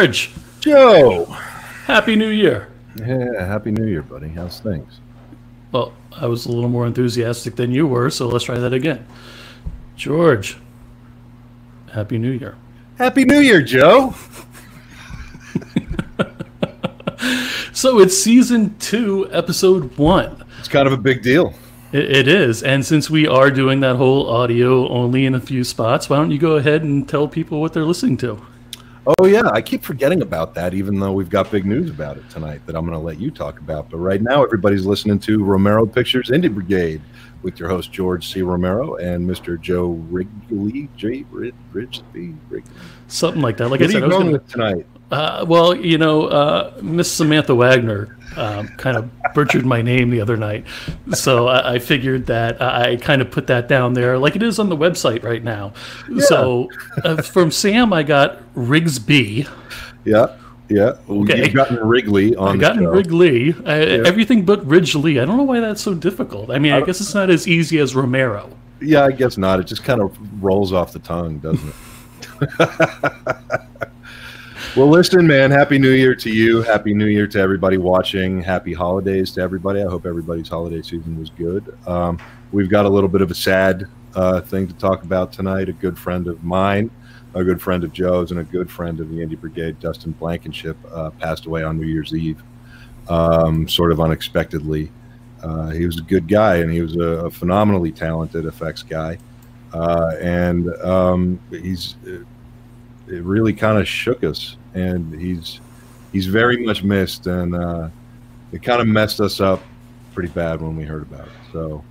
George, Joe. Happy New Year. Yeah, happy New Year, buddy. How's things? Well, I was a little more enthusiastic than you were, so let's try that again. George, Happy New Year. Happy New Year, Joe. So it's season two, episode one. It's kind of a big deal. It, it is. And since we are doing that whole audio only in a few spots, why don't you go ahead and tell people what they're listening to? Oh yeah, I keep forgetting about that, even though we've got big news about it tonight that I'm going to let you talk about. But right now, everybody's listening to Romero Pictures Indie Brigade with your host George C. Romero and Mr. Joe Wrigley, J. Rid, Rigsby. Something like that. Like What I are said, you I was going with tonight? uh, well, you know, uh, Miss Samantha Wagner um, kind of butchered my name the other night, so I, I figured that I kind of put that down there, like it is on the website right now. So uh, from Sam, I got Rigsby. Yeah, yeah. Well, Okay. You've gotten Wrigley on I the got show. Wrigley. I, Everything but Ridgely. I don't know why that's so difficult. I mean, I guess it's not as easy as Romero. Yeah, I guess not. It just kind of rolls off the tongue, doesn't it? well, listen, man. Happy New Year to you. Happy New Year to everybody watching. Happy holidays to everybody. I hope everybody's holiday season was good. Um, we've got a little bit of a sad uh, thing to talk about tonight. A good friend of mine, a good friend of Joe's, and a good friend of the Indie Brigade, Dustin Blankenship, uh, passed away on New Year's Eve, um, sort of unexpectedly. Uh, he was a good guy, and he was a, a phenomenally talented effects guy. Uh, and um, he's it, really kind of shook us, and he's he's very much missed, and uh, it kind of messed us up pretty bad when we heard about it. So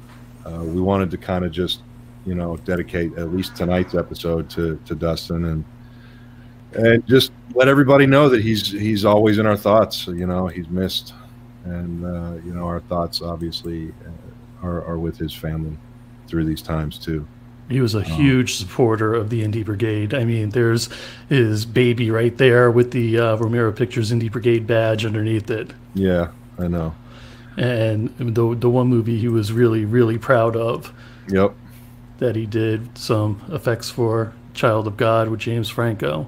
uh, we wanted to kind of just you know dedicate at least tonight's episode to to Dustin and and just let everybody know that he's he's always in our thoughts. You know, he's missed, and uh, you know our thoughts obviously uh, are, are with his family through these times too. He was a huge supporter of the Indie Brigade. I mean, there's his baby right there with the uh, Romero Pictures Indie Brigade badge underneath it. Yeah, I know. And the, the one movie he was really, really proud of Yep. that he did some effects for Child of God with James Franco.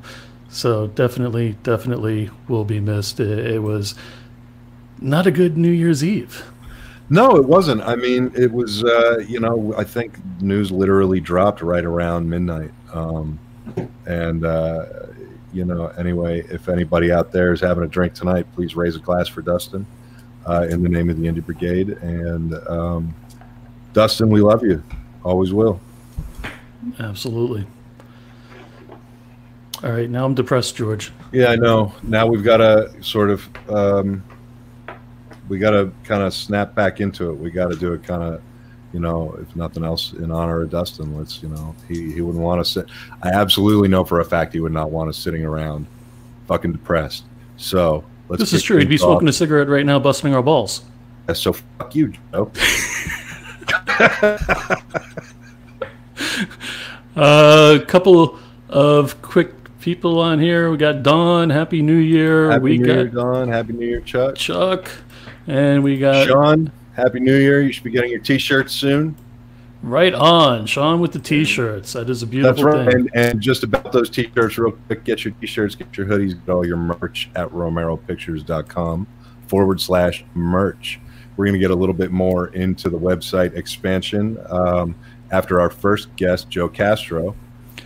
So definitely, definitely will be missed. It, it was not a good New Year's Eve. No, it wasn't. I mean, it was. Uh, you know, I think news literally dropped right around midnight. Um, and uh, you know, anyway, if anybody out there is having a drink tonight, please raise a glass for Dustin uh, in the name of the Indie Brigade. And um, Dustin, we love you. Always will. Absolutely. All right, now I'm depressed, George. Yeah, I know. Now we've got to sort of, um, we got to kind of snap back into it. We got to do it kind of, you know, if nothing else, in honor of Dustin. Let's, you know, he, he wouldn't want to sit. I absolutely know for a fact he would not want us sitting around fucking depressed. So let's. This is true. He'd be off. smoking a cigarette right now, busting our balls. So fuck you, Joe. A uh, couple of quick people on here. We got Dawn. Happy New Year. Happy we New got Year, Don. Happy New Year, Chuck. Chuck, and we got Sean. Happy New Year. You should be getting your T-shirts soon. right on Sean with the t-shirts. That is a That's beautiful right. thing. And, and just about those t-shirts, real quick, get your t-shirts, get your hoodies, get all your merch at romeropictures.com forward slash merch. We're going to get a little bit more into the website expansion um, after our first guest, Joe Castro,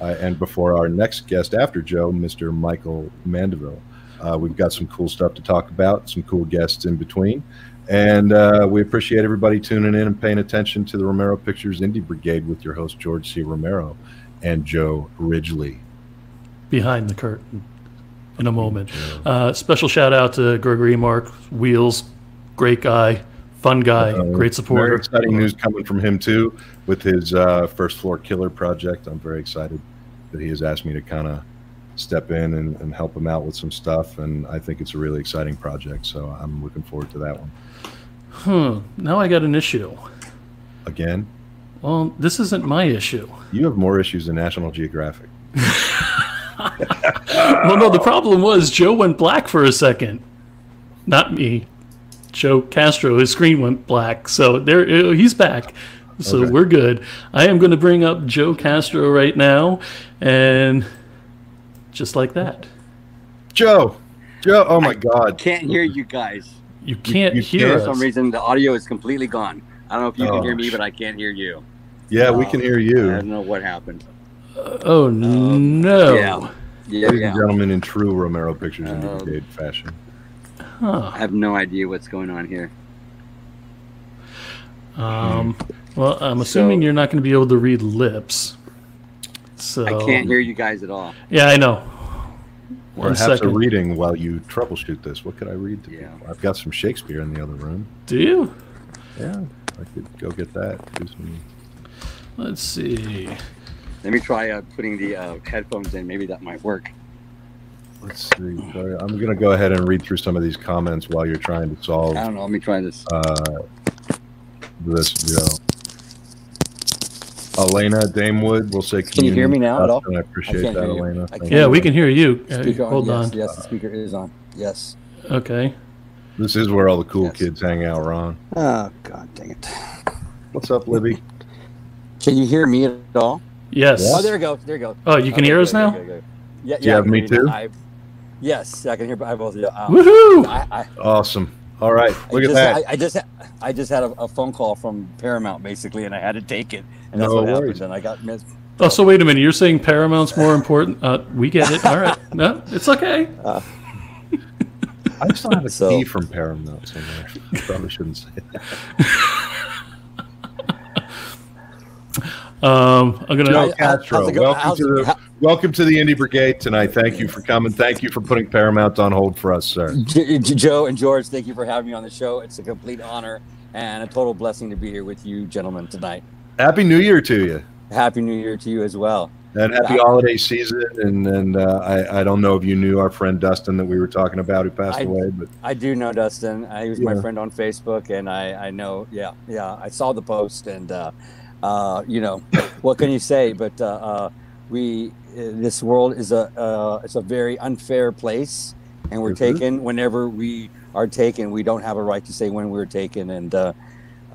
uh, and before our next guest after Joe, Mr. Michael Mandeville. Uh, we've got some cool stuff to talk about, some cool guests in between. And uh, we appreciate everybody tuning in and paying attention to the Romero Pictures Indie Brigade with your host, George C. Romero and Joe Ridgely. Behind the curtain in a moment. Uh, special shout out to Gregory Mark Wheels. Great guy, fun guy, Uh, great Very exciting news coming from him, too, with his uh, First Floor Killer project. I'm very excited that he has asked me to kind of step in and, and help them out with some stuff. And I think it's a really exciting project. So I'm looking forward to that one. Hmm. Now I got an issue. Again, Well, this isn't my issue. you have more issues than National Geographic. Well, no, the problem was Joe went black for a second. Not me. Joe Castro, his screen went black. So there uh, he's back. So Okay. we're good. I am going to bring up Joe Castro right now and just like that. Joe, Joe. Oh my God. Can't hear you guys. You can't you hear For some reason, the audio is completely gone. I don't know if you Oh, can hear me, but I can't hear you. Yeah, we can hear you. I don't know what happened. Oh no. Yeah. Yeah, Ladies yeah. and gentlemen, in true Romero Pictures and Uh, Brigade fashion. Huh. I have no idea what's going on here. Um, well, I'm assuming So- you're not going to be able to read lips. So I can't hear you guys at all. Yeah, I know. One Perhaps a reading while you troubleshoot this. What could I read to Yeah. people? I've got some Shakespeare in the other room. Do you? Yeah, I could go get that. Do Let's see. Let me try uh, putting the uh, headphones in. Maybe that might work. Let's see. Sorry, I'm going to go ahead and read through some of these comments while you're trying to solve I don't know. Let me try this. uh, this, Joe. Elena Damewood will say, Can you hear me now at all? I appreciate I that. Elena. I Thank can't. you. Yeah, we can hear you. Uh, Speaker hold yes, on. Yes, the speaker is on. Yes. Okay. This is where all the cool Yes. kids hang out, Ron. Oh God, dang it! What's up, Libby? Can you hear me at all? Yes. Oh, there you go. There you go. Oh, you can Okay, hear us good, now? good, good, good. Yeah, Do you yeah. have me too? I, yes, I can hear. I both of you. Um, Woohoo! I, I, Awesome. All right, I at just, that. I, I just, I just had a, a phone call from Paramount basically, and I had to take it, and that's No what worries. happened. And I got missed. Oh, so wait a minute. You're saying Paramount's more important? Uh, we get it. All right. No, it's okay. I still have a So- key from Paramount somewhere. Probably shouldn't say that. Um, I'm gonna. Joe Castro, go- welcome to it- the how- welcome to the Indie Brigade tonight. Thank you for coming. Thank you for putting Paramount on hold for us, sir. J- J- Joe and George, thank you for having me on the show. It's a complete honor and a total blessing to be here with you, gentlemen, tonight. Happy New Year to you, Happy New Year to you as well. and happy holiday season. And and uh, I I don't know if you knew our friend Dustin that we were talking about who passed I- away, but I do know Dustin. Uh, he was my friend on Facebook, and I, I know, yeah, yeah, I saw the post, and uh, uh, you know, what can you say? But uh, uh, we, uh, this world is a, uh, it's a very unfair place, and we're Mhm. taken whenever we are taken. We don't have a right to say when we're taken, and uh,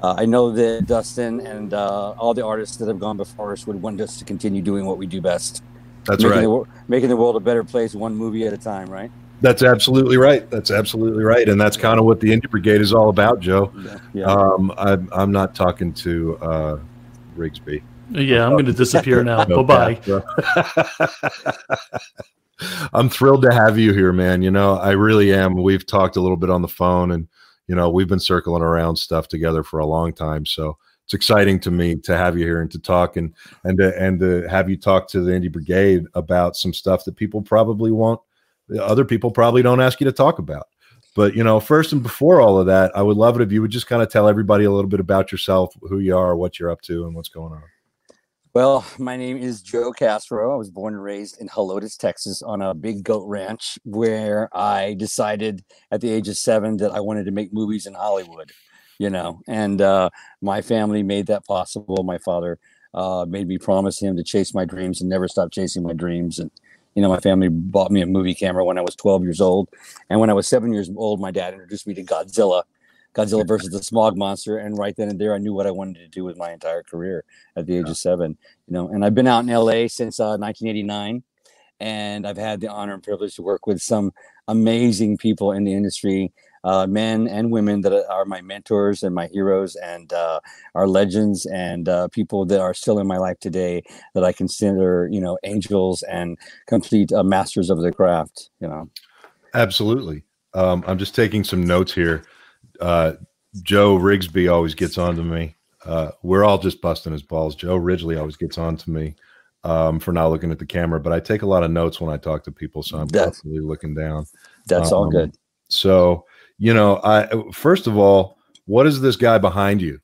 uh, I know that Dustin and uh, all the artists that have gone before us would want us to continue doing what we do best, that's making right. the, making the world a better place, one movie at a time, right? That's absolutely right. That's absolutely right, and that's kind of what the Indie Brigade is all about, Joe. Yeah. Um, I'm I'm not talking to uh, Rigsby. Yeah, I'm gonna disappear now. Bye bye. I'm thrilled to have you here, man. You know, I really am. We've talked a little bit on the phone, and you know, we've been circling around stuff together for a long time. So it's exciting to me to have you here and to talk and and to, and to have you talk to the Indie Brigade about some stuff that people probably won't, other people probably don't ask you to talk about. But you know, first and before all of that, I would love it if you would just kind of tell everybody a little bit about yourself, who you are, what you're up to, and what's going on. Well, my name is Joe Castro. I was born and raised in Helotes, Texas, on a big goat ranch where I decided at the age of seven that I wanted to make movies in Hollywood, you know, and uh, my family made that possible. My father uh, made me promise him to chase my dreams and never stop chasing my dreams. And, you know, my family bought me a movie camera when I was 12 years old. And when I was seven years old, my dad introduced me to Godzilla. Godzilla versus the Smog Monster, and right then and there, I knew what I wanted to do with my entire career at the age of seven. You know, and I've been out in LA since uh, 1989, and I've had the honor and privilege to work with some amazing people in the industry, uh, men and women that are my mentors and my heroes, and uh, are legends, and uh, people that are still in my life today that I consider, you know, angels and complete uh, masters of the craft. You know. Absolutely. Um, I'm just taking some notes here. Uh, Joe Rigsby always gets on to me. Uh, we're all just busting his balls. Joe Ridgely always gets on to me um, for not looking at the camera, but I take a lot of notes when I talk to people, so I'm That's- constantly looking down. That's all Um, good. So, you know, I first of all, what is this guy behind you?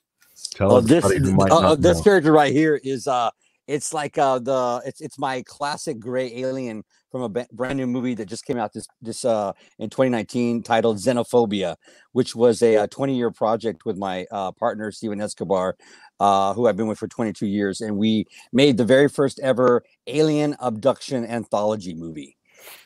Tell Oh, this uh, this know. character right here is uh it's like uh the it's it's my classic gray alien from a brand new movie that just came out this this uh in 2019 titled Xenophobia, which was a, 20 year project with my uh, partner Steven Escobar, uh, who I've been with for 22 years, and we made the very first ever alien abduction anthology movie.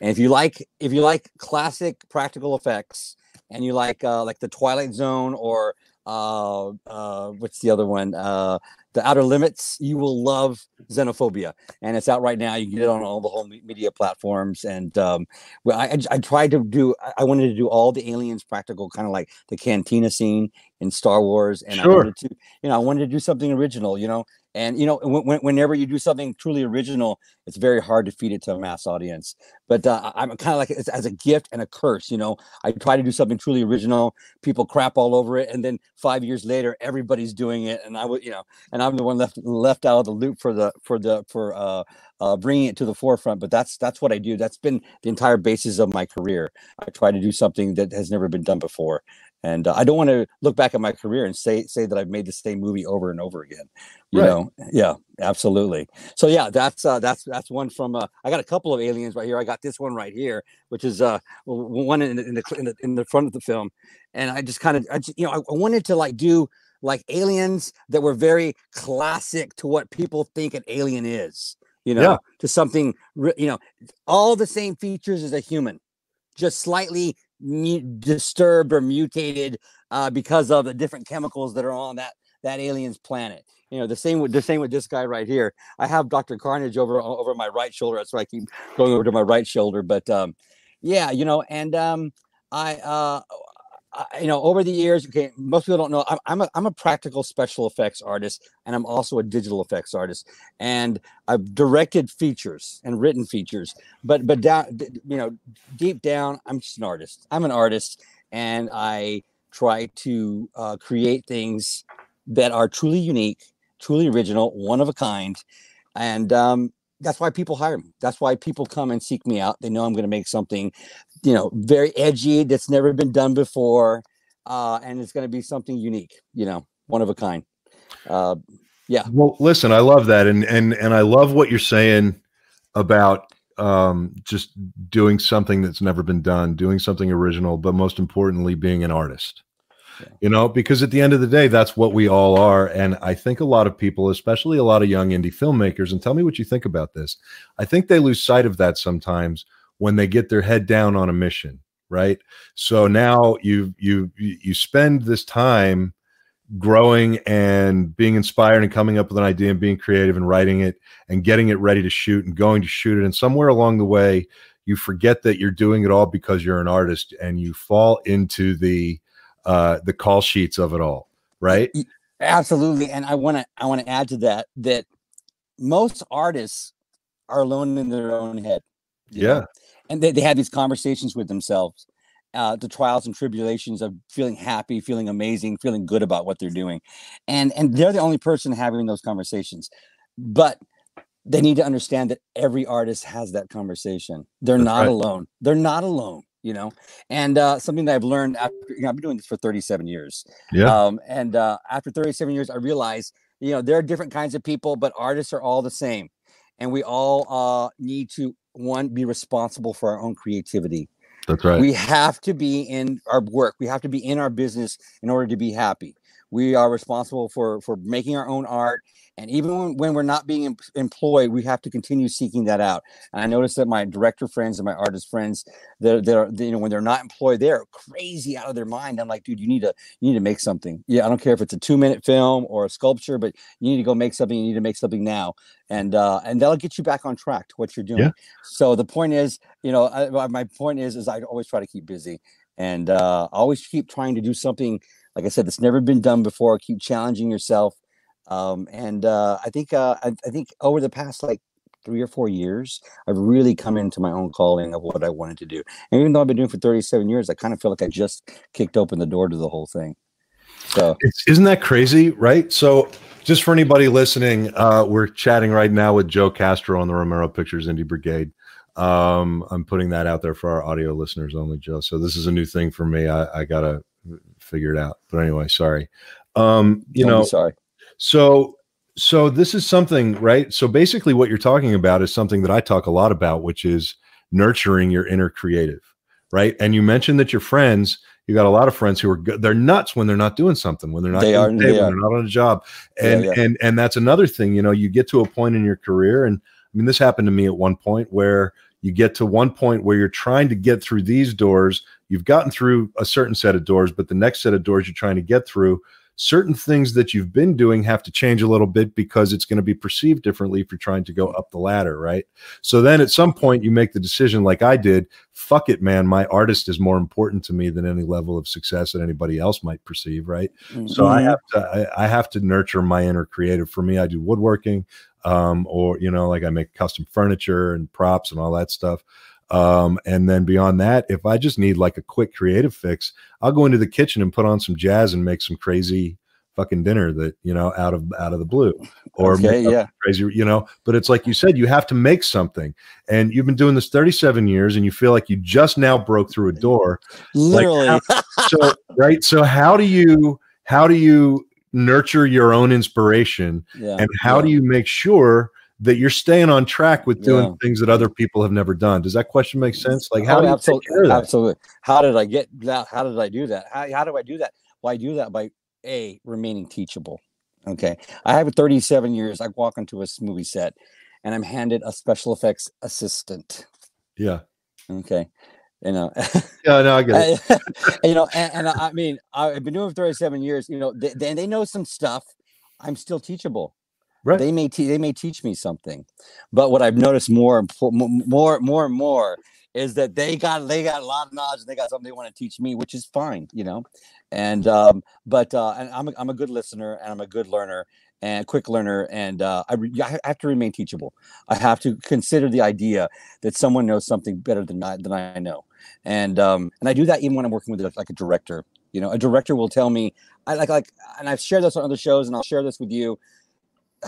And if you like if you like classic practical effects and you like uh, like the Twilight Zone or uh, uh, what's the other one? Uh, the Outer Limits. You will love Xenophobia, and it's out right now. You get it on all the whole media platforms. And um, well, I, I tried to do. I wanted to do all the aliens practical, kind of like the cantina scene in Star Wars, and sure. I wanted to, you know, I wanted to do something original. You know, and you know, when, whenever you do something truly original, it's very hard to feed it to a mass audience. But uh, I'm kind of like it's as a gift and a curse. You know, I try to do something truly original. People crap all over it, and then five years later, everybody's doing it, and I would, you know, and I'm the one left left out of the loop for the for the for uh, uh, bringing it to the forefront. But that's that's what I do. That's been the entire basis of my career. I try to do something that has never been done before, and uh, I don't want to look back at my career and say say that I've made the same movie over and over again. You right. know, yeah, absolutely. So yeah, that's uh, that's that's one from. Uh, I got a couple of aliens right here. I got this one right here, which is uh one in, in the in the in the front of the film, and I just kind of I just, you know I, I wanted to like do like aliens that were very classic to what people think an alien is. You know, yeah. to something you know all the same features as a human, just slightly disturbed or mutated uh, because of the different chemicals that are on that that alien's planet. You know, the same with the same with this guy right here. I have Dr. Carnage over over my right shoulder. That's why I keep going over to my right shoulder. But um, yeah, you know, and um, I uh, you know, over the years, okay, most people don't know. I'm, I'm a I'm a practical special effects artist, and I'm also a digital effects artist. And I've directed features and written features, but but down, you know, deep down, I'm just an artist. I'm an artist, and I try to uh, create things that are truly unique, truly original, one of a kind, and um, that's why people hire me. That's why people come and seek me out. They know I'm going to make something you know, very edgy that's never been done before. Uh, and it's going to be something unique, you know, one of a kind. Uh, yeah. Well, listen, I love that. And, and, and I love what you're saying about um, just doing something that's never been done, doing something original, but most importantly, being an artist. You know, because at the end of the day, that's what we all are. And I think a lot of people, especially a lot of young indie filmmakers, and tell me what you think about this. I think they lose sight of that sometimes when they get their head down on a mission right so now you you you spend this time growing and being inspired and coming up with an idea and being creative and writing it and getting it ready to shoot and going to shoot it and somewhere along the way you forget that you're doing it all because you're an artist and you fall into the uh the call sheets of it all right? Absolutely and i want to i want to add to that that most artists are alone in their own head yeah know? and they, they have these conversations with themselves uh, the trials and tribulations of feeling happy feeling amazing feeling good about what they're doing and and they're the only person having those conversations but they need to understand that every artist has that conversation. They're That's not right. alone. They're not alone you know? And uh, something that i've learned after you know i've been doing this for 37 years yeah. um, and uh, after 37 years i realized you know there are different kinds of people but artists are all the same and we all uh, need to one be responsible for our own creativity. That's right. We have to be in our work we have to be in our business in order to be happy we are responsible for for making our own art. And even when, when we're not being em- employed we have to continue seeking that out. And i noticed that my director friends and my artist friends that they're, they're, you know when they're not employed they're crazy out of their mind. I'm like dude you need to you need to make something. Yeah i don't care if it's a two minute film or a sculpture but you need to go make something you need to make something now. And uh and that'll get you back on track to what you're doing. Yeah. so the point is you know I, my point is is i always try to keep busy. And uh always keep trying to do something like I said, it's never been done before. Keep challenging yourself. Um, and uh, I think uh, I, I, think over the past like three or four years, I've really come into my own calling of what I wanted to do. And even though I've been doing for 37 years, I kind of feel like I just kicked open the door to the whole thing. So isn't that crazy, right? So just for anybody listening, uh, we're chatting right now with Joe Castro on the Romero Pictures Indie Brigade. Um, I'm putting that out there for our audio listeners only, Joe. So this is a new thing for me. I, I gotta figure it out. But anyway, sorry. Um, you Don't know, sorry. So so this is something, right? So basically what you're talking about is something that I talk a lot about, which is nurturing your inner creative, right? And you mentioned that your friends, you got a lot of friends who are good. They're nuts when they're not doing something, when they're not they are, they when they're not on a job. And yeah, yeah. and and that's another thing, you know, you get to a point in your career and I mean this happened to me at one point where you get to one point where you're trying to get through these doors you've gotten through a certain set of doors, but the next set of doors you're trying to get through certain things that you've been doing have to change a little bit because it's going to be perceived differently if you're trying to go up the ladder, right? So then at some point you make the decision, like I did, fuck it, man, my artist is more important to me than any level of success that anybody else might perceive, right? Mm-hmm. So I have to I, I, have to nurture my inner creative. For me, I do woodworking, um, or you know, like I make custom furniture and props and all that stuff. Um, and then beyond that, if I just need like a quick creative fix, I'll go into the kitchen and put on some jazz and make some crazy fucking dinner that you know out of out of the blue or okay, yeah. crazy you know? But it's like you said you have to make something. And you've been doing this 37 years and you feel like you just now broke through a door. Literally. like how, so right? So how do you how do you nurture your own inspiration yeah, and how yeah. do you make sure that you're staying on track with doing yeah. things that other people have never done. Does that question make sense? Like oh, how oh, absolutely, absolutely. How did I get that? How did I do that? How, how do I do that? Well, I do that by a remaining teachable. Okay. I have 37 years. I walk into a movie set and I'm handed a special effects assistant. Yeah. Okay. You know, yeah, no, I get it. you know, and, and, I mean, I've been doing it for 37 years. You know, they, they know some stuff. I'm still teachable. Right. They may te- they may teach me something, but what I've noticed more more more and more is that they got they got a lot of knowledge and they got something they want to teach me, which is fine, you know. And um, but uh, and I'm a, I'm a good listener and I'm a good learner and quick learner, and uh, I, re- I have to remain teachable. I have to consider the idea that someone knows something better than I than I know, and um, and I do that even when I'm working with like a director. You know, a director will tell me, I like like, and I've shared this on other shows, and I'll share this with you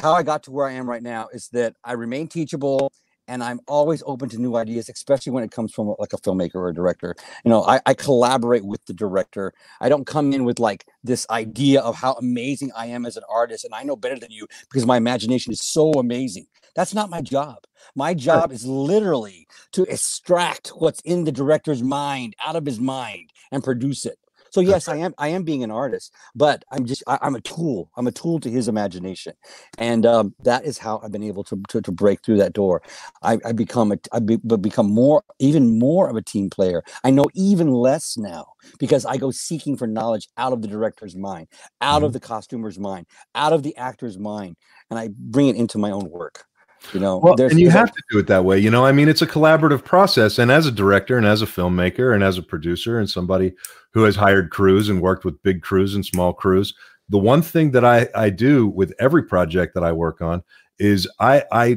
how I got to where I am right now is that I remain teachable and I'm always open to new ideas, especially when it comes from like a filmmaker or a director. You know, I, I, collaborate with the director. I don't come in with like this idea of how amazing I am as an artist and I know better than you because my imagination is so amazing. That's not my job. My job is literally to extract what's in the director's mind out of his mind and produce it. So yes, I am. I am being an artist, but I'm just. I, am a tool. I'm a tool to his imagination, and um, that is how I've been able to to, to break through that door. I, I become a. I be, become more, even more of a team player. I know even less now because I go seeking for knowledge out of the director's mind, out mm-hmm. of the costumer's mind, out of the actor's mind, and I bring it into my own work you know well, and you have to do it that way you know i mean it's a collaborative process and as a director and as a filmmaker and as a producer and somebody who has hired crews and worked with big crews and small crews the one thing that i i do with every project that i work on is i i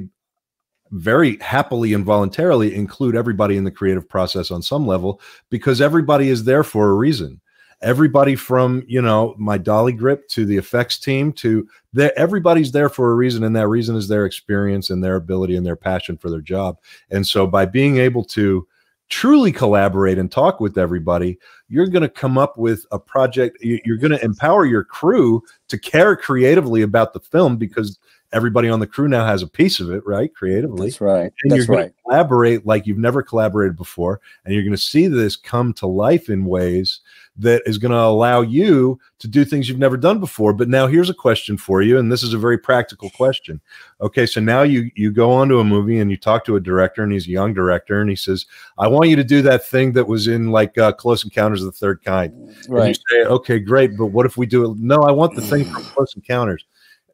very happily and voluntarily include everybody in the creative process on some level because everybody is there for a reason everybody from you know my dolly grip to the effects team to everybody's there for a reason and that reason is their experience and their ability and their passion for their job. And so by being able to truly collaborate and talk with everybody you're going to come up with a project you're going to empower your crew to care creatively about the film because everybody on the crew now has a piece of it, right? Creatively. That's right. And That's you're right. collaborate like you've never collaborated before. And you're going to see this come to life in ways that is going to allow you to do things you've never done before. But now here's a question for you. And this is a very practical question. Okay. So now you, you go onto a movie and you talk to a director and he's a young director and he says, I want you to do that thing that was in like uh, Close Encounters of the Third Kind. Right. And you say, okay, great. But what if we do it? No, I want the thing from Close Encounters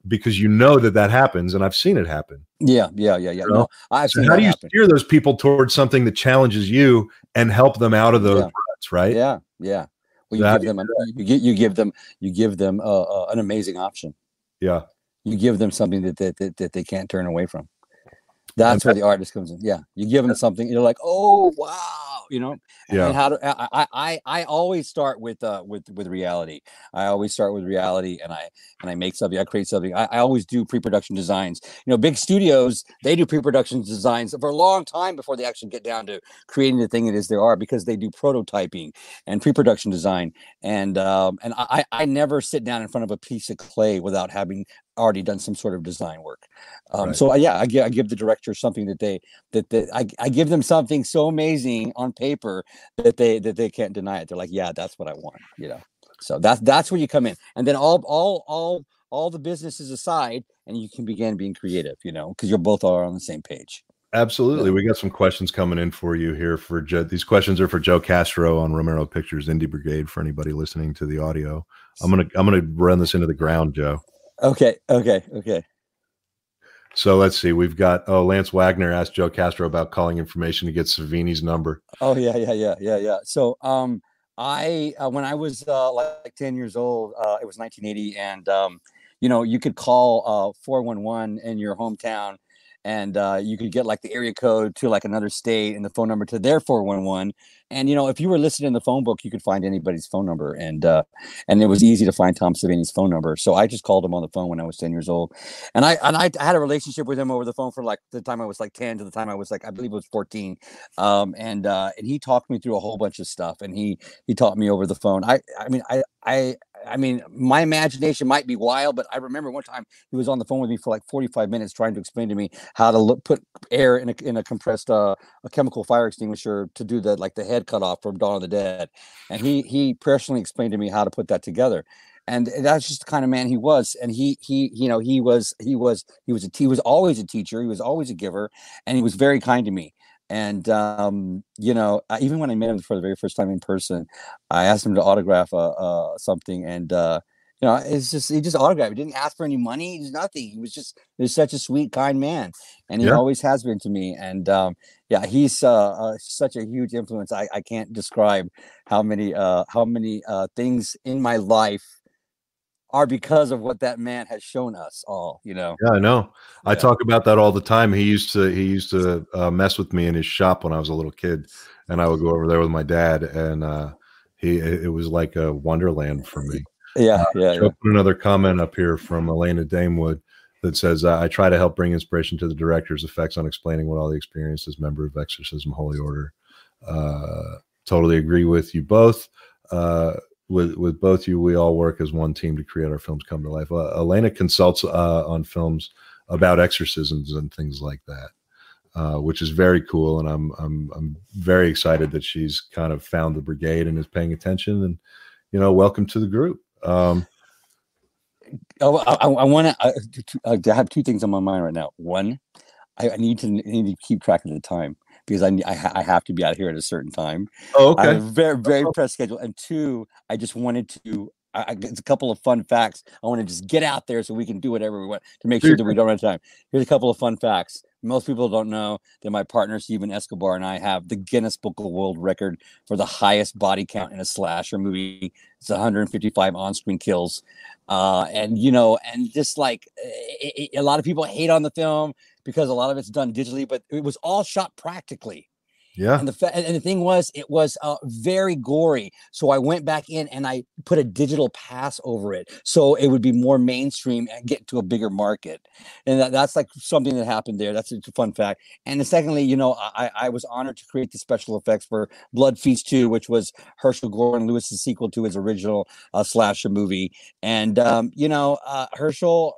because you know that that happens, and I've seen it happen. Yeah, yeah, yeah, yeah. You know? No, I've so how do you happen. steer those people towards something that challenges you and help them out of those yeah. ruts, right? Yeah, yeah. Well, you, give them, you, give, you give them you give them uh, uh, an amazing option. Yeah, you give them something that, that that, that they can't turn away from. That's where the artist comes in. Yeah, you give them something, you're like, oh wow, you know? Yeah and how do I, I i always start with uh with with reality. I always start with reality and i and i make something i create something. I, I always do pre-production designs. You know big studios they do pre-production designs for a long time before they actually get down to creating the thing it is there are because they do prototyping and pre-production design. And um and i i never sit down in front of a piece of clay without having already done some sort of design work. Um, right. So uh, yeah, I give, I give the director something that they that, that I, I give them something so amazing on paper that they that they can't deny it. They're like, yeah, that's what I want. You know. So that's that's where you come in, and then all all all all the businesses aside, and you can begin being creative. You know, because you're both are on the same page. Absolutely. We got some questions coming in for you here for Joe. These questions are for Joe Castro on Romero Pictures Indie Brigade for anybody listening to the audio. I'm going to I'm going to run this into the ground, Joe. Okay, okay, okay. So let's see. We've got oh Lance Wagner asked Joe Castro about calling information to get Savini's number. Oh yeah, yeah, yeah, yeah, yeah. So um I uh, when I was uh, like 10 years old, uh, it was 1980 and um you know, you could call uh 411 in your hometown and uh, you could get like the area code to like another state and the phone number to their 411 and you know if you were listed in the phone book you could find anybody's phone number. And uh, and it was easy to find tom savini's phone number. So i just called him on the phone when i was 10 years old. And i and i had a relationship with him over the phone for like the time i was like 10 to the time i was like i believe it was 14 um, and uh, and he talked me through a whole bunch of stuff. And he he taught me over the phone. I i mean i i I mean, my imagination might be wild, but I remember one time he was on the phone with me for like 45 minutes trying to explain to me how to look, put air in a, in a compressed uh, a chemical fire extinguisher to do the like the head cut off from Dawn of the Dead, and he he personally explained to me how to put that together. And that's just the kind of man he was. And he he you know he was he was he was a he was always a teacher. He was always a giver, and he was very kind to me. And um, you know, even when I met him for the very first time in person, I asked him to autograph uh, uh, something, and uh, you know, it's just he just autographed. He didn't ask for any money. He's nothing. He was just he's such a sweet, kind man, and he yeah. always has been to me. And um, yeah, he's uh, uh, such a huge influence. I, I can't describe how many uh, how many uh, things in my life are because of what that man has shown us all you know? Yeah i know. Yeah. i talk about that all the time. He used to he used to uh, mess with me in his shop when i was a little kid and i would go over there with my dad and uh he it was like a wonderland for me. Yeah uh, yeah, yeah. another comment up here from elena damewood that says i try to help bring inspiration to the director's effects on explaining what all the experience as member of exorcism holy order. Uh totally agree with you both. Uh with with both you, we all work as one team to create our films come to life. Uh, Elena consults uh, on films about exorcisms and things like that, uh, which is very cool. And I'm I'm I'm very excited that she's kind of found the brigade and is paying attention. And you know, welcome to the group. Um, oh, I, I want to. I, have two things on my mind right now. One, I, I need to I need to keep track of the time because I, I, I have to be out here at a certain time. Oh, okay. I very very press schedule. And two, I just wanted to. I, it's a couple of fun facts. I want to just get out there so we can do whatever we want to make sure that we don't run out of time. Here's a couple of fun facts. Most people don't know that my partner Steven Escobar and I have the Guinness Book of World Record for the highest body count in a slasher movie. It's 155 on-screen kills, uh, and you know, and just like it, it, a lot of people hate on the film because a lot of it's done digitally, but it was all shot practically. Yeah. And the fa- and the thing was, it was uh, very gory. So I went back in and I put a digital pass over it, so it would be more mainstream and get to a bigger market. And that, that's like something that happened there. That's a fun fact. And secondly, you know, I, I was honored to create the special effects for Blood Feast 2, which was Herschell Gordon Lewis's sequel to his original uh, slasher movie. And um, you know, uh, Herschell,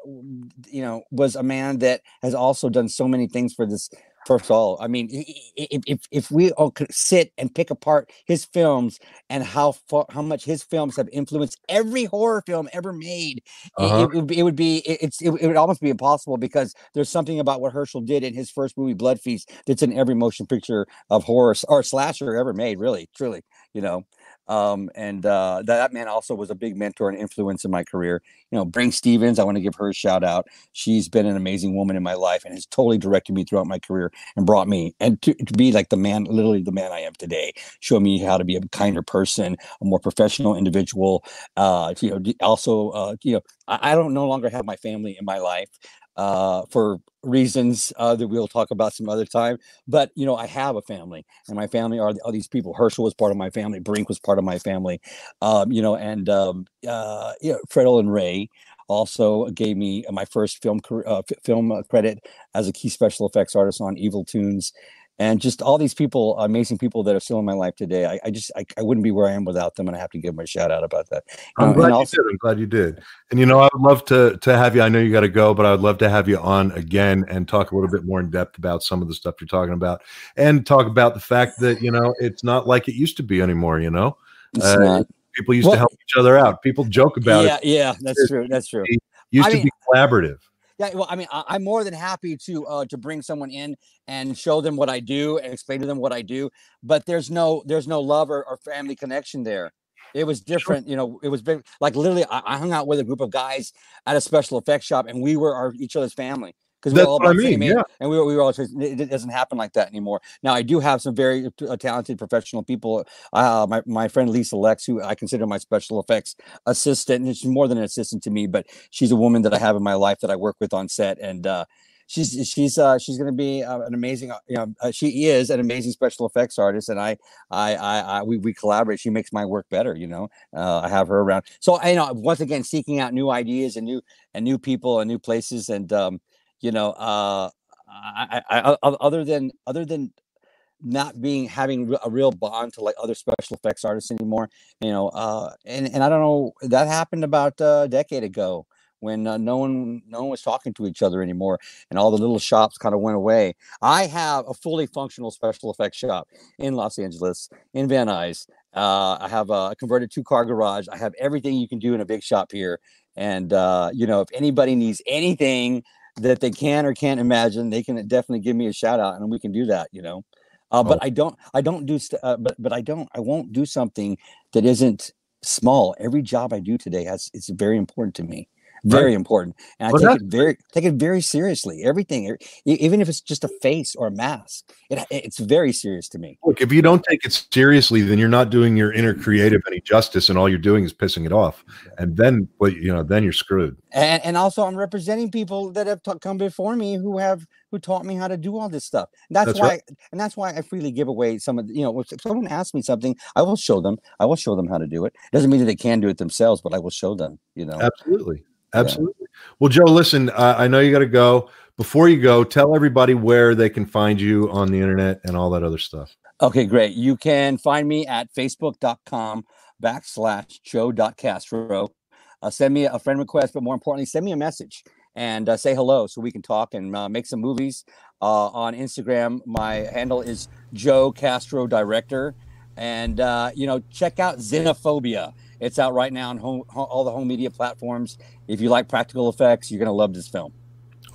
you know, was a man that has also done so many things for this First of all, I mean, if if, if we all could sit and pick apart his films and how far, how much his films have influenced every horror film ever made, uh-huh. it, it, would be, it would be it's it, it, would almost be impossible because there's something about what Herschell did in his first movie, Blood Feast, that's in every motion picture of horror or slasher ever made. Really, truly, you know. Um, and uh, that, man also was a big mentor and influence in my career. You know, Brinke Stevens, I want to give her a shout out. She's been an amazing woman in my life and has totally directed me throughout my career and brought me and to, to be like the man, literally the man I am today. Show me how to be a kinder person, a more professional individual. Uh, you know, also, uh, you know, I, I don't no longer have my family in my life uh, for reasons uh, that we'll talk about some other time. But you know, I have a family, and my family are all these people. Herschell was part of my family. Brinke was part of my family. Um, you know, and um, uh, you know, Fred Olen Ray also gave me my first film uh, film credit as a key special effects artist on Evil Toons and just all these people, amazing people that are still in my life today. I, I just I, I, wouldn't be where I am without them, and I have to give them a shout out about that. I'm glad also, you did. I'm glad you did. And you know, I would love to to have you. I know you got to go, but I would love to have you on again and talk a little bit more in depth about some of the stuff you're talking about, and talk about the fact that you know it's not like it used to be anymore. You know, uh, people used well, to help each other out. People joke about yeah, it. Yeah, yeah, that's true. That's true. It used I to mean, be collaborative Yeah, well, I mean, I, am more than happy to uh, to bring someone in and show them what I do and explain to them what I do. But there's no there's no love or, or family connection there. It was different, you know. It was big, like literally. I, I, hung out with a group of guys at a special effects shop, and we were our each other's family because we're all about I mean, yeah. and we were, we were all it doesn't happen like that anymore. Now I do have some very uh, talented professional people. Uh, my my friend Lisa Lex, who I consider my special effects assistant, and she's more than an assistant to me, but she's a woman that I have in my life that I work with on set, and uh, she's she's uh, she's going to be uh, an amazing uh, you know uh, she is an amazing special effects artist and I I I, I we, we collaborate she makes my work better you know uh, I have her around so I you know once again seeking out new ideas and new and new people and new places and um, you know uh, I, I, I other than other than not being having a real bond to like other special effects artists anymore you know uh and and i don't know that happened about a decade ago when uh, no one no one was talking to each other anymore and all the little shops kind of went away. I have a fully functional special effects shop in los angeles in van nuys. Uh, i have a converted two car garage. I have everything you can do in a big shop here. And uh, you know if anybody needs anything that they can or can't imagine they can definitely give me a shout out and we can do that you know? Uh, but oh. i don't i don't do st- uh, but but i don't i won't do something that isn't small. Every job i do today has it's very important to me very right. important and i well, take it very take it very seriously everything even if it's just a face or a mask it, it's very serious to me. Look if you don't take it seriously then you're not doing your inner creative any justice and all you're doing is pissing it off and then well, you know then you're screwed. And, and also i'm representing people that have t- come before me who have who taught me how to do all this stuff that's, that's why right. and that's why i freely give away some of the, you know if someone asks me something i will show them i will show them how to do it doesn't mean that they can do it themselves but i will show them you know? Absolutely Absolutely. Yeah. Well, Joe, listen, uh, I know you got to go. Before you go, tell everybody where they can find you on the internet and all that other stuff. Okay, great. You can find me at facebook.com backslash joe.castro. Uh, send me a friend request, but more importantly, send me a message and uh, say hello so we can talk and uh, make some movies. Uh, on Instagram, my handle is Joe Castro Director. And, uh, you know, check out Xenophobia. It's out right now on home, all the home media platforms. If you like practical effects, you're going to love this film.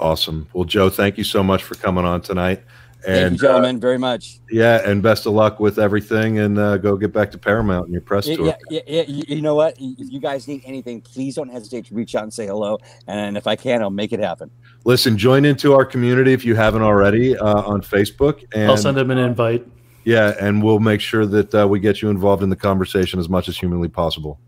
Awesome. Well, Joe, thank you so much for coming on tonight. And thank you, gentlemen, uh, very much. Yeah, and best of luck with everything, and uh, go get back to Paramount and your press tour. Yeah, yeah, yeah, you know what? If you guys need anything, please don't hesitate to reach out and say hello. And if I can, I'll make it happen. Listen, join into our community if you haven't already uh, on Facebook. And I'll send them an invite. Yeah, and we'll make sure that uh, we get you involved in the conversation as much as humanly possible.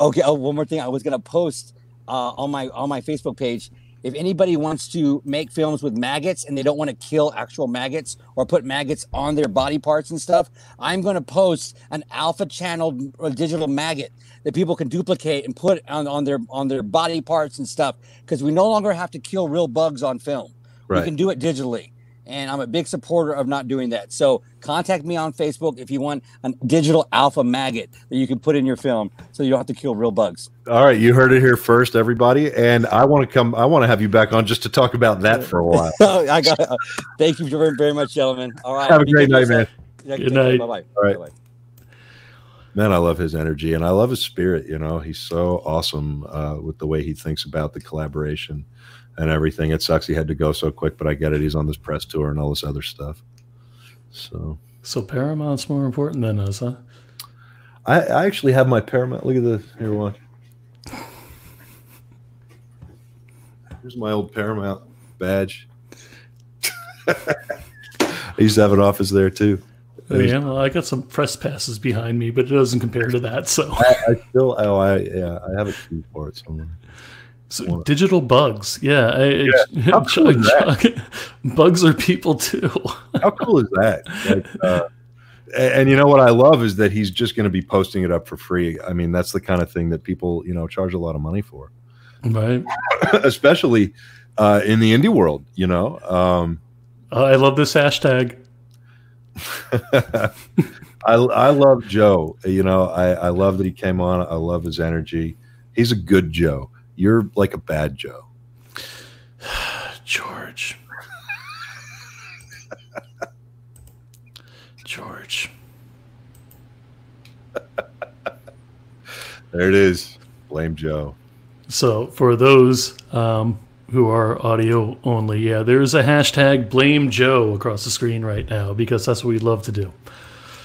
Okay. Oh, one more thing. I was gonna post uh, on my on my Facebook page. If anybody wants to make films with maggots and they don't want to kill actual maggots or put maggots on their body parts and stuff, I'm going to post an alpha channel digital maggot that people can duplicate and put on, on their on their body parts and stuff because we no longer have to kill real bugs on film. Right. We can do it digitally and I'm a big supporter of not doing that. So contact me on Facebook if you want a digital alpha maggot that you can put in your film, so you don't have to kill real bugs. All right, you heard it here first, everybody, and I want to come. I want to have you back on just to talk about that for a while. I got. Thank you very, very much, gentlemen. All right, have a great night, man. Good night. Bye bye. All right. Bye-bye. Man, I love his energy and I love his spirit. You know, he's so awesome uh, with the way he thinks about the collaboration and everything. It sucks he had to go so quick, but I get it. He's on this press tour and all this other stuff. So, so Paramount's more important than us, huh? I, I actually have my Paramount. Look at this. Here, watch. Here's my old Paramount badge. I used to have an office there too. Oh, yeah, well, I got some press passes behind me, but it doesn't compare to that. So I, I still, oh, I yeah, I have a key for it somewhere. So digital bugs, yeah. I, yeah. How cool is that? bugs are people too. How cool is that? Like, uh, and you know what I love is that he's just going to be posting it up for free. I mean, that's the kind of thing that people, you know, charge a lot of money for, right? Especially uh, in the indie world, you know. Um, I love this hashtag. I I love Joe. You know, I I love that he came on. I love his energy. He's a good Joe. You're like a bad Joe. George. George. there it is. Blame Joe. So, for those um, who are audio only, yeah, there's a hashtag blame Joe across the screen right now because that's what we love to do.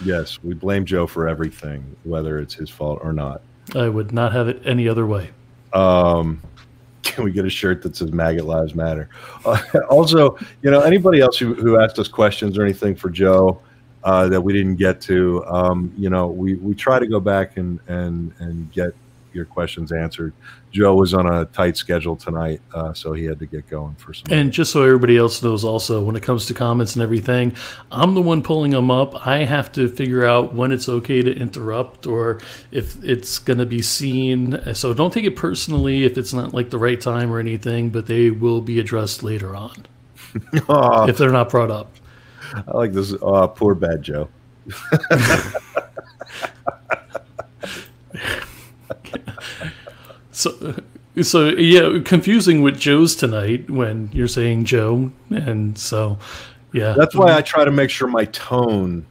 Yes, we blame Joe for everything, whether it's his fault or not. I would not have it any other way. Um, can we get a shirt that says "Maggot Lives Matter"? Uh, also, you know, anybody else who, who asked us questions or anything for Joe uh, that we didn't get to, um, you know, we, we try to go back and and and get your questions answered. Joe was on a tight schedule tonight, uh, so he had to get going for some. And just so everybody else knows, also when it comes to comments and everything, I'm the one pulling them up. I have to figure out when it's okay to interrupt or if it's going to be seen. So don't take it personally if it's not like the right time or anything, but they will be addressed later on if they're not brought up. I like this. Uh, poor bad Joe. So, so yeah, confusing with Joe's tonight when you're saying Joe, and so yeah, that's why I try to make sure my tone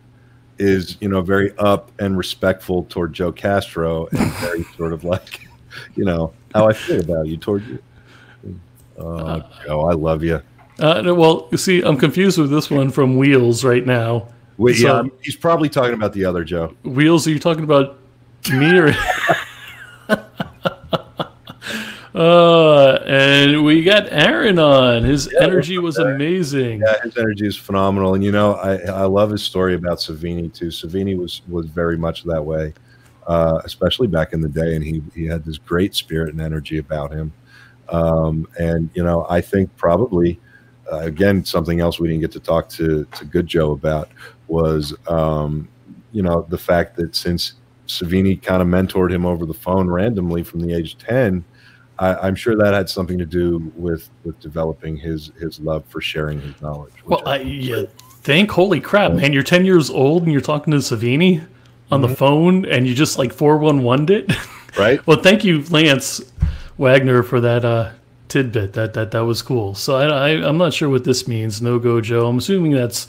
is you know very up and respectful toward Joe Castro and very sort of like you know how I feel about you toward you. Oh, uh, Joe, I love you. Uh, well, you see, I'm confused with this one from Wheels right now. Wait, so, yeah, he's probably talking about the other Joe. Wheels, are you talking about me or? Uh, and we got Aaron on. His yeah, energy was amazing. Yeah, his energy is phenomenal. And you know, I, I love his story about Savini too. Savini was was very much that way, uh, especially back in the day. And he he had this great spirit and energy about him. Um, and you know, I think probably uh, again something else we didn't get to talk to to Good Joe about was um, you know the fact that since Savini kind of mentored him over the phone randomly from the age of ten I, am sure that had something to do with with developing his his love for sharing his knowledge. Well, I, yeah, think holy crap, man! You're 10 years old and you're talking to Savini on mm-hmm. the phone, and you just like 411 it, right? well, thank you, Lance Wagner, for that uh, tidbit. That that that was cool. So I, I I'm not sure what this means. No go, Joe. I'm assuming that's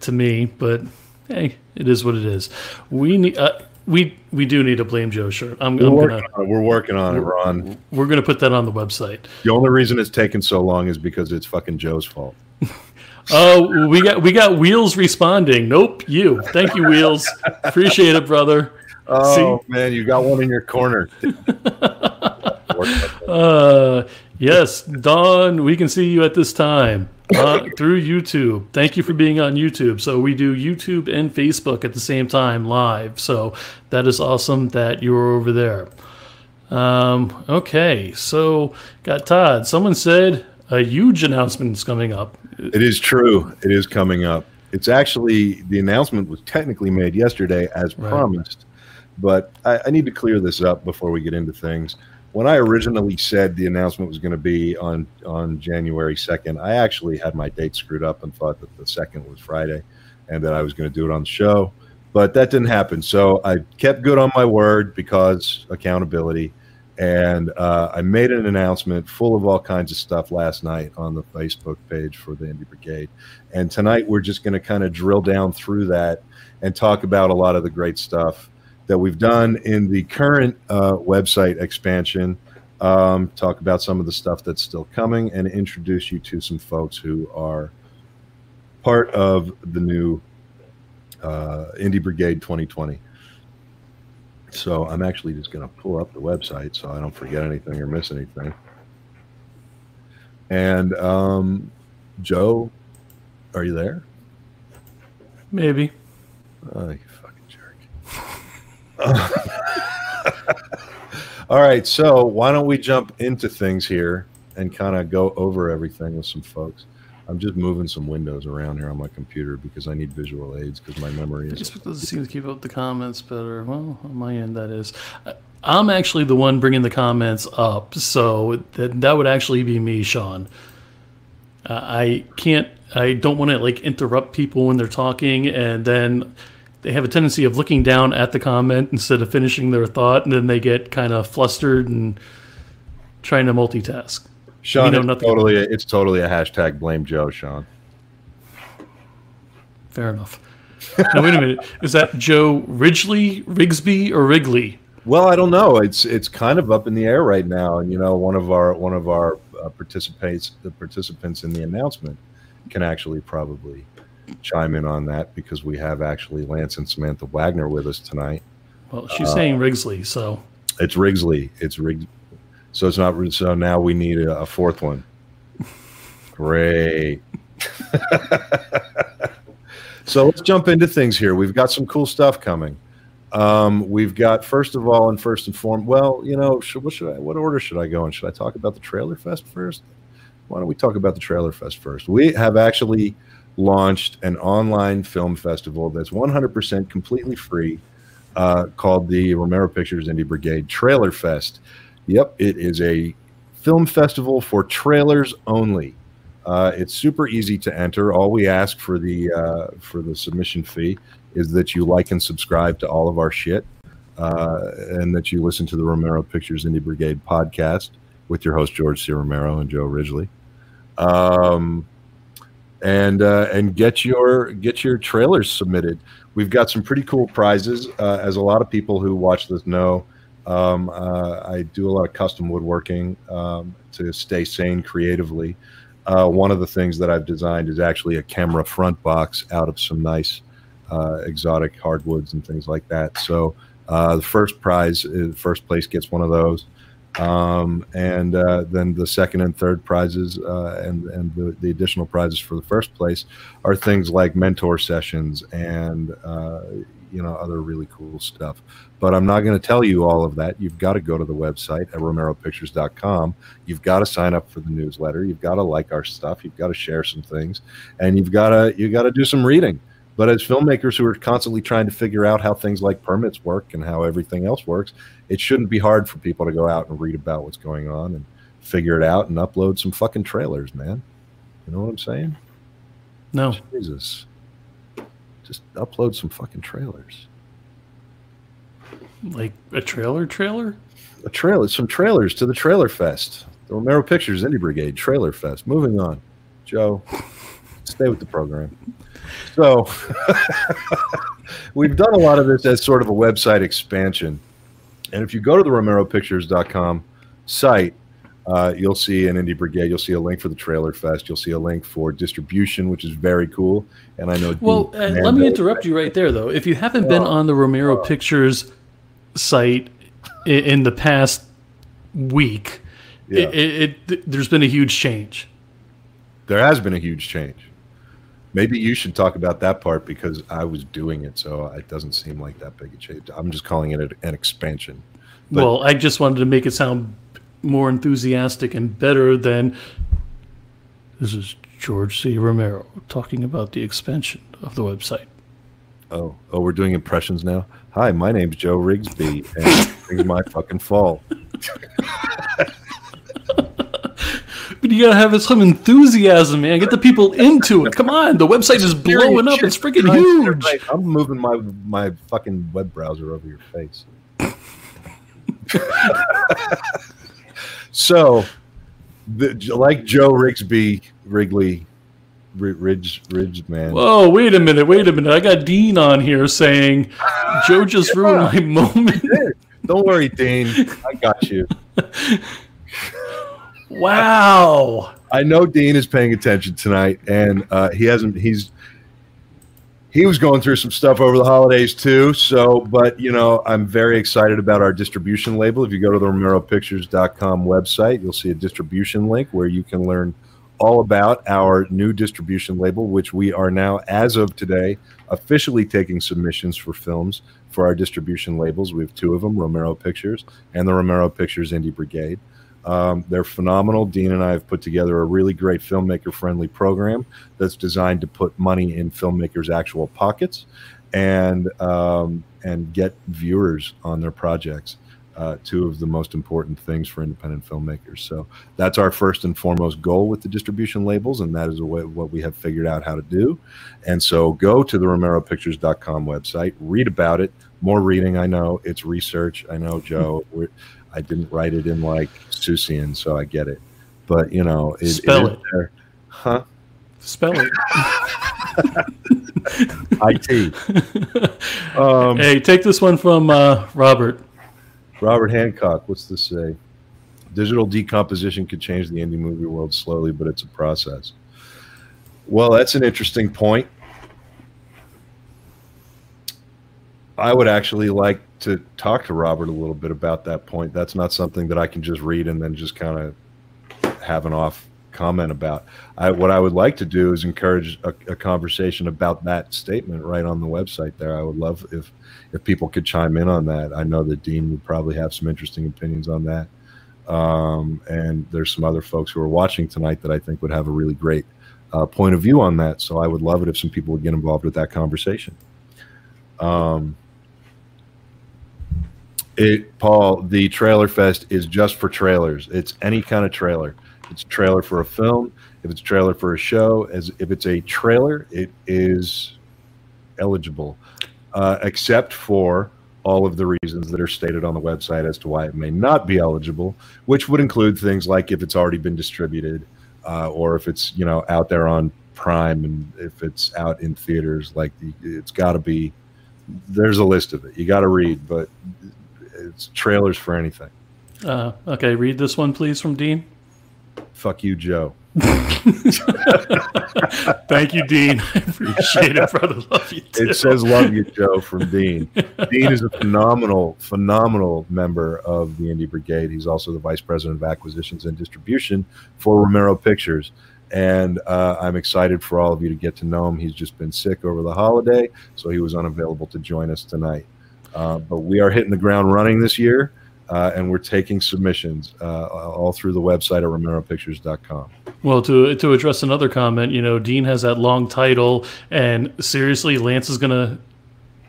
to me, but hey, it is what it is. We need. Uh, we we do need a blame Joe shirt. I'm, we're, I'm working gonna, we're working on it, Ron. We're gonna put that on the website. The only reason it's taken so long is because it's fucking Joe's fault. oh, we got we got Wheels responding. Nope, you. Thank you, Wheels. Appreciate it, brother. Oh See? man, you got one in your corner. uh, yes, Don. We can see you at this time uh, through YouTube. Thank you for being on YouTube. So we do YouTube and Facebook at the same time live. So that is awesome that you're over there. Um, okay, so got Todd. Someone said a huge announcement is coming up. It is true. It is coming up. It's actually the announcement was technically made yesterday as right. promised, but I, I need to clear this up before we get into things when I originally said the announcement was going to be on on January second, I actually had my date screwed up and thought that the second was Friday, and that I was going to do it on the show, but that didn't happen. So I kept good on my word because accountability, and uh, I made an announcement full of all kinds of stuff last night on the Facebook page for the Indie Brigade, and tonight we're just going to kind of drill down through that and talk about a lot of the great stuff that we've done in the current uh, website expansion. Um, talk about some of the stuff that's still coming and introduce you to some folks who are part of the new uh, Indie Brigade 2020. So I'm actually just going to pull up the website so I don't forget anything or miss anything. And um, Joe, are you there? Maybe. Uh, All right, so why don't we jump into things here and kind of go over everything with some folks. I'm just moving some windows around here on my computer because I need visual aids because my memory is. Facebook doesn't seem to keep up the comments better. Well, on my end, that is. I'm actually the one bringing the comments up, so that that would actually be me, Sean. Uh, I can't. I don't want to like interrupt people when they're talking, and then they have a tendency of looking down at the comment instead of finishing their thought, and then they get kind of flustered and trying to multitask. Sean, know, it's totally a, it's totally a hashtag blame Joe, Sean. Fair enough. now wait a minute, is that Joe Ridgely, Rigsby, or Wrigley? Well, I don't know. It's it's kind of up in the air right now, and you know, one of our one of our uh, participates the participants in the announcement can actually probably chime in on that because we have actually Lance and Samantha Wagner with us tonight. Well, she's uh, saying Rigsley, so it's Rigsley. It's Rig. So it's not. So now we need a, a fourth one. Great. so let's jump into things here. We've got some cool stuff coming. Um, we've got first of all and first and foremost. Well, you know, should, what should I? What order should I go in? Should I talk about the Trailer Fest first? Why don't we talk about the Trailer Fest first? We have actually launched an online film festival that's 100% completely free, uh, called the Romero Pictures Indie Brigade Trailer Fest. Yep, it is a film festival for trailers only. Uh, it's super easy to enter. All we ask for the uh, for the submission fee is that you like and subscribe to all of our shit, uh, and that you listen to the Romero Pictures Indie Brigade podcast with your host George C. Romero and Joe Ridgely, um, and uh, and get your get your trailers submitted. We've got some pretty cool prizes, uh, as a lot of people who watch this know. Um, uh, I do a lot of custom woodworking um, to stay sane creatively. Uh, one of the things that I've designed is actually a camera front box out of some nice uh, exotic hardwoods and things like that. So uh, the first prize, first place gets one of those, um, and uh, then the second and third prizes uh, and and the, the, additional prizes for the first place are things like mentor sessions and you know other really cool stuff. But i'm not going to tell you all of that. You've got to go to the website at romeropictures.com you've got to sign up for the newsletter. You've got to like our stuff. You've got to share some things. And you've got to you got to do some reading but as filmmakers who are constantly trying to figure out how things like permits work and how everything else works it shouldn't be hard for people to go out and read about what's going on and figure it out and upload some fucking trailers man you know what i'm saying no jesus just upload some fucking trailers. Like a trailer trailer? A trailer, some trailers to the Trailer Fest. The Romero Pictures Indie Brigade Trailer Fest. Moving on. Joe, stay with the program. So, we've done a lot of this as sort of a website expansion. And if you go to the RomeroPictures.com site, uh, you'll see an Indie Brigade. You'll see a link for the Trailer Fest. You'll see a link for distribution, which is very cool. And I know. Well, uh, let me interrupt you right there, though. If you haven't been on the Romero Pictures site in, in the past week, yeah. it, it, it, there's been a huge change. There has been a huge change. Maybe you should talk about that part because I was doing it, so it doesn't seem like that big a change. I'm just calling it an expansion. But, well, I just wanted to make it sound more enthusiastic and better than this is George C. Romero talking about the expansion of the website. Oh, oh, we're doing impressions now. Hi, my name's Joe Rigsby, and it's my fucking fault. But you gotta have some enthusiasm, man. Get the people into it. Come on, the website is blowing up. It's freaking huge. I'm moving my my fucking web browser over your face. So, the, like Joe Rigsby, Wrigley, Ridge, Ridge man. Whoa, wait a minute, wait a minute. I got Dean on here saying Joe ah, just ruined my moment. Don't worry, Dean. I got you. wow. I know Dean is paying attention tonight, and uh, he hasn't. He's he was going through some stuff over the holidays too. So, but you know, I'm very excited about our distribution label. If you go to the RomeroPictures.com website, you'll see a distribution link where you can learn all about our new distribution label, which we are now, as of today, officially taking submissions for films for our distribution labels. We have two of them Romero Pictures and the Romero Pictures Indie Brigade. Um, they're phenomenal. Dean and I have put together a really great filmmaker friendly program that's designed to put money in filmmakers' actual pockets and um, and get viewers on their projects. Uh, two of the most important things for independent filmmakers. So that's our first and foremost goal with the distribution labels, and that is way, what we have figured out how to do. And so go to the RomeroPictures.com website, read about it. More reading, I know. It's research. I know, Joe. I didn't write it in like Susian, so I get it. But you know, it, spell it, it. huh? Spell it. IT. Um, hey, take this one from uh, Robert. Robert Hancock, what's this say? Digital decomposition could change the indie movie world slowly, but it's a process. Well, that's an interesting point. I would actually like to talk to Robert a little bit about that point. That's not something that I can just read and then just kind of have an off comment about. I, what I would like to do is encourage a, a, conversation about that statement right on the website there. I would love if if people could chime in on that. I know that Dean would probably have some interesting opinions on that. Um, and there's some other folks who are watching tonight that I think would have a really great uh, point of view on that. So I would love it if some people would get involved with that conversation. Um, it, Paul, the trailer fest is just for trailers. It's any kind of trailer. It's a trailer for a film. If it's a trailer for a show, as if it's a trailer, it is eligible, uh, except for all of the reasons that are stated on the website as to why it may not be eligible, which would include things like if it's already been distributed, uh, or if it's you know out there on Prime, and if it's out in theaters. Like it's got to be. There's a list of it. You got to read, but it's trailers for anything. Uh, okay, read this one, please, from Dean. Fuck you, Joe. Thank you, Dean. I appreciate it, brother. Love you. Too. It says "Love You, Joe" from Dean. Dean is a phenomenal, phenomenal member of the Indie Brigade. He's also the vice president of acquisitions and distribution for Romero Pictures. And uh, I'm excited for all of you to get to know him. He's just been sick over the holiday, so he was unavailable to join us tonight. Uh, but we are hitting the ground running this year uh, and we're taking submissions uh, all through the website at romeropictures.com. Well, to to address another comment, you know, Dean has that long title, and seriously, Lance is gonna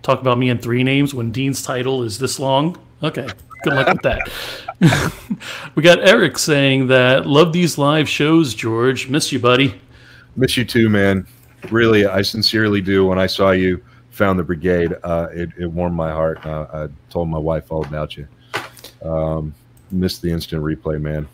talk about me in three names when Dean's title is this long. Okay, good luck with that. we got Eric saying that love these live shows, George. Miss you, buddy. Miss you too, man. Really, I sincerely do. When I saw you found the brigade, uh, it, it warmed my heart. Uh, I told my wife all about you. Um, missed the instant replay, man.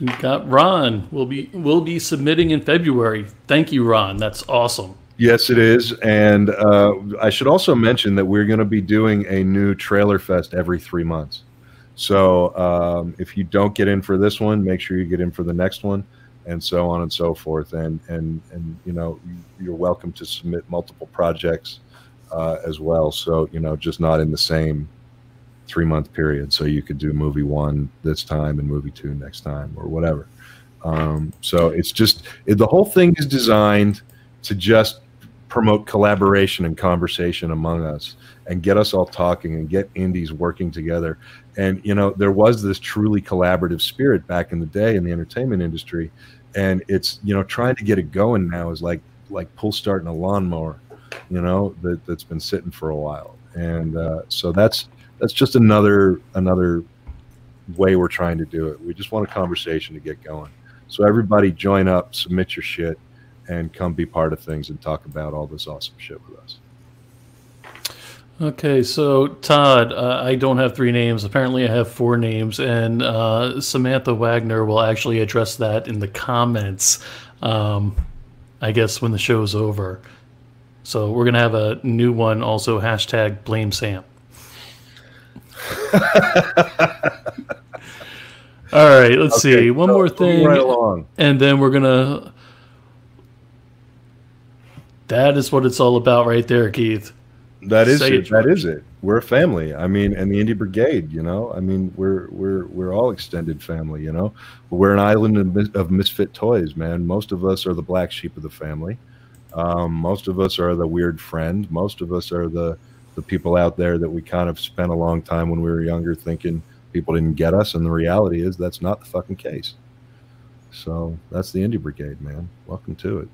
We got Ron. We'll be we'll be submitting in February. Thank you, Ron. That's awesome. Yes, it is. And uh, I should also mention that we're going to be doing a new trailer fest every three months. So um, if you don't get in for this one, make sure you get in for the next one, and so on and so forth. And and and you know you're welcome to submit multiple projects uh, as well. So you know just not in the same three month period. So you could do movie one this time and movie two next time or whatever. Um, so it's just it, the whole thing is designed to just promote collaboration and conversation among us and get us all talking and get indies working together. And you know, there was this truly collaborative spirit back in the day in the entertainment industry, and it's you know trying to get it going now is like like pull starting a lawnmower, you know, that that's been sitting for a while. And uh, so that's that's just another another way we're trying to do it. We just want a conversation to get going. So everybody join up, submit your shit, and come be part of things and talk about all this awesome shit with us. Okay, so Todd, uh, I don't have three names. Apparently, I have four names, and uh, Samantha Wagner will actually address that in the comments. Um, I guess when the show's over. So we're gonna have a new one also. Hashtag blame Sam. All right, let's okay, see. One so more thing. Right along. And then we're going to. That is what it's all about right there, Keith. That is Say it. it that is it. We're a family. I mean, and the Indie Brigade, you know. I mean, we're we're we're all extended family, you know. We're an island of, of misfit toys, man. Most of us are the black sheep of the family. Um, most of us are the weird friend. Most of us are the the people out there that we kind of spent a long time when we were younger thinking people didn't get us, and the reality is that's not the fucking case. So that's the Indie Brigade, man. Welcome to it.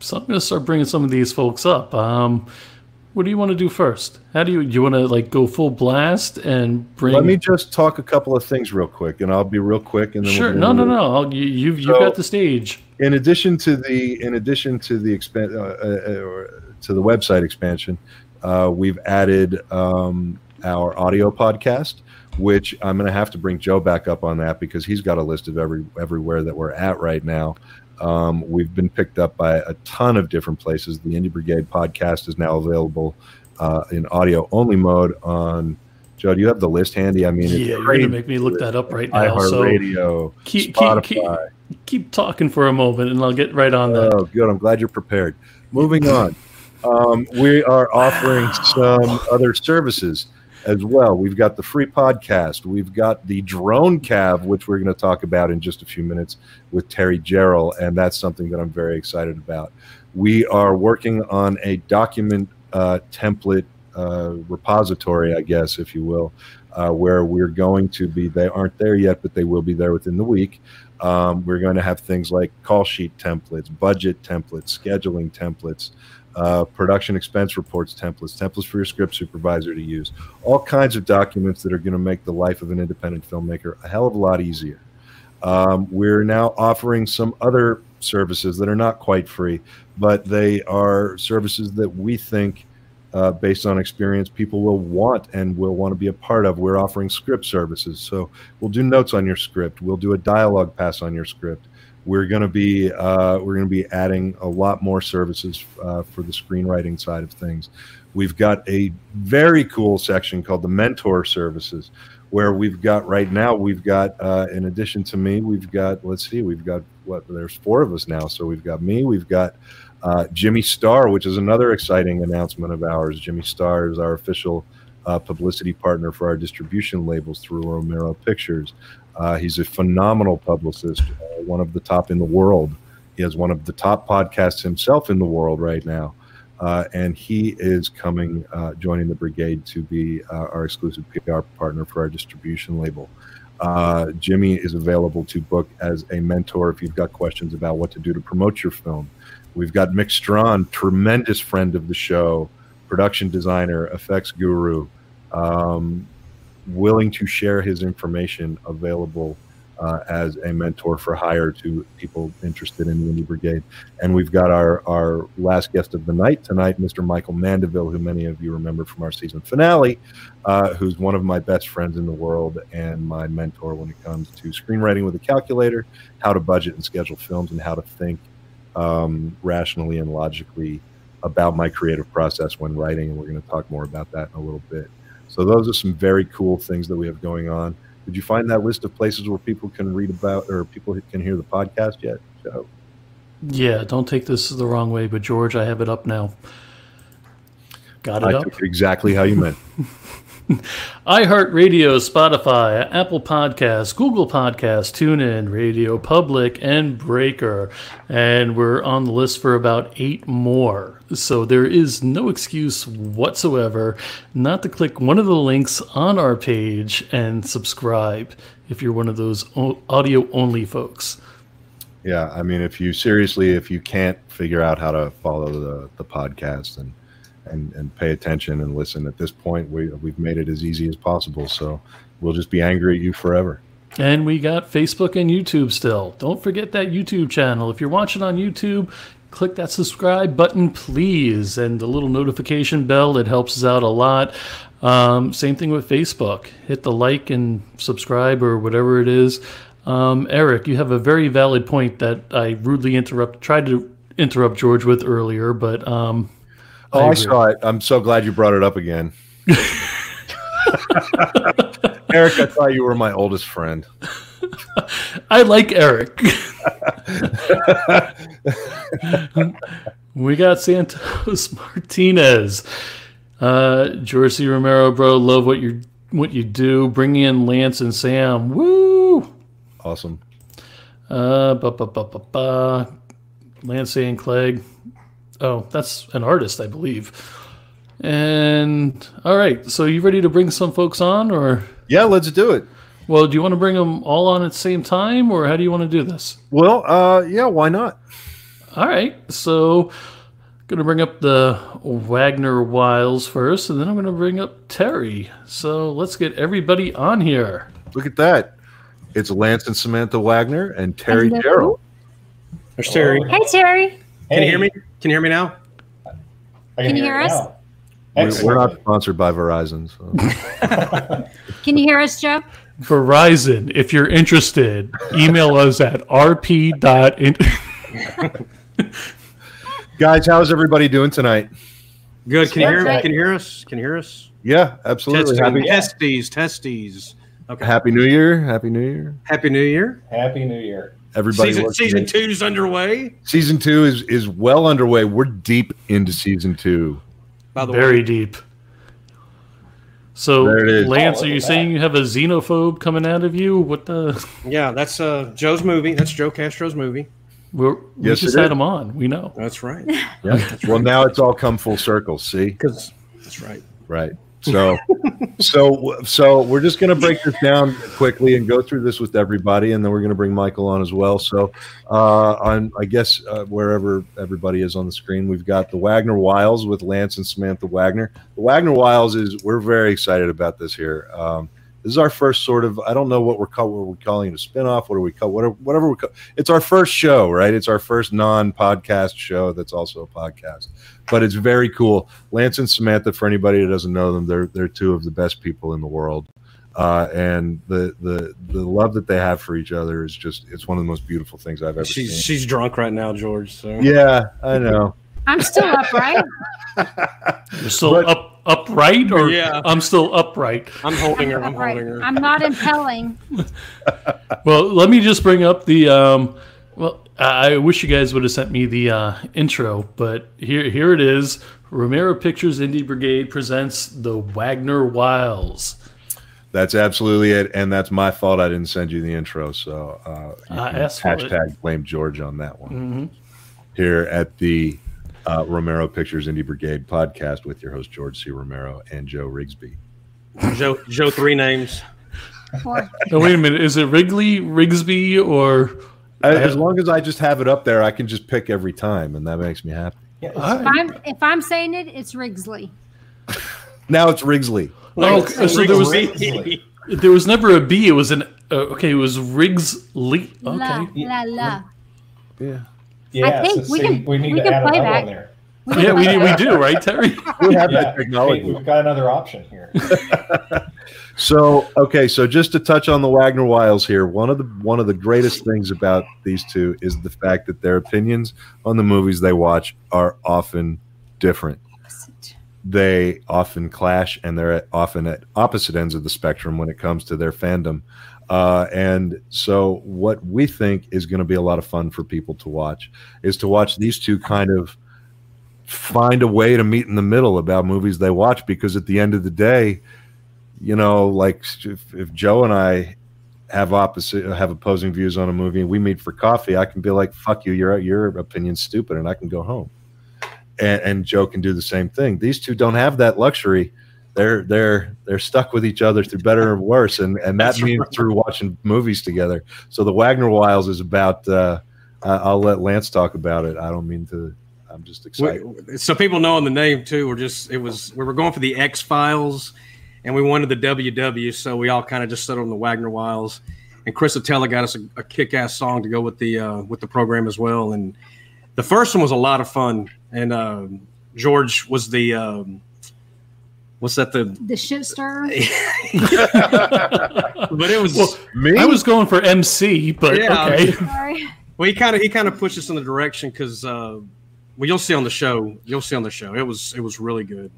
So I'm going to start bringing some of these folks up. Um, what do you want to do first? How do you you want to like go full blast and bring? Let me just talk a couple of things real quick, and I'll be real quick. And then sure, we'll no, no, no, I'll, you, you've you've got the stage. In addition to the in addition to the expan- uh, uh, to the website expansion, uh, we've added um, our audio podcast, which I'm going to have to bring Joe back up on that because he's got a list of every everywhere that we're at right now. Um, we've been picked up by a ton of different places. The Indie Brigade podcast is now available uh, in audio only mode on Joe, do you have the list handy? I mean, yeah, you're gonna make me look that up right now. So iHeartRadio, keep, keep, Spotify. keep, keep talking for a moment, and I'll get right on that. Oh, good. I'm glad you're prepared. Moving on. Um, we are offering some other services as well. We've got the free podcast. We've got the drone cav, which we're going to talk about in just a few minutes with Terry Gerald, and that's something that I'm very excited about. We are working on a document uh, template uh, repository, I guess, if you will, uh, where we're going to be. They aren't there yet, but they will be there within the week. Um, we're going to have things like call sheet templates, budget templates, scheduling templates, uh, production expense reports templates, templates for your script supervisor to use, all kinds of documents that are going to make the life of an independent filmmaker a hell of a lot easier. Um, we're now offering some other services that are not quite free, but they are services that we think, uh, based on experience, people will want and will want to be a part of. We're offering script services. So we'll do notes on your script, we'll do a dialogue pass on your script. We're going to be uh, we're going to be adding a lot more services uh, for the screenwriting side of things. We've got a very cool section called the mentor services, where we've got right now we've got uh, in addition to me we've got let's see we've got what there's four of us now. So we've got me we've got uh, Jimmy Starr which is another exciting announcement of ours. Jimmy Starr is our official uh, publicity partner for our distribution labels through Romero Pictures uh, he's a phenomenal publicist uh, one of the top in the world he has one of the top podcasts himself in the world right now uh, and he is coming, uh, joining the brigade to be uh, our exclusive PR partner for our distribution label. Uh, Jimmy is available to book as a mentor if you've got questions about what to do to promote your film. We've got Mick Strawn, tremendous friend of the show, production designer, effects guru, um, willing to share his information available uh, as a mentor for hire to people interested in the Indie Brigade. And we've got our, our last guest of the night tonight, Mr. Michael Mandeville, who many of you remember from our season finale, uh, who's one of my best friends in the world and my mentor when it comes to screenwriting with a calculator, how to budget and schedule films, and how to think um, rationally and logically about my creative process when writing. And we're going to talk more about that in a little bit. So those are some very cool things that we have going on. Did you find that list of places where people can read about or people can hear the podcast yet? Joe? Yeah, don't take this the wrong way, but George, I have it up now. Got it I up. exactly how you meant. iHeartRadio, Spotify, Apple Podcasts, Google Podcasts, TuneIn, Radio Public, and Breaker. And we're on the list for about eight more. So there is no excuse whatsoever not to click one of the links on our page and subscribe if you're one of those audio only folks. Yeah, I mean, if you seriously, if you can't figure out how to follow the, the podcast and and and pay attention and listen, at this point, we we've made it as easy as possible. So we'll just be angry at you forever. And we got Facebook and YouTube still. Don't forget that YouTube channel. If you're watching on YouTube, click that subscribe button, please, and the little notification bell. It helps us out a lot. Um, same thing with Facebook. Hit the like and subscribe or whatever it is. Um, Eric, you have a very valid point that I rudely interrupt, tried to interrupt George with earlier, but um, Oh, I, agree. saw it. I'm so glad you brought it up again. Eric, I thought you were my oldest friend. I like Eric. we got Santos Martinez. Uh, Jorsey Romero, bro, love what you what you do. Bring in Lance and Sam. Woo! Awesome. Uh, ba, ba, ba, ba, ba. Lance and Clegg. Oh, that's an artist, I believe. And all right, so you ready to bring some folks on, or Yeah, let's do it. well, do you want to bring them all on at the same time, or how do you want to do this? Well, uh, yeah, why not? All right, so gonna bring up the Wagner Wiles first, and then I'm gonna bring up Terry. So let's get everybody on here. Look at that. It's Lance and Samantha Wagner and Terry Hello. Gerald. There's Terry. Hey Terry, Can you hear me? Can you hear me now? I Can you hear us? now. We- We're not sponsored by Verizon. So. can you hear us, Joe? Verizon, if you're interested, email us at rp. dot in- Guys, how's everybody doing tonight? Good. Can you hear? Perfect. Can you hear us? Can you hear us? Yeah, absolutely. Testing, Happy, testes, testes. Okay. Happy New Year. Happy New Year. Happy New Year. Happy New Year. Everybody Season, listening. season two's underway. Season two is is well underway. We're deep into season two. By the Very way, deep. So, There it is. Lance, Oh, are you at saying that. you have a xenophobe coming out of you? What the? yeah, that's uh Joe's movie. That's Joe Castro's movie. We're, we Yes, just it had is. him on. We know. That's right. Yeah. well, now it's all come full circle. See, Because that's right. right. So, so, so we're just going to break this down quickly and go through this with everybody, and then we're going to bring Michael on as well. So, uh, on I guess uh, wherever everybody is on the screen, we've got the Wagner Wiles with Lance and Samantha Wagner. The Wagner Wiles is we're very excited about this here. Um, this is our first sort of I don't know what we're call, what we're calling it a spinoff. What are we call whatever whatever we call. It's our first show, right? It's our first non-podcast show that's also a podcast, but it's very cool. Lance and Samantha, for anybody that doesn't know them, they're they're two of the best people in the world, uh, and the the the love that they have for each other is just it's one of the most beautiful things I've ever She's seen. she's drunk right now, George. So Yeah, I know. I'm still upright. You're still But- up upright, or Yeah. I'm still upright. I'm holding her. I'm upright. holding her. I'm not impelling. Well, let me just bring up the. Um, well, I I wish you guys would have sent me the uh, intro, but here, here it is. Romero Pictures Indie Brigade presents the Wagner Wiles. That's absolutely it, and that's my fault. I didn't send you the intro, so uh, you I can asked for it. hashtag blame George on that one. hmm Here at the uh, Romero Pictures Indie Brigade podcast with your host George C. Romero and Joe Rigsby. Joe Joe three names. Or No, wait a minute. Is it Wrigley, Rigsby, or I- As long as I just have it up there, I can just pick every time, and that makes me happy. If I'm if I'm saying it, it's Rigsley. Now it's Rigsley. Oh, Rigsley. so there was there was never a B. It was an uh, okay. It was Rigsley. La Okay. la la. Yeah, yeah, I think so we see, can- we need we to can add play another that. one there. Yeah, we, we do, right, Terry? we have Yeah, that technology. we've got another option here. So okay, so just to touch on the Wagner Wiles here, one of the one of the greatest things about these two is the fact that their opinions on the movies they watch are often different. They often clash, and they're at, often at opposite ends of the spectrum when it comes to their fandom. Uh, and so, what we think is going to be a lot of fun for people to watch is to watch these two kind of find a way to meet in the middle about movies they watch. Because at the end of the day, you know, like if, if Joe and I have opposite have opposing views on a movie and we meet for coffee, I can be like, "Fuck you, your your opinion's stupid," and I can go home. And, and Joe can do the same thing. These two don't have that luxury. They're they're they're stuck with each other through better and worse, and and that That's means right. through watching movies together. So the Wagner Wiles is about. Uh, I'll let Lance talk about it. I don't mean to. I'm just excited. We- so people know in the name too. We're just it was we were going for the X Files, and we wanted the WW, so we all kind of just settled on the Wagner Wiles. And Chris Atella got us a, a kick-ass song to go with the uh, with the program as well. And the first one was a lot of fun. And um, George was the um, what's that the The shit stirrer. but it was Well, Me? I was going for MC, but Yeah. okay. Sorry. Well, he kind of he kind of pushed us in the direction because uh, well, you'll see on the show. You'll see on the show. It was it was really good.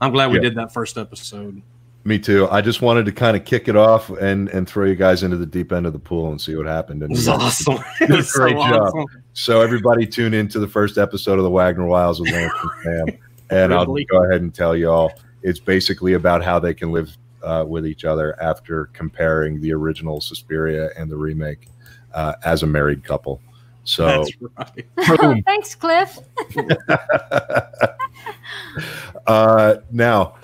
I'm glad we Yeah. did that first episode. Me too. I just wanted to kind of kick it off and and throw you guys into the deep end of the pool and see what happened. And It was awesome. It a was so great job. awesome. So everybody tune into the first episode of the Wagner Wiles with Lance and Sam, and I'll go ahead and tell you all. It's basically about how they can live uh, with each other after comparing the original Suspiria and the remake uh, as a married couple. So That's right. boom. Thanks, Cliff. uh, now,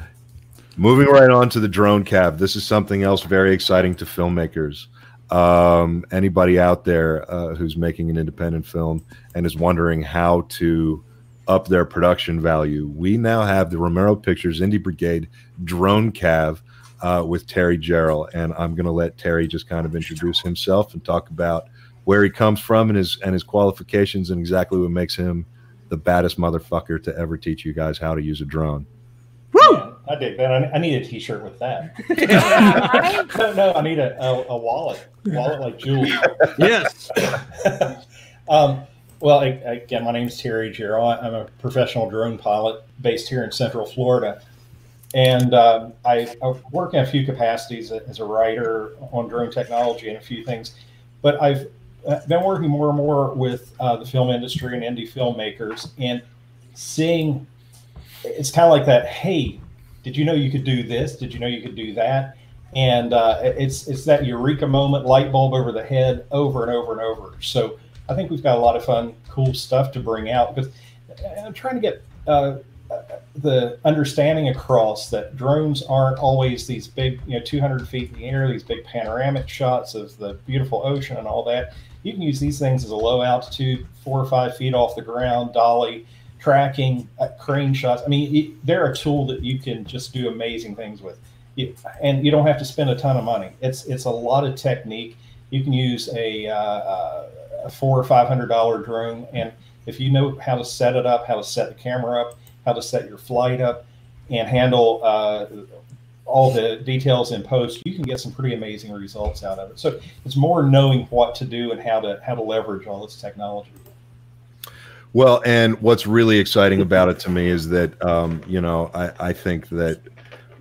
moving right on to the drone cab. This is something else very exciting to filmmakers. Um, anybody out there uh, who's making an independent film and is wondering how to up their production value, we now have the Romero Pictures Indie Brigade drone cav uh, with Terry Gerald, and I'm going to let Terry just kind of introduce himself and talk about where he comes from and his and his qualifications and exactly what makes him the baddest motherfucker to ever teach you guys how to use a drone. Man, I dig that. I, I need a T-shirt with that. No, no, I need a, a, a wallet, wallet like Julie. yes. um, well, I, again, my name is Terry Gerald. I'm a professional drone pilot based here in Central Florida. and um, I, I work in a few capacities as a writer on drone technology and a few things. But I've uh, been working more and more with uh, the film industry and indie filmmakers, and seeing it's kind of like that. Hey, did you know you could do this? Did you know you could do that? And uh, it's it's that eureka moment, light bulb over the head, over and over and over. So I think we've got a lot of fun, cool stuff to bring out because I'm trying to get uh, the understanding across that drones aren't always these big, you know, 200 feet in the air, these big panoramic shots of the beautiful ocean and all that. You can use these things as a low altitude, four or five feet off the ground, dolly, tracking, uh, crane shots. I mean, it, they're a tool that you can just do amazing things with. You, and you don't have to spend a ton of money. It's it's a lot of technique. You can use a, uh, a four or five hundred dollar drone, and if you know how to set it up, how to set the camera up, how to set your flight up, and handle uh, all the details in post, you can get some pretty amazing results out of it. So it's more knowing what to do and how to how to leverage all this technology. Well, and what's really exciting about it to me is that um, you know I, I think that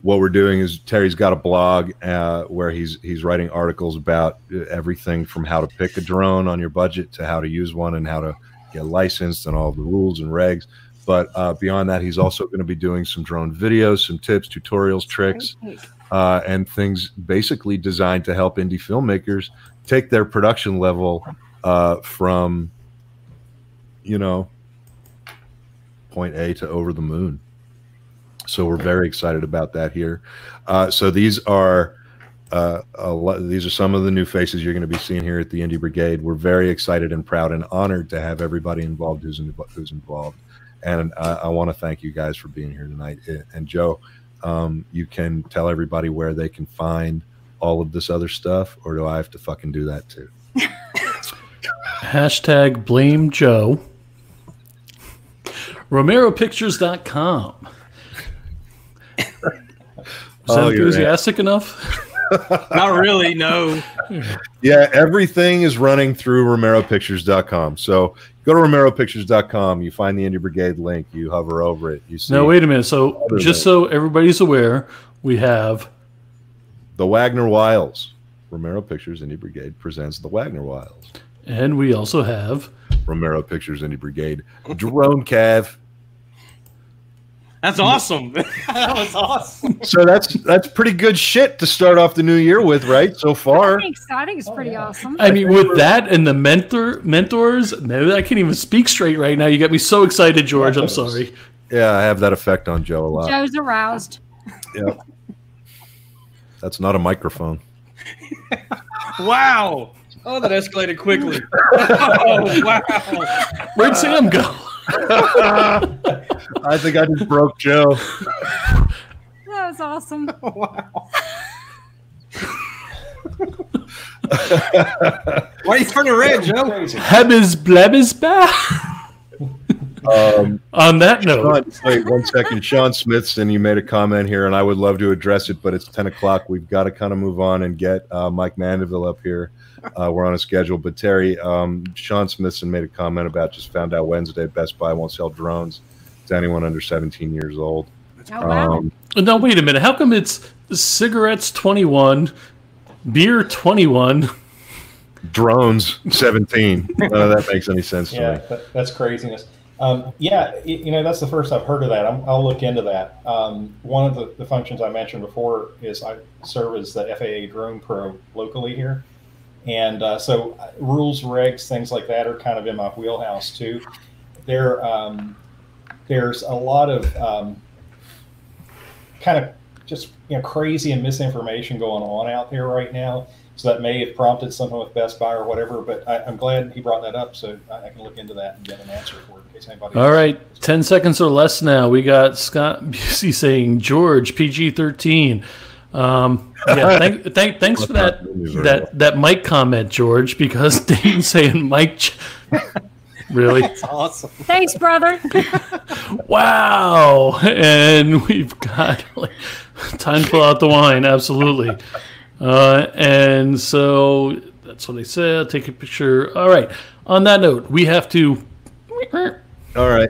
what we're doing is Terry's got a blog uh, where he's he's writing articles about everything from how to pick a drone on your budget to how to use one and how to get licensed and all the rules and regs. But uh, beyond that, he's also going to be doing some drone videos, some tips, tutorials, tricks, uh, and things basically designed to help indie filmmakers take their production level uh, from, you know, point A to over the moon. So we're very excited about that here. Uh, so these are uh, lot, these are some of the new faces you're going to be seeing here at the Indie Brigade. We're very excited and proud and honored to have everybody involved who's, in, who's involved. And I, I want to thank you guys for being here tonight. And Joe, um, you can tell everybody where they can find all of this other stuff, or do I have to fucking do that too? Hashtag blame Joe. RomeroPictures.com. Is that Oh, you're enthusiastic enough? Not really, no. Yeah, everything is running through RomeroPictures.com. So go to RomeroPictures.com. You find the Indie Brigade link. You hover over it. You see No, wait a minute. So, just than- so everybody's aware, we have the Wagner Wiles. Romero Pictures Indie Brigade presents the Wagner Wiles. And we also have Romero Pictures Indie Brigade. Drone Cav. That's awesome. that was awesome. So that's that's pretty good shit to start off the new year with, right? So far. I think so. I think it's pretty awesome. I mean, with that and the mentor mentors, no, I can't even speak straight right now. You got me so excited, George. I'm sorry. Yeah, I have that effect on Joe a lot. Joe's aroused. Yeah. That's not a microphone. Wow. Oh, that escalated quickly. oh, wow. Where'd Sam go? I think I just broke Joe. That was awesome. wow. Why are you turning red, Joe? Crazy. Hebbiz blebbiz bah. Um, On that note, Sean, wait one second. Sean Smithson, you made a comment here, and I would love to address it, but it's 10 o'clock. We've got to kind of move on and get uh, Mike Mandeville up here. Uh, we're on a schedule. But Terry, um, Sean Smithson made a comment about just found out Wednesday Best Buy won't sell drones to anyone under 17 years old. Oh, wow. Um, no, wait a minute. How come it's cigarettes 21, beer 21? drones 17. None of that makes any sense to Yeah, me. that, that's craziness. Um, yeah, you know, that's the first I've heard of that. I'm, I'll look into that. Um, one of the, the functions I mentioned before is I serve as the FAA Drone Pro locally here. And uh, so uh, rules, regs, things like that are kind of in my wheelhouse too. There, um, there's a lot of um, kind of just you know crazy and misinformation going on out there right now. So that may have prompted something with Best Buy or whatever. But I, I'm glad he brought that up, so I, I can look into that and get an answer for it in case anybody. All else- right, 10 seconds or less now. We got Scott Busey saying George PG 13. Um, yeah, thank, thank, thanks for that that that Mike comment, George, because Dane's saying Mike. Ch- really? That's awesome. Thanks, brother. Wow! And we've got like, time to pull out the wine. Absolutely. Uh, and so that's what I said. Take a picture. All right. On that note, we have to. All right.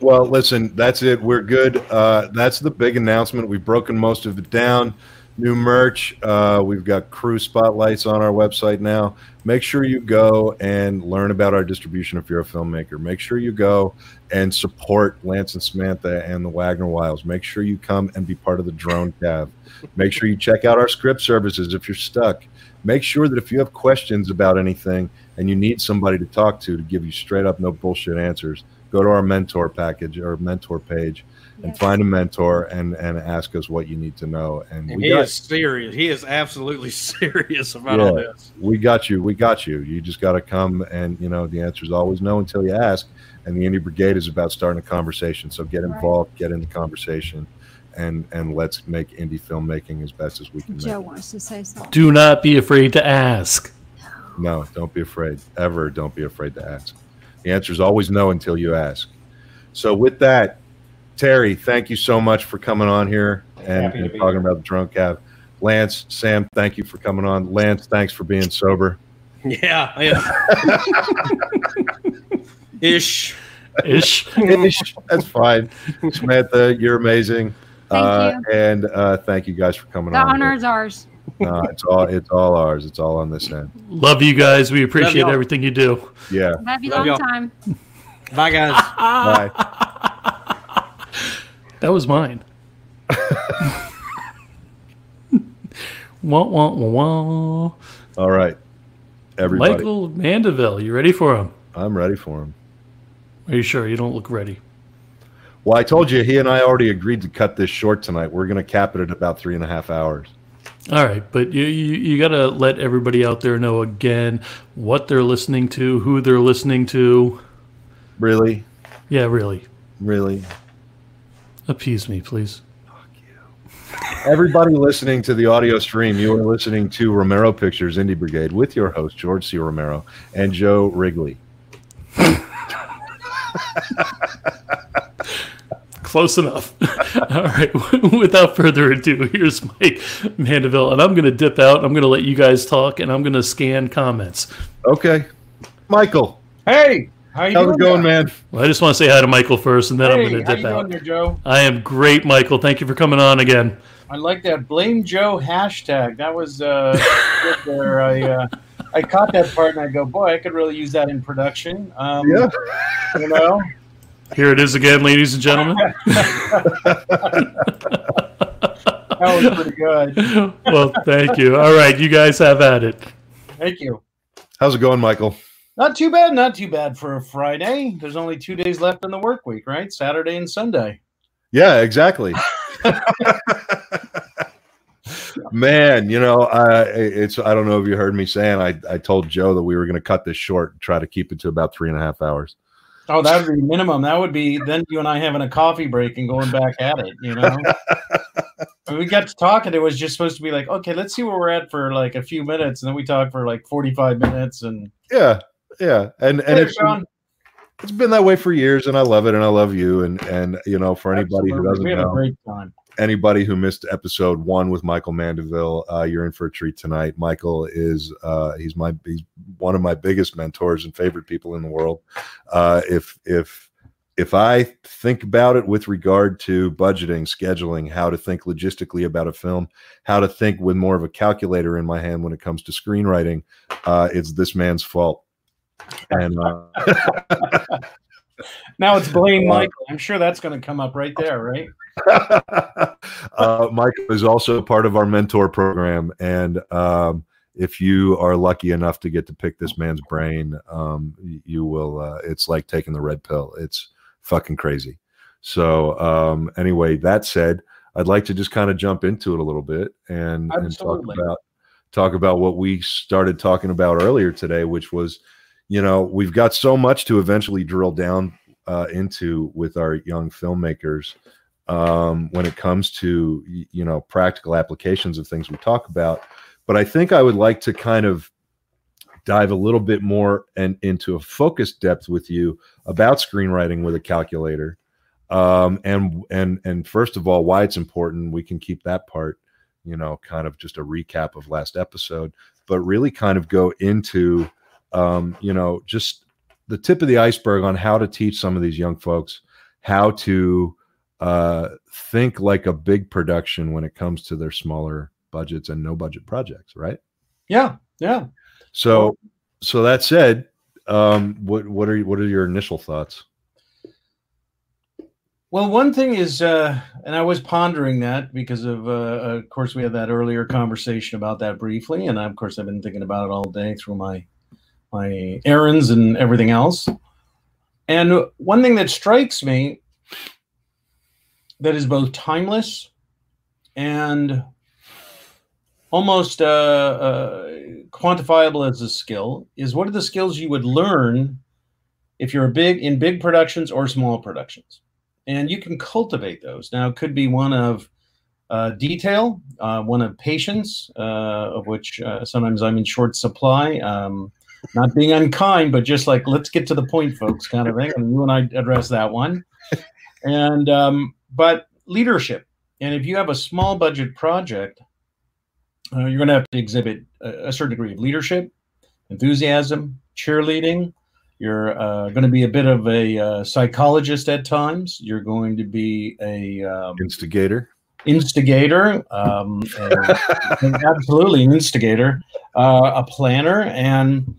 Well, listen, that's it. We're good. Uh, that's the big announcement. We've broken most of it down. New merch. Uh, we've got crew spotlights on our website now. Make sure you go and learn about our distribution if you're a filmmaker. Make sure you go and support Lance and Samantha and the Wagner Wiles. Make sure you come and be part of the Drone Cav. Make sure you check out our script services if you're stuck. Make sure that if you have questions about anything and you need somebody to talk to to give you straight up, no bullshit answers, go to our mentor package or mentor page and find a mentor and and ask us what you need to know. And And we he got, is serious. He is absolutely serious about all this. we got you. We got you. You just got to come and you know the answer is always no until you ask. And the Indie Brigade is about starting a conversation. So get Right. involved, get in the conversation, and and let's make indie filmmaking as best as we can. Joe Make wants to say something. Do not be afraid to ask. No, don't be afraid. Ever, don't be afraid to ask. The answer is always no until you ask. So with that, Terry, thank you so much for coming on here and, and talking here. about the drunk cab. Lance, Sam, thank you for coming on. Lance, thanks for being sober. Yeah. yeah. Ish. Ish. Ish. That's fine. Samantha, you're amazing. Thank uh, you. And uh, thank you guys for coming The on. The honor is ours. No, it's all it's all ours. It's all on this end. Love you guys. We appreciate y'all. everything you do. Yeah. Love you Love long y'all. time. Bye, guys. Bye. That was mine. wah, wah, wah. All right. Everybody. Michael Mandeville, you ready for him? I'm ready for him. Are you sure? You don't look ready. Well, I told you he and I already agreed to cut this short tonight. We're going to cap it at about three and a half hours. All right, but you, you, you got to let everybody out there know again what they're listening to, who they're listening to. Really? Yeah, really. Really? Appease me, please. Everybody listening to the audio stream, you are listening to Romero Pictures Indie Brigade with your host, George C. Romero and Joe Wrigley. Close enough. All right. Without further ado, here's Mike Mandeville, and I'm going to dip out. I'm going to let you guys talk, and I'm going to scan comments. Okay. Michael, Hey, how you how's doing it going, there? man? Well, I just want to say hi to Michael first, and then I'm going to how dip you out. doing there, Joe? I am great, Michael. Thank you for coming on again. I like that blame Joe hashtag. That was uh, good there. I uh, I caught that part and I go, boy, I could really use that in production. Um, Yeah. you know. Here it is again, ladies and gentlemen. That was pretty good. well, thank you. All right, you guys have at it. Thank you. How's it going, Michael? Not too bad. Not too bad for a Friday. There's only two days left in the work week, right? Saturday and Sunday. Yeah, exactly. Man, you know, I it's I don't know if you heard me saying I, I told Joe that we were going to cut this short, and try to keep it to about three and a half hours. Oh, that would be minimum. That would be then you and I having a coffee break and going back at it. You know. When we got to talking, it was just supposed to be like, okay, let's see where we're at for like a few minutes, and then we talked for like forty-five minutes, and Yeah, yeah, and and it's it's been that way for years, and I love it, and I love you, and and you know, for anybody who doesn't we had a know, anybody who missed episode one with Michael Mandeville, uh, you're in for a treat tonight. Michael is uh, he's my he's one of my biggest mentors and favorite people in the world. Uh, if if if I think about it with regard to budgeting, scheduling, how to think logistically about a film, how to think with more of a calculator in my hand when it comes to screenwriting, uh, it's this man's fault. And uh, Now it's blame Uh, Michael. I'm sure that's going to come up right there, right? uh, Michael is also part of our mentor program, and um, if you are lucky enough to get to pick this man's brain, um, you will. Uh, it's like taking the red pill. It's fucking crazy. So, um, anyway, that said, I'd like to just kind of jump into it a little bit and, and talk about talk about what we started talking about earlier today, which was, you know, we've got so much to eventually drill down uh, into with our young filmmakers um, when it comes to you know practical applications of things we talk about. But I think I would like to kind of dive a little bit more and into a focused depth with you about screenwriting with a calculator, um, and and and first of all, why it's important. We can keep that part, you know, kind of just a recap of last episode, but really kind of go into, um, you know, just the tip of the iceberg on how to teach some of these young folks how to uh, think like a big production when it comes to their smaller budgets and no budget projects, right? Yeah, yeah. So, so that said, um, what what are what are your initial thoughts? Well, one thing is, uh, and I was pondering that because of, uh, of course, we had that earlier conversation about that briefly, and I, of course, I've been thinking about it all day through my my errands and everything else. And one thing that strikes me that is both timeless and almost uh, uh, quantifiable as a skill is what are the skills you would learn if you're big in big productions or small productions? And you can cultivate those. Now it could be one of uh, detail uh, one of patience uh, of which uh, sometimes i'm in short supply. Um, not being unkind but just like let's get to the point folks kind of thing and you and i address that one and um, but leadership and if you have a small budget project uh, you're going to have to exhibit a, a, certain degree of leadership, enthusiasm, cheerleading. You're uh, going to be a bit of a uh, psychologist at times. You're going to be a um, instigator. Instigator, um, absolutely an instigator, uh, a planner, and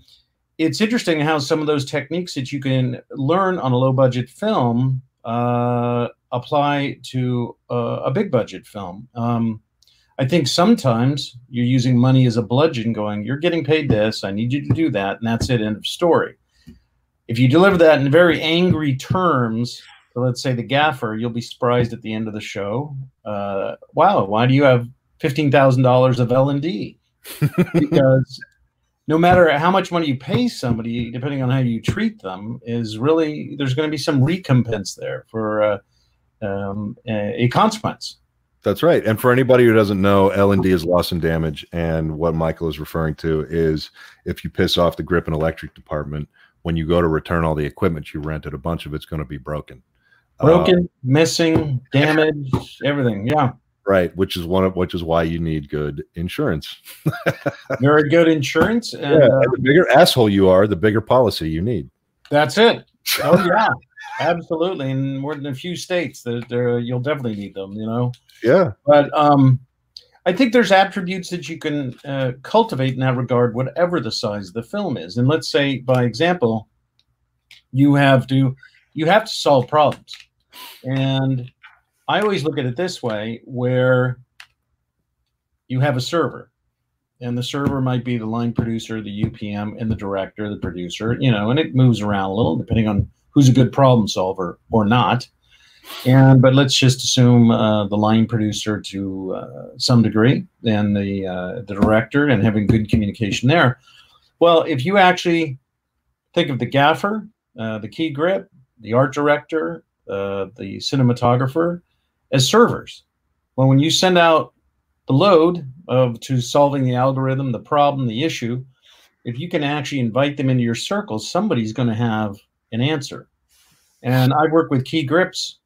it's interesting how some of those techniques that you can learn on a low budget film uh, apply to uh, a big budget film. Um, I think sometimes you're using money as a bludgeon, going, You're getting paid this, I need you to do that, and that's it, end of story. If you deliver that in very angry terms, let's say the gaffer, you'll be surprised at the end of the show. Uh, wow, why do you have fifteen thousand dollars of L and D? Because no matter how much money you pay somebody, depending on how you treat them, is really there's going to be some recompense there for uh, um, a, consequence. That's right. And for anybody who doesn't know, L and D is loss and damage, and what Michael is referring to is if you piss off the grip and electric department, when you go to return all the equipment you rented, a bunch of it's going to be broken, broken, uh, missing, damaged, everything. Yeah. Right, which is one of which is why you need good insurance. Very good insurance. And, yeah, uh, the bigger asshole you are, the bigger policy you need. That's it. Oh yeah. Absolutely, in more than a few states, that there you'll definitely need them. You know. Yeah. But um, I think there's attributes that you can uh, cultivate in that regard, whatever the size of the film is. And let's say, by example, you have to you have to solve problems, and I always look at it this way, where you have a server, and the server might be the line producer, the UPM, and the director, the producer, you know, and it moves around a little depending on who's a good problem solver or not. And but let's just assume uh, the line producer to uh, some degree, and the uh, the director, and having good communication there. Well, if you actually think of the gaffer, uh, the key grip, the art director, uh, the cinematographer as servers, well, when you send out the load of to solving the algorithm, the problem, the issue, if you can actually invite them into your circle, somebody's going to have an answer. And I work with key grips.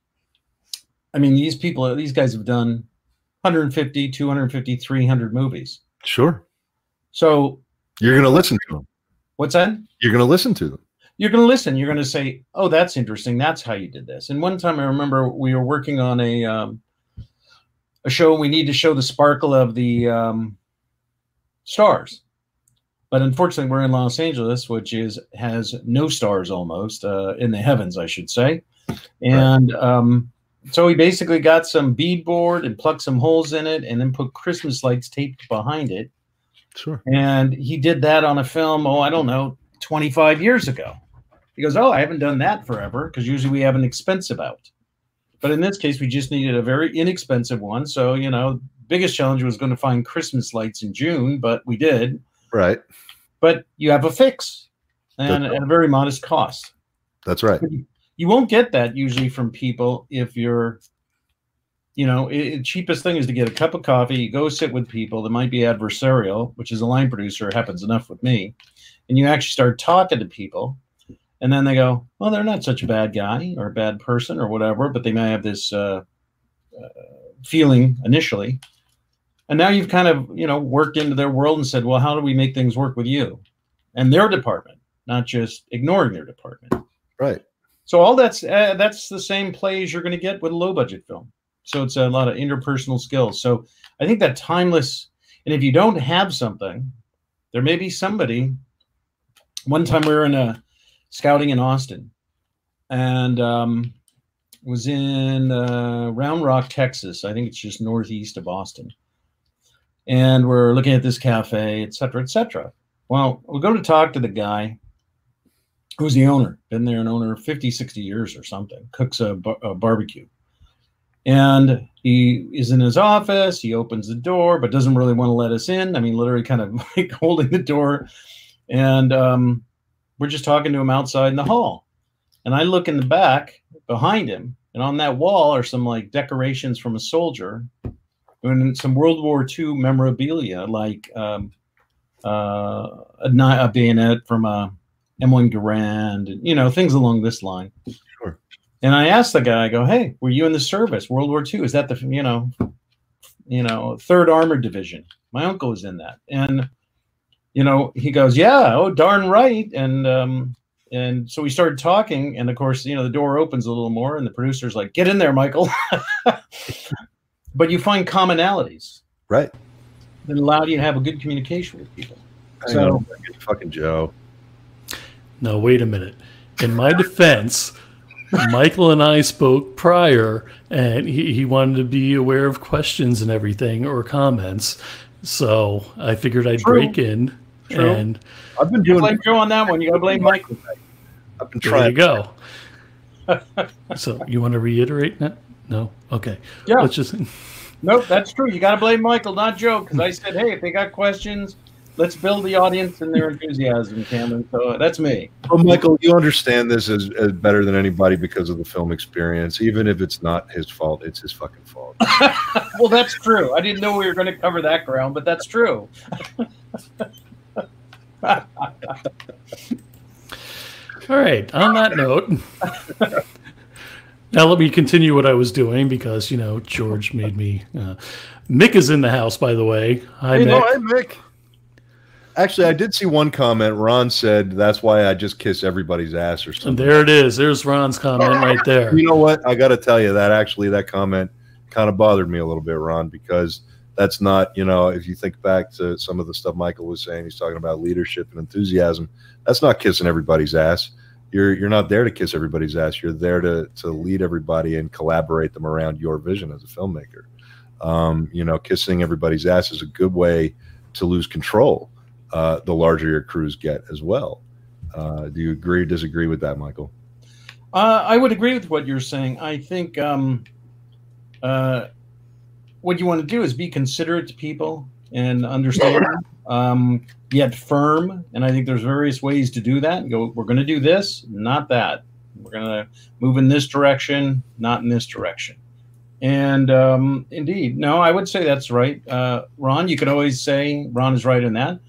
I mean, these people, these guys have done 150, 250, 300 movies. Sure. So you're going to listen to them. What's that? You're going to listen to them. You're going to listen. You're going to say, "Oh, that's interesting. That's how you did this." And one time, I remember we were working on a um, a show. We need to show the sparkle of the um, stars, but unfortunately, we're in Los Angeles, which is has no stars almost uh, in the heavens, I should say. And um, so we basically got some beadboard and plugged some holes in it, and then put Christmas lights taped behind it. Sure. And he did that on a film. Oh, I don't know, 25 years ago. He goes, "Oh, I haven't done that forever because usually we have an expensive out." But in this case, we just needed a very inexpensive one. So you know, biggest challenge was going to find Christmas lights in June, but we did. Right. But you have a fix and at a very modest cost. That's right. You won't get that usually from people if you're, you know, it, cheapest thing is to get a cup of coffee, you go sit with people that might be adversarial, which is a line producer, happens enough with me, and you actually start talking to people. And then they go, well, they're not such a bad guy or a bad person or whatever, but they may have this uh, uh, feeling initially and now you've kind of you know worked into their world and said well how do we make things work with you and their department not just ignoring their department right So all that's uh, that's the same plays you're going to get with a low budget film. So it's a lot of interpersonal skills. So I think that timeless. And if you don't have something, there may be somebody. One time we were in a scouting in Austin, and um, was in uh, Round Rock, Texas. I think it's just northeast of Austin. And we're looking at this cafe, et cetera, et cetera. Well, we go to talk to the guy who's the owner, been there an owner 50, 60 years or something, cooks a, a barbecue. And he is in his office. He opens the door, but doesn't really want to let us in. I mean, literally kind of like holding the door. And um, we're just talking to him outside in the hall. And I look in the back behind him, and on that wall are some like decorations from a soldier and some World War II memorabilia, like um, uh, a, a bayonet from a M1 Garand, and, you know, things along this line. Sure. And I asked the guy, I go, "Hey, were you in the service, World War II? Is that the you know, you know, Third Armored Division? My uncle was in that." And you know, he goes, "Yeah, oh darn right." And um, and so we started talking, and of course, you know, the door opens a little more, and the producer's like, "Get in there, Michael." but you find commonalities Right. that allow you to have a good communication with people. I So- know. fucking Joe. No, wait a minute. In my defense, Michael and I spoke prior, and he, he wanted to be aware of questions and everything or comments. So I figured I'd True. break in, True. and I've been doing. blame Joe on that one. You got to blame Michael. I've been there you go. so you want to reiterate that? No. Okay. Yeah. Let's just. Nope, that's true. You got to blame Michael, not Joe, because I said, hey, if they got questions, let's build the audience and their enthusiasm, Cameron. So that's me. Well, Michael, you understand this as, as better than anybody because of the film experience. Even if it's not his fault, it's his fucking fault. Well, that's true. I didn't know we were going to cover that ground, but that's true. All right. On that note, now let me continue what I was doing because you know George made me. Uh, Mick is in the house, by the way. Hi, Hey, Mick. no, hey, Mick. Actually, I did see one comment. Ron said that's why I just kiss everybody's ass or something. And there it is. There's Ron's comment right there. You know what? I got to tell you that actually that comment kind of bothered me a little bit, Ron, because that's not, you know, if you think back to some of the stuff Michael was saying, he's talking about leadership and enthusiasm. That's not kissing everybody's ass. You're you're not there to kiss everybody's ass. You're there to to lead everybody and collaborate them around your vision as a filmmaker. Um, you know, kissing everybody's ass is a good way to lose control. Uh, the larger your crews get as well. Uh, do you agree or disagree with that, Michael? Uh, I would agree with what you're saying. I think um, uh, what you want to do is be considerate to people and understand, um, yet firm. And I think there's various ways to do that. Go, we're going to do this, not that. We're going to move in this direction, not in this direction. And um, indeed, no, I would say that's right. Uh, Ron, you could always say Ron is right in that.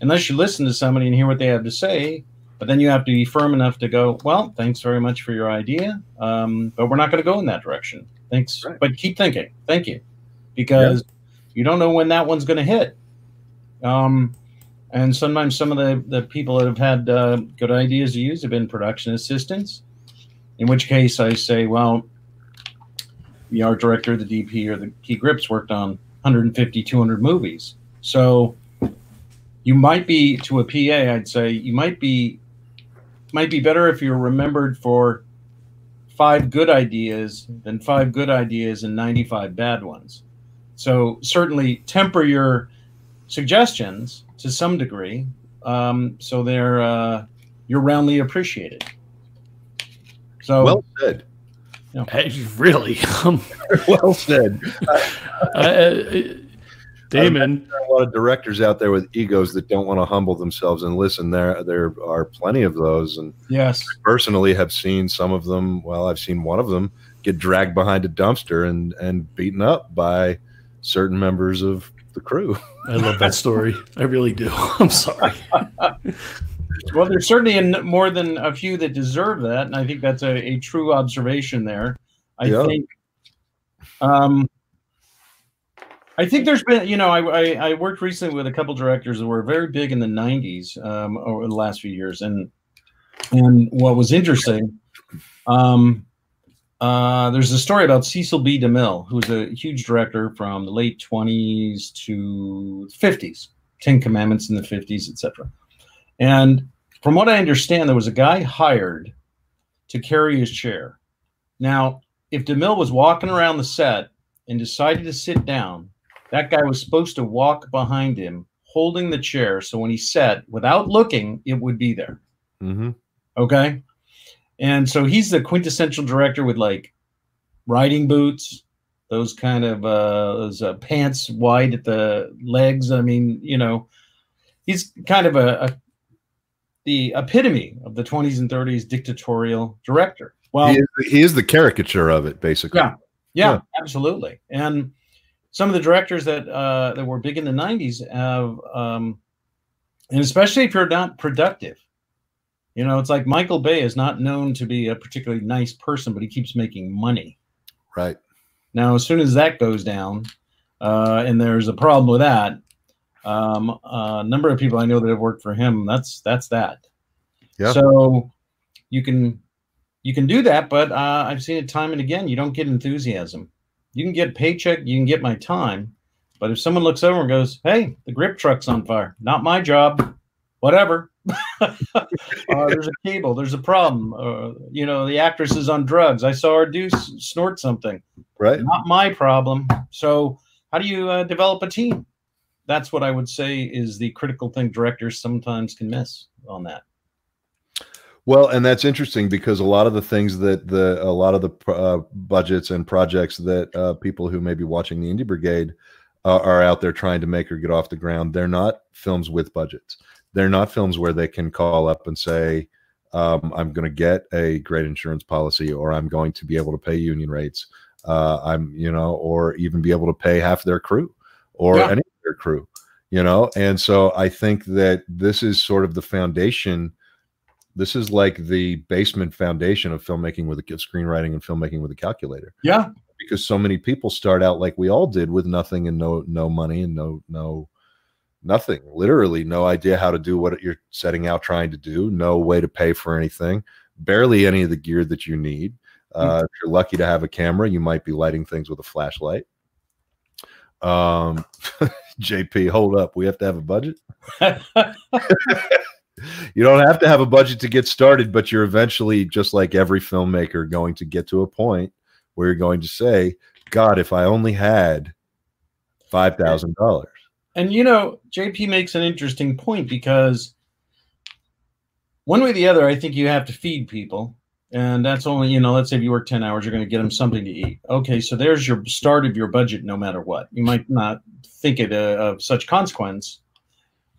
Unless you listen to somebody and hear what they have to say, but then you have to be firm enough to go, well, thanks very much for your idea, um, but we're not going to go in that direction. Thanks, Right. but keep thinking. Thank you, because you don't know when that one's going to hit. Um, and sometimes some of the, the people that have had uh, good ideas to use have been production assistants. In which case, I say, well, the art director, the DP, or the key grips worked on 150, 200 movies. So you might be to a PA, I'd say you might be might be better if you're remembered for five good ideas than five good ideas and 95 bad ones. So certainly temper your suggestions to some degree, um, so they're uh, you're roundly appreciated. So Well said. Hey, really? Um, well said. I, I, Damon, There are a lot of directors out there with egos that don't want to humble themselves and listen. There, there are plenty of those, and yes, personally have seen some of them. Well, I've seen one of them get dragged behind a dumpster and and beaten up by certain members of the crew. I love that story. I really do. I'm sorry. Well, there's certainly more than a few that deserve that, and I think that's a, a true observation there. I Yeah. think, um, I think there's been, you know, I, I, I worked recently with a couple directors that were very big in the '90s um, over the last few years, and and what was interesting, Um, uh, there's a story about Cecil B. DeMille, who was a huge director from the late 20s to 50s, Ten Commandments in the 50s, etc. And from what I understand, there was a guy hired to carry his chair. Now, if DeMille was walking around the set and decided to sit down, that guy was supposed to walk behind him holding the chair. So when he sat, without looking, it would be there. hmm Okay. And so he's the quintessential director with like riding boots, those kind of uh, those uh, pants wide at the legs. I mean, you know, he's kind of a, a the epitome of the 20s and 30s dictatorial director. Well, he, is, he is the caricature of it, basically. Yeah. yeah, Yeah. absolutely. And some of the directors that uh, that were big in the 90s have, um, and especially if you're not productive, you know, it's like Michael Bay is not known to be a particularly nice person, but he keeps making money. Right. Now, as soon as that goes down, uh, and there's a problem with that, um, a number of people I know that have worked for him, that's that's that. Yeah. So you can you can do that, but uh, I've seen it time and again. You don't get enthusiasm. You can get paycheck, you can get my time, but if someone looks over and goes, "Hey, the grip truck's on fire," not my job. Whatever. uh, there's a cable. There's a problem. Uh, you know, the actress is on drugs. I saw her do snort something Right. not my problem. So, how do you uh, develop a team? That's what I would say is the critical thing directors sometimes can miss on that. Well, and that's interesting because a lot of the things that the a lot of the uh, budgets and projects that uh, people who may be watching the Indie Brigade uh, are out there trying to make or get off the ground, they're not films with budgets. They're not films where they can call up and say, um, "I'm going to get a great insurance policy," or "I'm going to be able to pay union rates." Uh, I'm, you know, or even be able to pay half their crew or Yeah. any of their crew, you know. And so I think that this is sort of the foundation this is like the basement foundation of filmmaking with a screenwriting and filmmaking with a calculator Yeah, because so many people start out like we all did with nothing and no no money and no no nothing literally no idea how to do what you're setting out trying to do no way to pay for anything barely any of the gear that you need. Uh, if you're lucky to have a camera you might be lighting things with a flashlight. Um jp hold up we have to have a budget? You don't have to have a budget to get started, but you're eventually, just like every filmmaker, going to get to a point where you're going to say, God, if I only had five thousand dollars. And you know, JP makes an interesting point because one way or the other, I think you have to feed people. And that's only, you know, let's say if you work 10 hours, you're going to get them something to eat. Okay, so there's your start of your budget no matter what. You might not think it uh, of such consequence.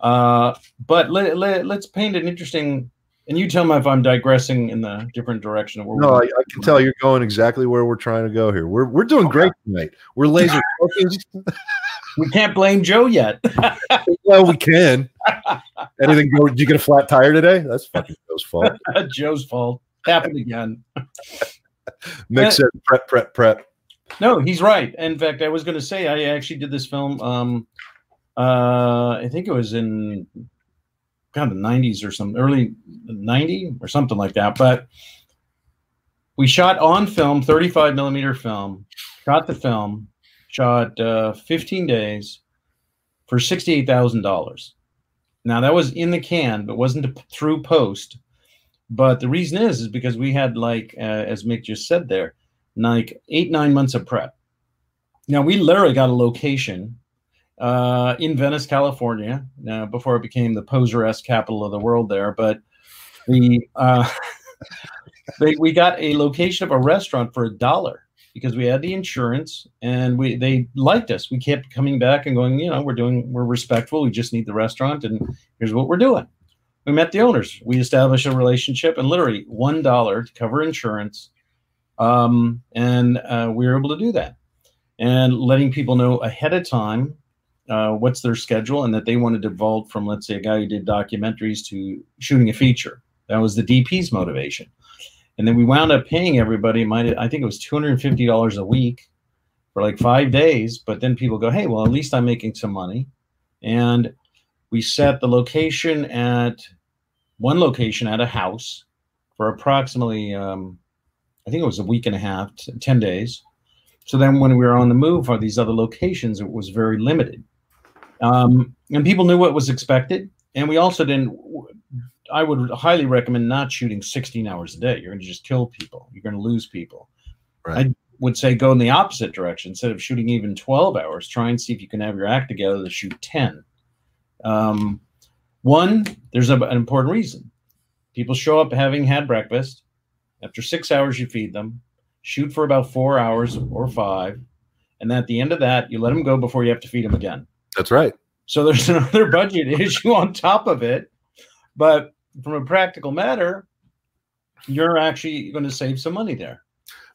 Uh, but let, let, let's paint an interesting, and you tell me if I'm digressing in the different direction of where No, I, I can tell you're going exactly where we're trying to go here. We're we're doing great tonight. We're laser focused. we can't blame Joe yet. well, we can. Anything? Go, did you get a flat tire today? That's fucking Joe's fault. Joe's fault. Happened again. Mick said prep, prep, prep. No, he's right. In fact, I was going to say I actually did this film. Um, uh, I think it was in kind of the '90s or some early '90 or something like that. But we shot on film, 35 millimeter film. Shot the film. Shot uh, 15 days for sixty-eight thousand dollars. Now that was in the can, but wasn't through post. But the reason is, is because we had like, uh, as Mick just said there, like eight nine months of prep. Now we literally got a location uh, in Venice, California, uh, before it became the poser-esque capital of the world there. But we uh, they, we got a location of a restaurant for a dollar because we had the insurance and we they liked us. We kept coming back and going, you know, we're doing we're respectful. We just need the restaurant and here's what we're doing. We met the owners. We established a relationship and literally one dollar to cover insurance um, and uh, we were able to do that and letting people know ahead of time uh, what's their schedule and that they wanted to vault from let's say a guy who did documentaries to shooting a feature that was the dp's motivation and then we wound up paying everybody might i think it was $250 a week for like five days but then people go hey well at least i'm making some money and we set the location at one location at a house for approximately um, I think it was a week and a half, t- 10 days. So then when we were on the move for these other locations, it was very limited. Um, and people knew what was expected. And we also didn't, I would highly recommend not shooting 16 hours a day. You're going to just kill people, you're going to lose people. Right. I would say go in the opposite direction. Instead of shooting even 12 hours, try and see if you can have your act together to shoot 10. Um, one, there's a, an important reason. People show up having had breakfast. After six hours, you feed them. Shoot for about four hours or five. And at the end of that, you let them go before you have to feed them again. That's right. So there's another budget issue on top of it. But from a practical matter, you're actually going to save some money there.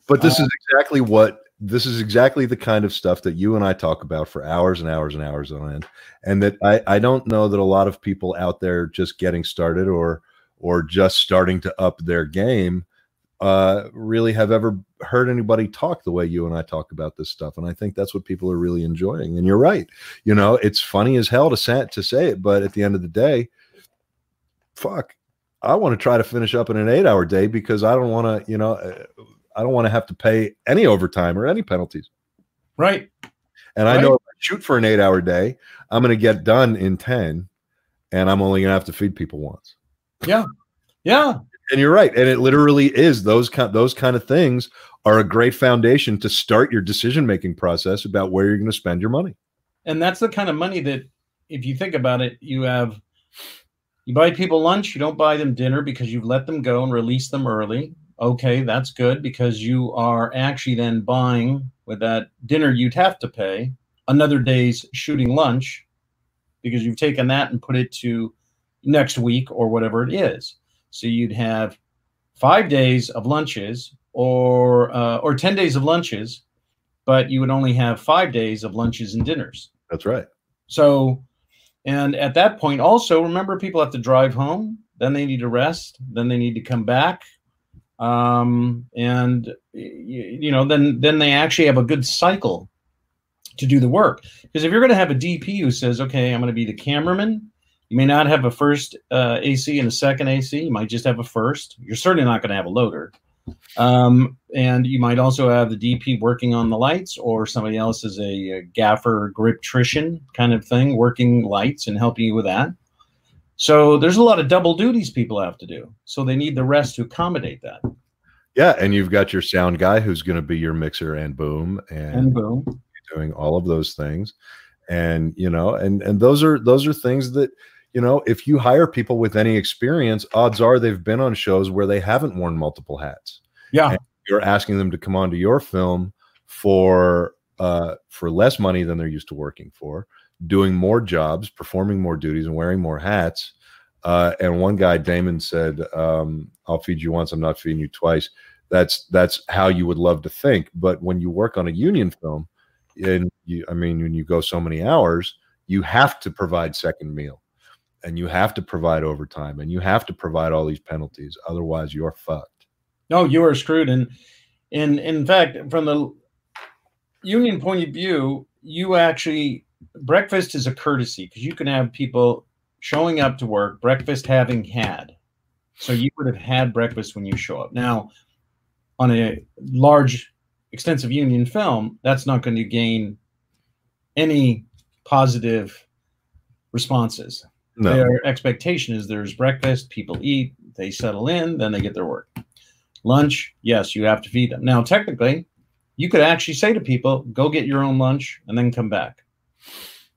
But this Uh, is exactly what this is exactly the kind of stuff that you and I talk about for hours and hours and hours on end. And that I, I don't know that a lot of people out there just getting started or or just starting to up their game uh really have ever heard anybody talk the way you and I talk about this stuff. And I think that's what people are really enjoying. And you're right. You know, it's funny as hell to say to say it, but at the end of the day, fuck. I want to try to finish up in an eight hour day because I don't want to, you know, uh, I don't want to have to pay any overtime or any penalties. Right. And I know if I shoot for an eight hour day, I'm going to get done in 10 and I'm only going to have to feed people once. Yeah. Yeah. And you're right. And it literally is those kind, those kind of things are a great foundation to start your decision making process about where you're going to spend your money. And that's the kind of money that, if you think about it, you have, you buy people lunch, you don't buy them dinner because you've let them go and release them early. Okay, that's good because you are actually then buying with that dinner you'd have to pay another day's shooting lunch because you've taken that and put it to next week or whatever it is. So you'd have five days of lunches or uh, or ten days of lunches, but you would only have five days of lunches and dinners. That's right. So, and at that point, also remember people have to drive home, then they need to rest, then they need to come back, um, and you, know, then then they actually have a good cycle to do the work. Because if you're going to have a DP who says, "Okay, I'm going to be the cameraman," you may not have a first uh, AC and a second AC. You might just have a first. You're certainly not going to have a loader. Um, and you might also have the DP working on the lights, or somebody else is a, a gaffer griptrician kind of thing, working lights and helping you with that. So there's a lot of double duties people have to do. So they need the rest to accommodate that. Yeah. And you've got your sound guy who's going to be your mixer and boom and, And boom. doing all of those things. And, you know, and, and those are, those are things that, you know, if you hire people with any experience, odds are they've been on shows where they haven't worn multiple hats. Yeah. You're asking them to come onto your film for uh, for less money than they're used to working for, doing more jobs, performing more duties, and wearing more hats. Uh, and one guy, Damon, said, um, "I'll feed you once. I'm not feeding you twice." That's that's how you would love to think. But when you work on a union film, and you, I mean, when you go so many hours, you have to provide second meal, and you have to provide overtime, and you have to provide all these penalties. Otherwise, you're fucked. No, you are screwed. And in in fact, from the union point of view, you actually breakfast is a courtesy because you can have people showing up to work, breakfast having had. So you would have had breakfast when you show up. Now, on a large, extensive union film, that's not going to gain any positive responses. No, Their expectation is there's breakfast, people eat, they settle in, then they get their work. Lunch, yes, you have to feed them. Now, technically, you could actually say to people, go get your own lunch and then come back.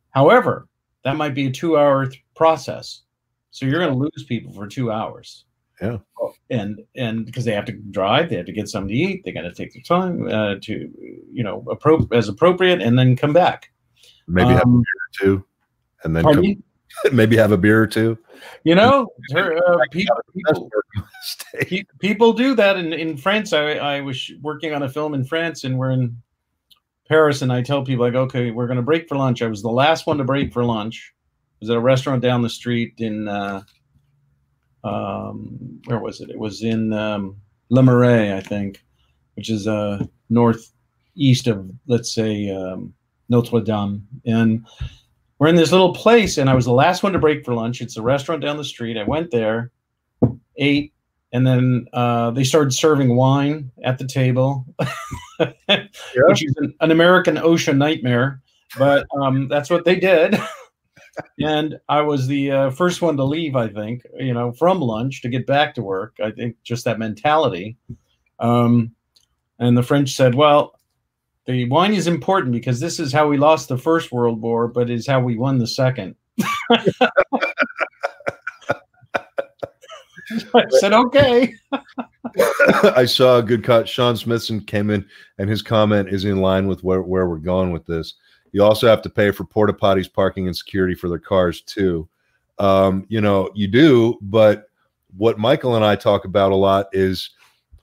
However, that might be a two hour th- process. So you're going to lose people for two hours. Yeah. And and because they have to drive, they have to get something to eat. They got to take their time uh, to, you know, appro- as appropriate, and then come back. maybe have a Um, beer or two, and then come, maybe have a beer or two. You know, her, uh, people, people, people do that in, in France. I, I was working on a film in France and we're in Paris and I tell people like, okay, we're going to break for lunch. I was the last one to break for lunch. I was at a restaurant down the street in, uh, um, where was it? It was in um, Le Marais, I think, which is uh, northeast of, let's say, um, Notre Dame. And we're in this little place and I was the last one to break for lunch. It's a restaurant down the street. I went there, ate, and then uh, they started serving wine at the table, which is an, an American ocean nightmare. But um, that's what they did. and I was the uh, first one to leave, I think, you know, from lunch to get back to work. I think just that mentality. Um, and the French said, well, the wine is important because this is how we lost the First World War, but is how we won the second. I said, okay. I saw a good cut. Sean Smithson came in, and his comment is in line with where, where we're going with this. You also have to pay for porta potties, parking, and security for their cars too. Um, you know, you do, but what Michael and I talk about a lot is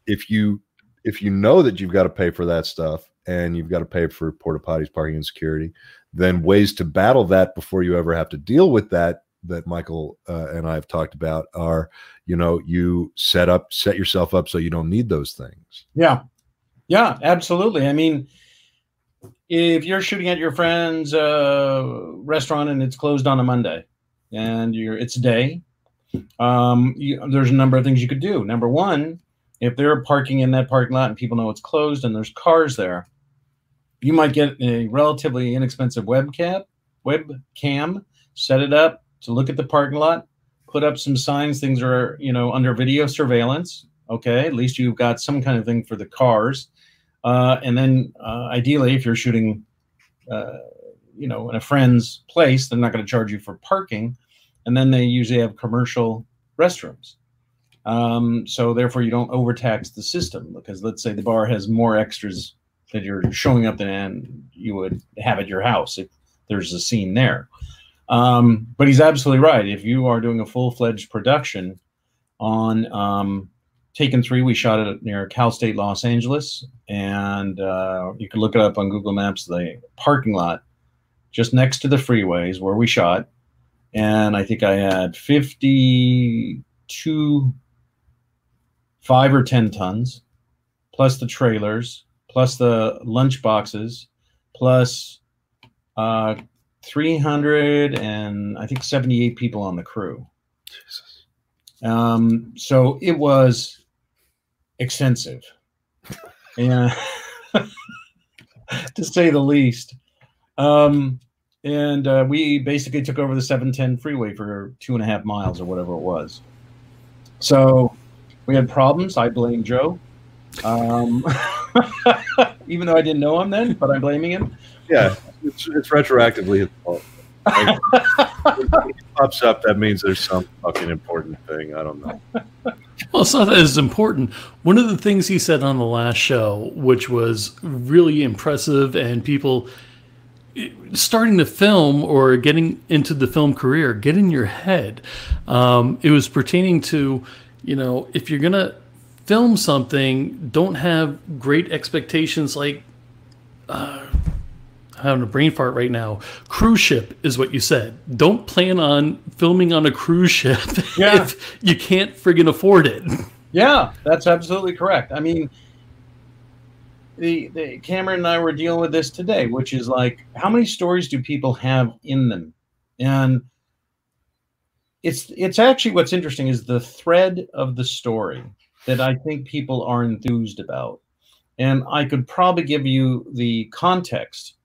if you if you know that you've got to pay for that stuff and you've got to pay for porta potties, parking, and security, then ways to battle that before you ever have to deal with that that Michael uh, and I have talked about are, you know, you set up, set yourself up so you don't need those things. Yeah, yeah, absolutely. I mean, if you're shooting at your friend's uh, restaurant and it's closed on a Monday, and you're it's day, um, you, there's a number of things you could do. Number one, if they're parking in that parking lot and people know it's closed and there's cars there, you might get a relatively inexpensive webcam, webcam, set it up to look at the parking lot, put up some signs. Things are you know under video surveillance. Okay, at least you've got some kind of thing for the cars, uh, and then uh, ideally, if you're shooting, uh, you know, in a friend's place, they're not going to charge you for parking, and then they usually have commercial restrooms. Um, so therefore, you don't overtax the system because let's say the bar has more extras that you're showing up than you would have at your house if there's a scene there. Um, but he's absolutely right. If you are doing a full fledged production on um, Taken Three, we shot it near Cal State Los Angeles, and uh, you can look it up on Google Maps. The parking lot just next to the freeways where we shot, and I think I had fifty-two, five or ten tons, plus the trailers, plus the lunch boxes, plus uh, 300 and I think 78 people on the crew. Jesus. Um, so it was extensive, yeah, to say the least. Um, and uh, we basically took over the 710 freeway for two and a half miles or whatever it was. So we had problems. I blame Joe, um, even though I didn't know him then, but I'm blaming him. Yeah, it's, it's retroactively his fault. Like, it pops up, that means there's some fucking important thing. I don't know. Well, it's not that it's important. One of the things he said on the last show, which was really impressive, and people starting to film or getting into the film career, get in your head. Um, it was pertaining to, you know, if you're gonna film something, don't have great expectations. Like, uh, I'm having a brain fart right now. Cruise ship is what you said. Don't plan on filming on a cruise ship Yeah. if you can't friggin' afford it. Yeah, that's absolutely correct. I mean, the, the Cameron and I were dealing with this today, which is like, how many stories do people have in them? And it's it's actually what's interesting is the thread of the story that I think people are enthused about. And I could probably give you the context.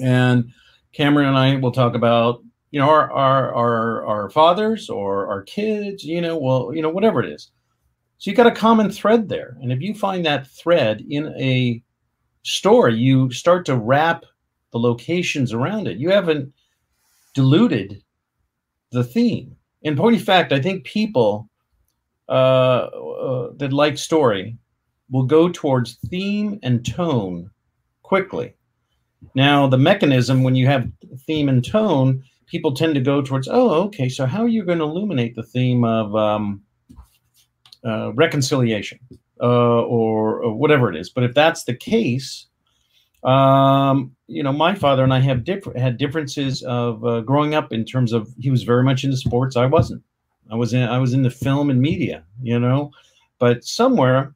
And Cameron and I will talk about, you know, our our our, our fathers or our kids, you know, well, you know, whatever it is. So you got a common thread there. And if you find that thread in a story, you start to wrap the locations around it. You haven't diluted the theme. In point of fact, I think people that like story will go towards theme and tone quickly. Now, the mechanism when you have theme and tone, people tend to go towards, oh, okay, so how are you going to illuminate the theme of um, uh, reconciliation uh, or, or whatever it is? But if that's the case, um, you know, my father and I have different had differences of uh, growing up in terms of he was very much into sports. I wasn't. I was in I was in the film and media, you know, but somewhere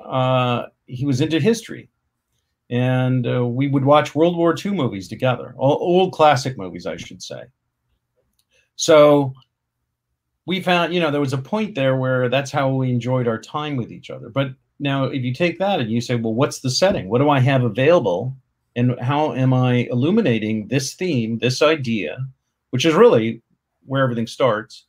uh, he was into history, and uh, we would watch World War II movies together, all, old classic movies, I should say. So we found, you know, there was a point there where that's how we enjoyed our time with each other. But now, if you take that and you say, well, what's the setting? What do I have available? And how am I illuminating this theme, this idea, which is really where everything starts,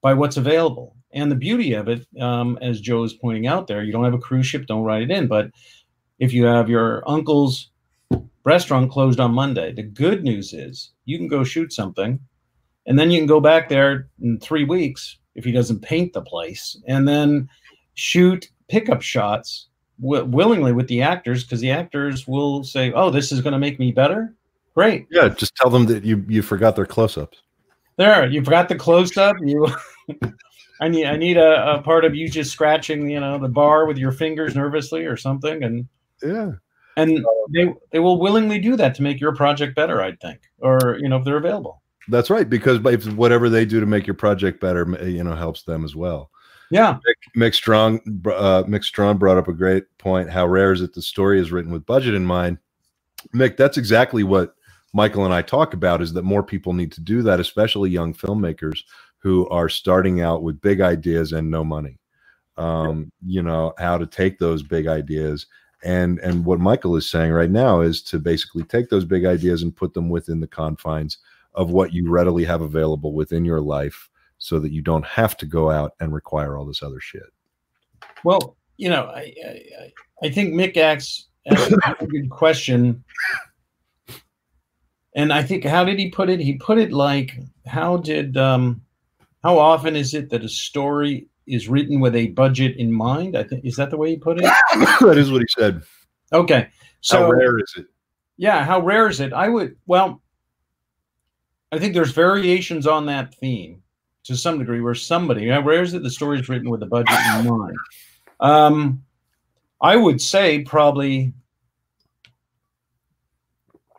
by what's available? And the beauty of it, um, as Joe is pointing out there, you don't have a cruise ship, don't write it in. But if you have your uncle's restaurant closed on Monday, the good news is you can go shoot something and then you can go back there in three weeks if he doesn't paint the place and then shoot pickup shots w- willingly with the actors because the actors will say oh this is going to make me better great Yeah, just tell them that you you forgot their close-ups. There you've got the close-up you i need i need a, a part of you just scratching you know the bar with your fingers nervously or something and Yeah. and they they will willingly do that to make your project better I'd think or you know if they're available That's right, because if whatever they do to make your project better, you know, helps them as well. yeah Mick Strong, uh, Mick Strong brought up a great point. How rare is it the story is written with budget in mind? Mick, that's exactly what Michael and I talk about. Is that more people need to do that, especially young filmmakers who are starting out with big ideas and no money. Um, you know how to take those big ideas and and what Michael is saying right now is to basically take those big ideas and put them within the confines of what you readily have available within your life so that you don't have to go out and require all this other shit. Well, you know, I I, I- think Mick asks, asks a good question, and I think how did he put it? He put it like, how did um, how often is it that a story is written with a budget in mind? I think is that the way he put it. that is what he said. Okay, so How rare is it? yeah, how rare is it? I would well, I think there's variations on that theme to some degree where somebody how rare is it the story is written with a budget in mind. Um, I would say probably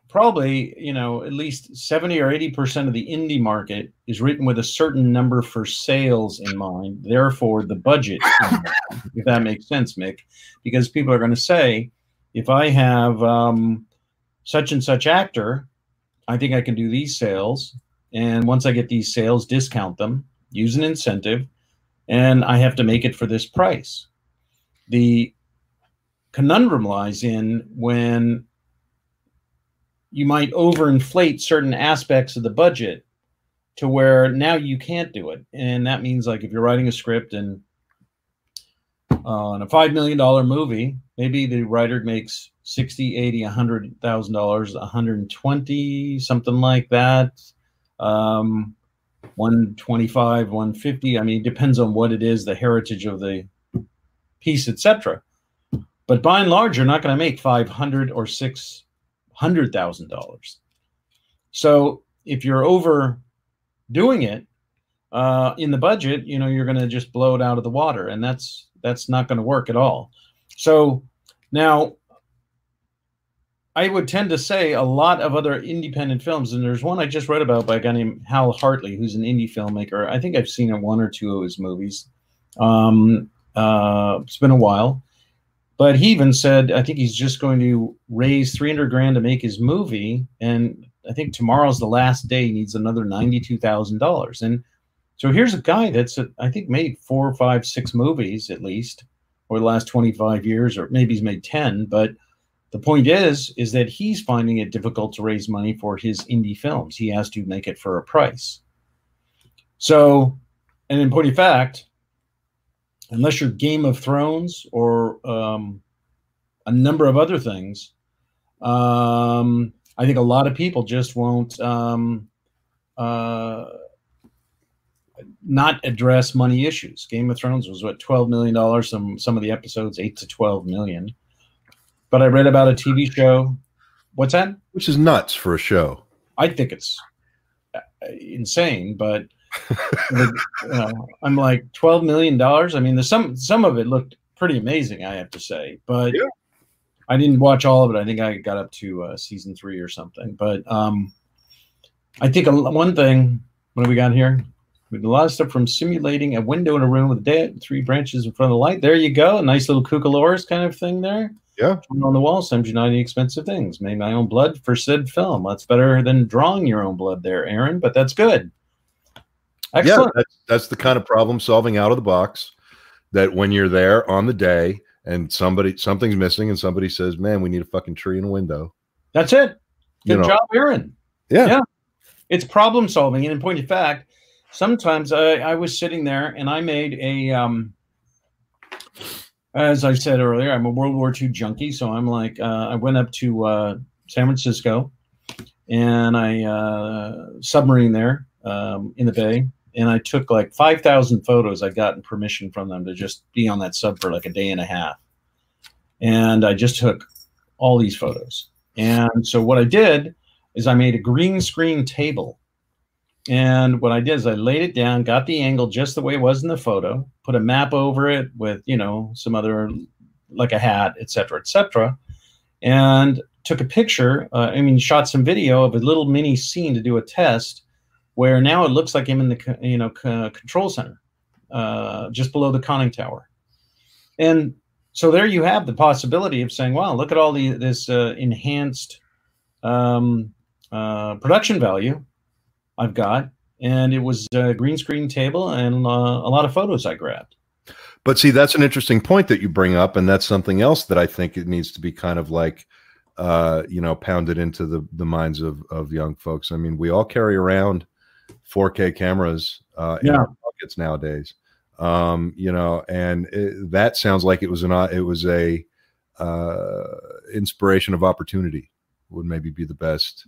probably you know at least 70 or 80 percent of the indie market is written with a certain number for sales in mind therefore the budget if that makes sense mick because people are going to say if i have um, such and such actor i think i can do these sales and once i get these sales discount them use an incentive and i have to make it for this price. The conundrum lies in when you might overinflate certain aspects of the budget to where now you can't do it. And that means like if you're writing a script and on uh, a five million dollar movie, maybe the writer makes 60, hundred thousand dollars, 120, something like that. Um, 125, 150. I mean, depends on what it is, the heritage of the piece, etc. But by and large, you're not going to make 500 or six $100,000. So if you're over doing it uh, in the budget, you know, you're going to just blow it out of the water. And that's, that's not going to work at all. So now I would tend to say a lot of other independent films, and there's one I just read about by a guy named Hal Hartley, who's an indie filmmaker. I think I've seen one or two of his movies. Um, uh, it's been a while, but he even said i think he's just going to raise 300 grand to make his movie and i think tomorrow's the last day he needs another $92000 and so here's a guy that's uh, i think made four five six movies at least over the last 25 years or maybe he's made 10 but the point is is that he's finding it difficult to raise money for his indie films. He has to make it for a price. So and in point of fact unless you're game of thrones or um, a number of other things um, i think a lot of people just won't um, uh, not address money issues. Game of Thrones was what twelve million dollars. Some some of the episodes eight to twelve million. But I read about a TV show. What's that? Which is nuts for a show. I think it's uh, insane, but you I'm like twelve million dollars. I mean, there's some some of it looked pretty amazing. I have to say, but Yeah. I didn't watch all of it. I think I got up to uh, season three or something. But um, I think a, one thing. What do we got here? We did a lot of stuff from simulating a window in a room with a dead three branches in front of the light. There you go. A nice little cookaloris kind of thing there. Yeah. On the wall, some United expensive things. Made my own blood for said film. That's better than drawing your own blood there, Aaron, but that's good. Excellent. Yeah, that's, that's the kind of problem solving out of the box that when you're there on the day and somebody something's missing and somebody says, "Man, we need a fucking tree and a window." That's it. You Good know. job, Aaron. Yeah. Yeah. It's problem solving. And in point of fact, sometimes I, I was sitting there and I made a, um, as I said earlier, I'm a World War II junkie. So I'm like, uh, I went up to uh, San Francisco and I uh, submarine there um, in the bay. And I took like 5,000 photos. I'd gotten permission from them to just be on that sub for like a day and a half. And I just took all these photos. And so what I did is I made a green screen table. And what I did is I laid it down, got the angle just the way it was in the photo, put a map over it with, you know, some other like a hat, et cetera, et cetera, and took a picture. Uh, I mean, shot some video of a little mini scene to do a test where now it looks like I'm in the, you know, co- control center, uh, just below the conning tower. And so there you have the possibility of saying, wow, look at all the, this uh, enhanced um, uh, production value I've got. And it was a green screen table and uh, a lot of photos I grabbed. But see, that's an interesting point that you bring up, and that's something else that I think it needs to be kind of like, uh, you know, pounded into the the minds of of young folks. I mean, we all carry around 4K cameras uh, in our pockets nowadays, um, you know, and it, that sounds like it was an uh, it was a uh, inspiration of opportunity would maybe be the best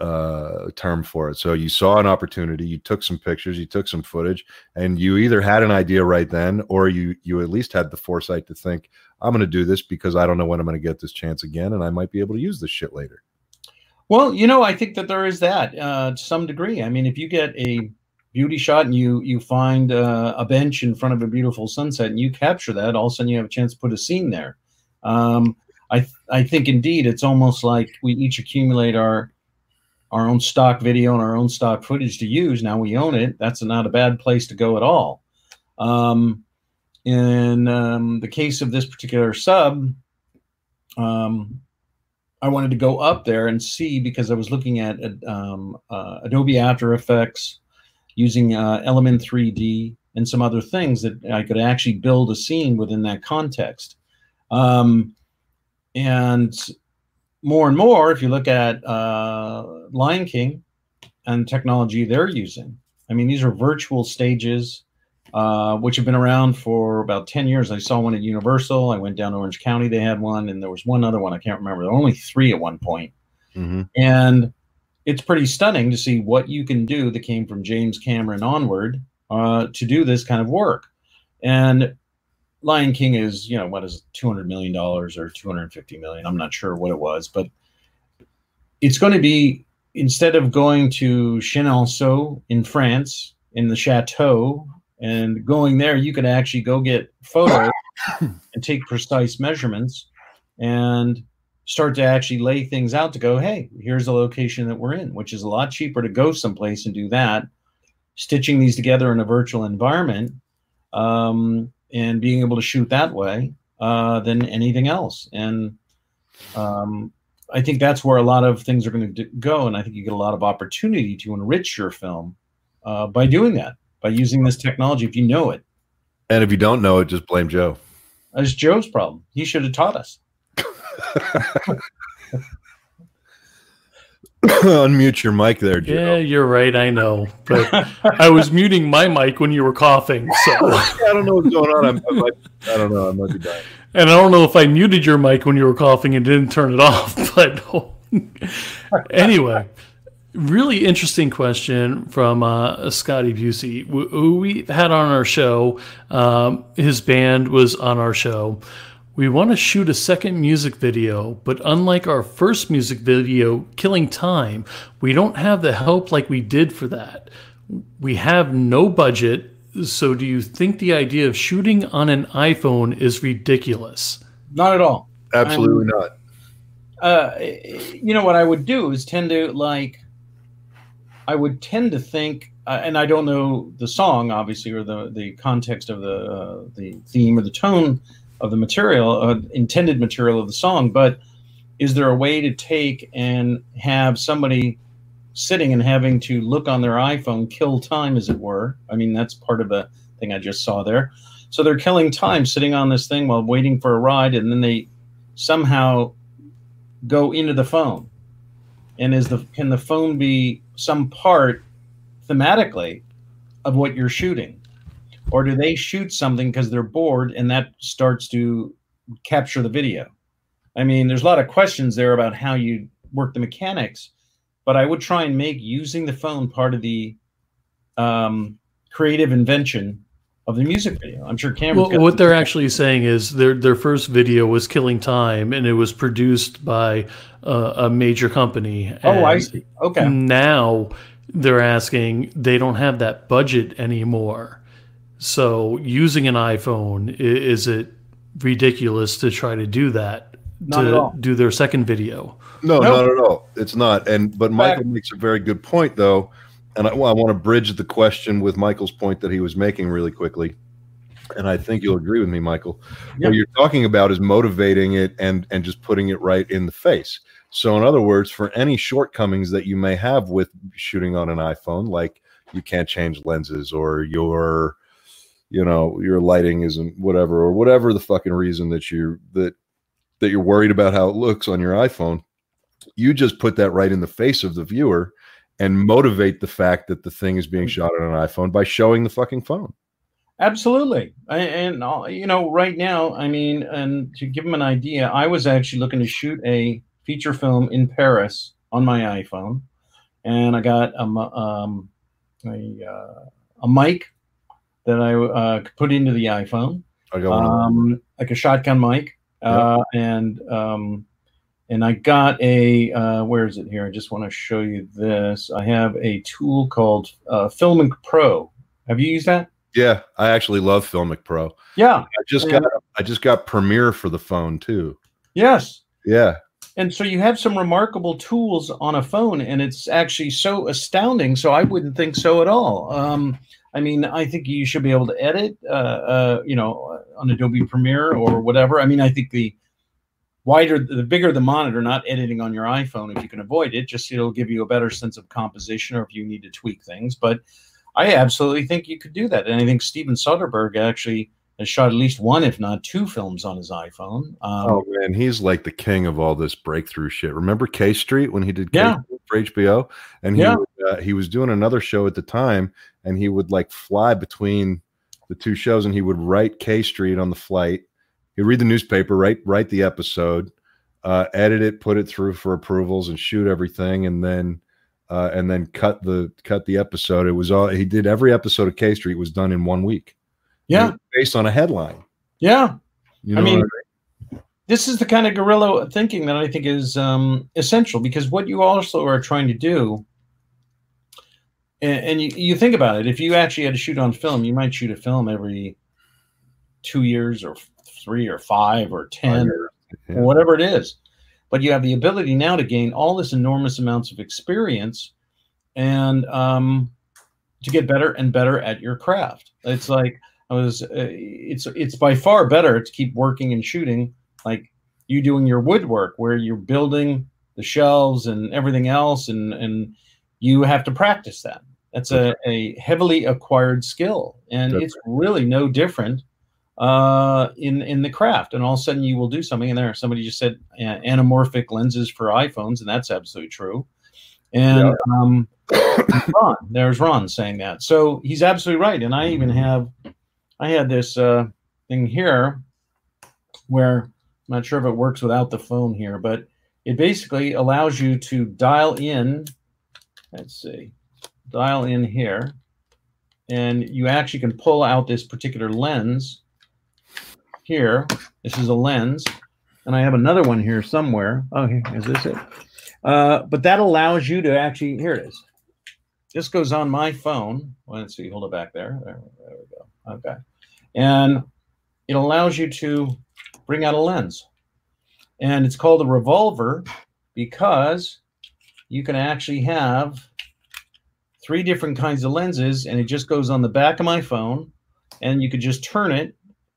uh term for it. So you saw an opportunity you took some pictures you took some footage and you either had an idea right then or you you at least had the foresight to think i'm going to do this because i don't know when i'm going to get this chance again and i might be able to use this shit later Well, you know, I think that there is that uh, to some degree. I mean, if you get a beauty shot and you you find uh, a bench in front of a beautiful sunset and you capture that, all of a sudden you have a chance to put a scene there. Um, I th- I think indeed it's almost like we each accumulate our our own stock video and our own stock footage to use. Now we own it. That's not a bad place to go at all. Um, in um, the case of this particular sub, um, I wanted to go up there and see because I was looking at um, uh, Adobe After Effects using uh, Element 3D and some other things that I could actually build a scene within that context. Um, and more and more, if you look at uh, Lion King and technology they're using, I mean, these are virtual stages uh, which have been around for about 10 years. I saw one at Universal. I went down to Orange County, they had one, and there was one other one. I can't remember. There were only three at one point. mm-hmm. And it's pretty stunning to see what you can do that came from James Cameron onward uh, to do this kind of work. And Lion King is, you know, what is it, $200 million or 250 million? I'm not sure what it was, but it's going to be instead of going to Chenonceau in France in the chateau and going there, you could actually go get photos and take precise measurements and start to actually lay things out to go, hey, here's the location that we're in, which is a lot cheaper to go someplace and do that. Stitching these together in a virtual environment um, and being able to shoot that way uh, than anything else. And um, I think that's where a lot of things are going to go. And I think you get a lot of opportunity to enrich your film uh, by doing that, by using this technology if you know it. and if you don't know it just blame joe That's Joe's problem. He should have taught us. unmute your mic there joe Yeah, you're right. I know, but I was muting my mic when you were coughing, so i don't know what's going on I'm, I, might, I don't know i might be dying and I don't know if I muted your mic when you were coughing and didn't turn it off. But anyway, really interesting question from uh, Scotty Busey, who we had on our show. Um, his band was on our show. We want to shoot a second music video, but unlike our first music video, Killing Time, we don't have the help like we did for that. We have no budget, so do you think the idea of shooting on an iPhone is ridiculous? Not at all. absolutely not uh, you know what I would do is tend to like, I would tend to think, uh, and I don't know the song obviously or the the context of the uh, the theme or the tone of the material, uh, intended material of the song, but is there a way to take and have somebody sitting and having to look on their iPhone, kill time, as it were. I mean, that's part of the thing I just saw there. So they're killing time sitting on this thing while waiting for a ride, and then they somehow go into the phone. And is the can the phone be some part thematically of what you're shooting? Or do they shoot something because they're bored and that starts to capture the video? I mean, there's a lot of questions there about how you work the mechanics, but I would try and make using the phone part of the um, creative invention of the music video. I'm sure Cameron's Well, what they're actually saying is their their first video was killing time, and it was produced by uh, a major company. Oh, I see. Okay. Now they're asking they don't have that budget anymore. So using an iPhone is it ridiculous to try to do that Not to do their second video? No, Nope. not at all. It's not. And but Michael makes a very good point, though, and I, well, I want to bridge the question with Michael's point that he was making really quickly. And I think you'll agree with me, Michael. Yeah. What you're talking about is motivating it and and just putting it right in the face. So, in other words, for any shortcomings that you may have with shooting on an iPhone, like you can't change lenses or your, you know, your lighting isn't whatever or whatever the fucking reason that you that that you're worried about how it looks on your iPhone you just put that right in the face of the viewer and motivate the fact that the thing is being shot on an iPhone by showing the fucking phone. Absolutely. I- And, uh, you know, right now, I mean, and to give them an idea, I was actually looking to shoot a feature film in Paris on my iPhone. And I got a, um, a, uh, a mic that I uh, could put into the iPhone, I got one um, like a shotgun mic. Uh, and um, and I got a uh, where is it here? I just want to show you this. I have a tool called uh, Filmic Pro. Have you used that? yeah, I actually love Filmic Pro. Yeah. I just got I just got Premiere for the phone too. Yes. Yeah, And so you have some remarkable tools on a phone, and it's actually so astounding. So I wouldn't think so at all. Um, I mean, I think you should be able to edit, uh, uh, you know, on Adobe Premiere or whatever. I mean, I think the wider, the bigger the monitor, not editing on your iPhone if you can avoid it, just it'll give you a better sense of composition or if you need to tweak things. But I absolutely think you could do that, and I think Steven Soderbergh actually has shot at least one, if not two, films on his iPhone. Um, Oh man, he's like the king of all this breakthrough shit. Remember K Street when he did K Yeah. For HBO, and he Yeah. uh, he was doing another show at the time, and he would like fly between the two shows, and he would write K Street on the flight. He'd read the newspaper, write write the episode, uh, edit it, put it through for approvals, and shoot everything, and then uh, and then cut the cut the episode. It was all he did. Every episode of K Street was done in one week. yeah, based on a headline. yeah. You know I know, mean, this is the kind of guerrilla thinking that I think is um, essential because what you also are trying to do, and, and you, you think about it, if you actually had to shoot on film, you might shoot a film every two years or three or five or ten or, Yeah. whatever it is. But you have the ability now to gain all this enormous amounts of experience and um, to get better and better at your craft. It's like I was. Uh, it's it's by far better to keep working and shooting like you doing your woodwork where you're building the shelves and everything else and and you have to practice that that's a, a heavily acquired skill and That's it's really no different uh in in the craft and all of a sudden you will do something and there. Somebody just said uh, anamorphic lenses for iphones and that's absolutely true. And um ron there's ron saying that. So he's absolutely right and i even have i had this uh thing here where I'm not sure if it works without the phone here, but it basically allows you to dial in. Let's see, dial in here, and you actually can pull out this particular lens here. This is a lens, and I have another one here somewhere. Oh, is this it? Uh, but that allows you to actually here it is. This goes on my phone. Well, let's see, hold it back there. There, there we go. Okay, and it allows you to bring out a lens. And it's called a revolver because you can actually have three different kinds of lenses, and it just goes on the back of my phone, and you could just turn it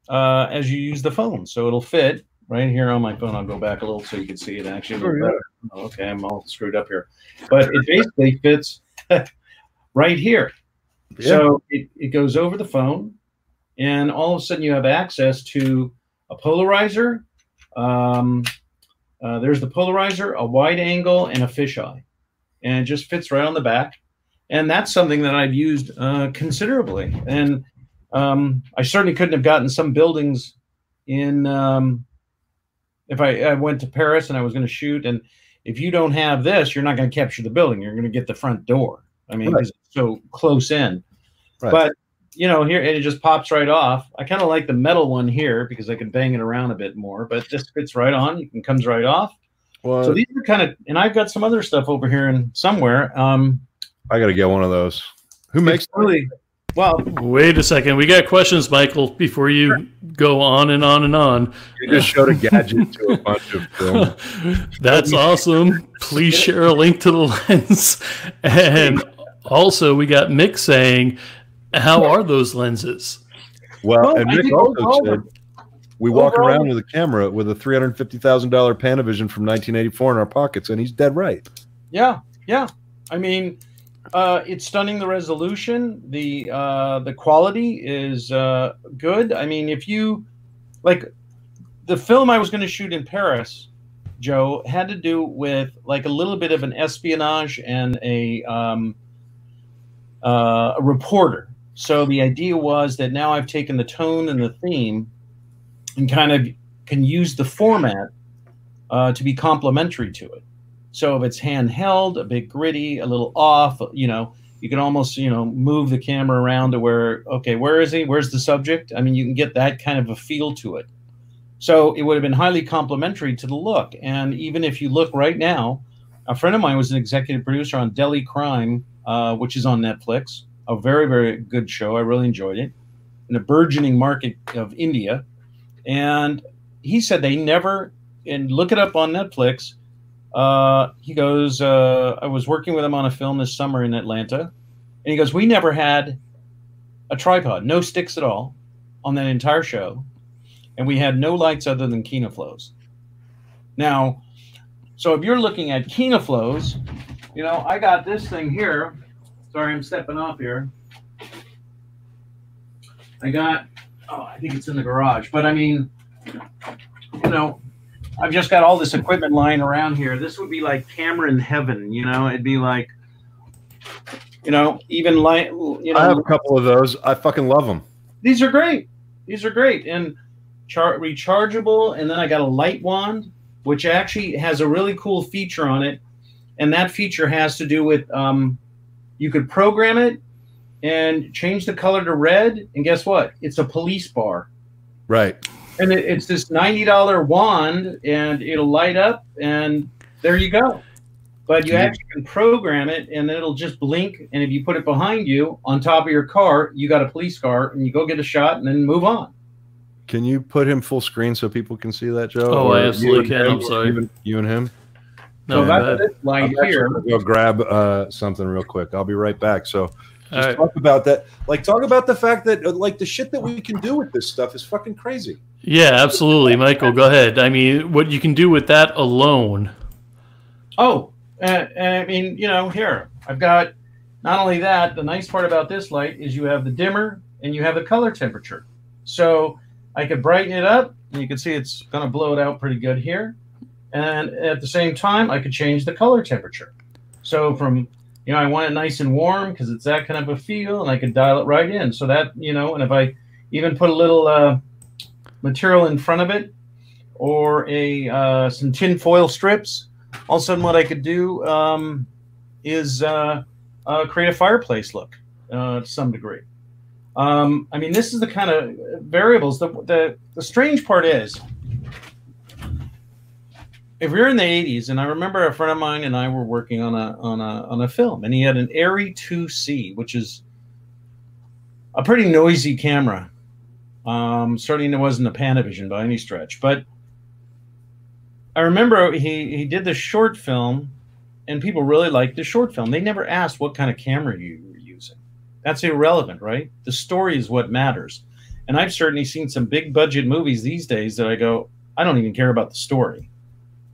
uh, as you use the phone. So it'll fit right here on my phone. I'll go back a little so you can see it actually. Sure, yeah. Oh, Okay, I'm all screwed up here, but it basically fits right here. So it, it goes over the phone, and all of a sudden you have access to a polarizer. Um, uh, there's the polarizer, a wide angle, and a fisheye, and it just fits right on the back. And that's something that I've used uh, considerably. And um, I certainly couldn't have gotten some buildings in um, if I, I went to Paris and I was going to shoot. And if you don't have this, you're not going to capture the building. You're going to get the front door. I mean, Right. it's so close in. Right. But you know, here it just pops right off. I kind of like the metal one here because I can bang it around a bit more. But this fits right on. It comes right off. Well, So these are kind of, and I've got some other stuff over here and somewhere. Um, I got to get one of those. Who makes really well. Wait a second. We got questions, Michael, before you go on and on and on. You just showed a gadget to a bunch of film. That's awesome. Please share a link to the lens. And also, we got Mick saying, How are those lenses? Well, Well, and Mick also overall- said we walk overall- around with a camera with a three hundred fifty thousand dollar Panavision from nineteen eighty four in our pockets, and he's dead right. Yeah, yeah. I mean, uh, it's stunning. The resolution, the uh, the quality is uh, good. I mean, if you like the film I was going to shoot in Paris, Joe had to do with like a little bit of an espionage and a um, uh, a reporter. So the idea was that now I've taken the tone and the theme and kind of can use the format uh, to be complementary to it. So if it's handheld, a bit gritty, a little off, you know, you can almost, you know, move the camera around to where, okay, where is he? Where's the subject? I mean, you can get that kind of a feel to it. So it would have been highly complimentary to the look. And even if you look right now, a friend of mine was an executive producer on Delhi Crime, uh, which is on Netflix. A very, very good show. I really enjoyed it. In a burgeoning market of India. And he said they never, and look it up on Netflix. Uh, he goes, uh, I was working with him on a film this summer in Atlanta. And he goes, We never had a tripod, no sticks at all on that entire show. And we had no lights other than Kino Flos. Now, so if you're looking at Kino Flos, you know, I got this thing here. Sorry, I'm stepping off here. I got, oh, I think it's in the garage. But I mean, you know, I've just got all this equipment lying around here. This would be like camera in heaven, you know. It'd be like, you know, even like, you know, I have a couple of those. I fucking love them. these are great. These are great and char- rechargeable. And then I got a light wand, which actually has a really cool feature on it. And that feature has to do with um, you could program it and change the color to red. And guess what? It's a police bar. Right. And it, it's this $90 wand and it'll light up and there you go. But you Yeah. actually can program it and it'll just blink. And if you put it behind you on top of your car, you got a police car and you go get a shot and then move on. Can you put him full screen so people can see that, Joe? Oh, I absolutely you and can. him, I'm or sorry. Even you and him. No, so that's ahead. this light I'm actually here. go grab uh, something real quick. I'll be right back. So just right. talk about that. Like, talk about the fact that uh, like the shit that we can do with this stuff is fucking crazy. Yeah, absolutely. Michael, go ahead. I mean, what you can do with that alone. Oh, uh, I mean, you know, here I've got not only that. The nice part about this light is you have the dimmer and you have the color temperature. So I could brighten it up, and you can see it's going to blow it out pretty good here. And at the same time, I could change the color temperature. So from you know, I want it nice and warm because it's that kind of a feel, and I could dial it right in. So that you know, and if I even put a little uh, material in front of it, or a uh, some tin foil strips, all of a sudden what I could do um, is uh, uh, create a fireplace look uh, to some degree. Um, I mean, this is the kind of variables. The, the the strange part is, if you're in the '80s, and I remember a friend of mine and I were working on a on a on a film, and he had an Arri 2C, which is a pretty noisy camera. Um, certainly, it wasn't a Panavision by any stretch, but I remember he he did the short film, and people really liked the short film. They never asked what kind of camera you were using. That's irrelevant, right? The story is what matters. And I've certainly seen some big budget movies these days that I go, I don't even care about the story.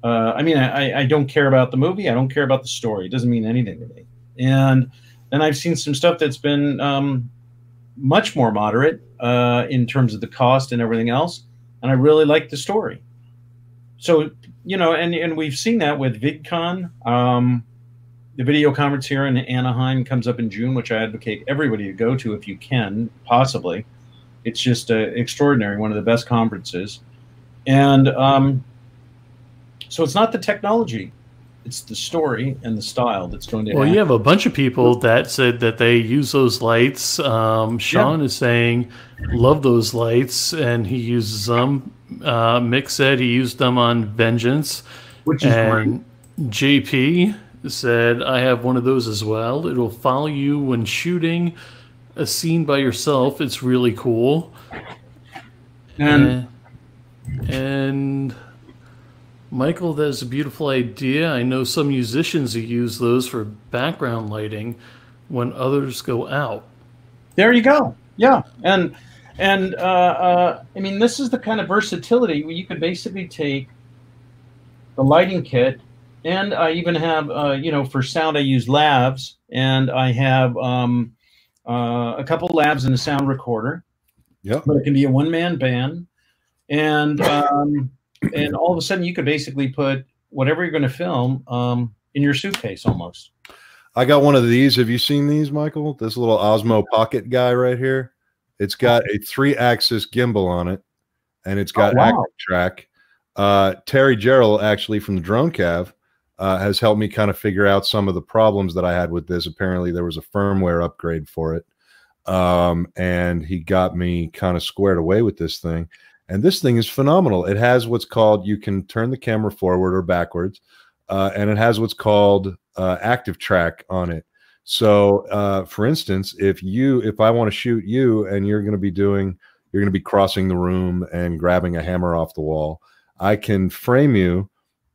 Uh, I mean, I, I don't care about the movie. I don't care about the story. It doesn't mean anything to me. And then I've seen some stuff that's been um, much more moderate uh, in terms of the cost and everything else. And I really like the story. So, you know, and, and we've seen that with VidCon. Um, the video conference here in Anaheim comes up in June, which I advocate everybody to go to if you can, possibly. It's just uh, extraordinary, one of the best conferences. And um, so it's not the technology, it's the story and the style that's going to Well, happen. you have a bunch of people that said that they use those lights. Um, Sean is saying, love those lights, and he uses them. Uh, Mick said he used them on Vengeance. Which is and JP said, I have one of those as well. It'll follow you when shooting a scene by yourself. It's really cool. And and, and Michael, that's a beautiful idea. I know some musicians who use those for background lighting when others go out. there you go. Yeah. And, and uh, uh, I mean, this is the kind of versatility where you could basically take the lighting kit and I even have, uh, you know, for sound, I use lavs and I have um, uh, a couple lavs and a sound recorder. Yeah, but it can be a one man band, and um, and all of a sudden you could basically put whatever you're going to film um, in your suitcase almost. I got one of these. Have you seen these, Michael? This little Osmo Pocket guy right here. It's got a three-axis gimbal on it, and it's got Oh, wow. track. Uh, Terry Gerald, actually from the Drone Cav, uh, has helped me kind of figure out some of the problems that I had with this. Apparently, there was a firmware upgrade for it, um, and he got me kind of squared away with this thing. And this thing is phenomenal. It has what's called you can turn the camera forward or backwards, uh, and it has what's called uh, active track on it. So, uh, for instance, if you if I want to shoot you and you're going to be doing you're going to be crossing the room and grabbing a hammer off the wall, I can frame you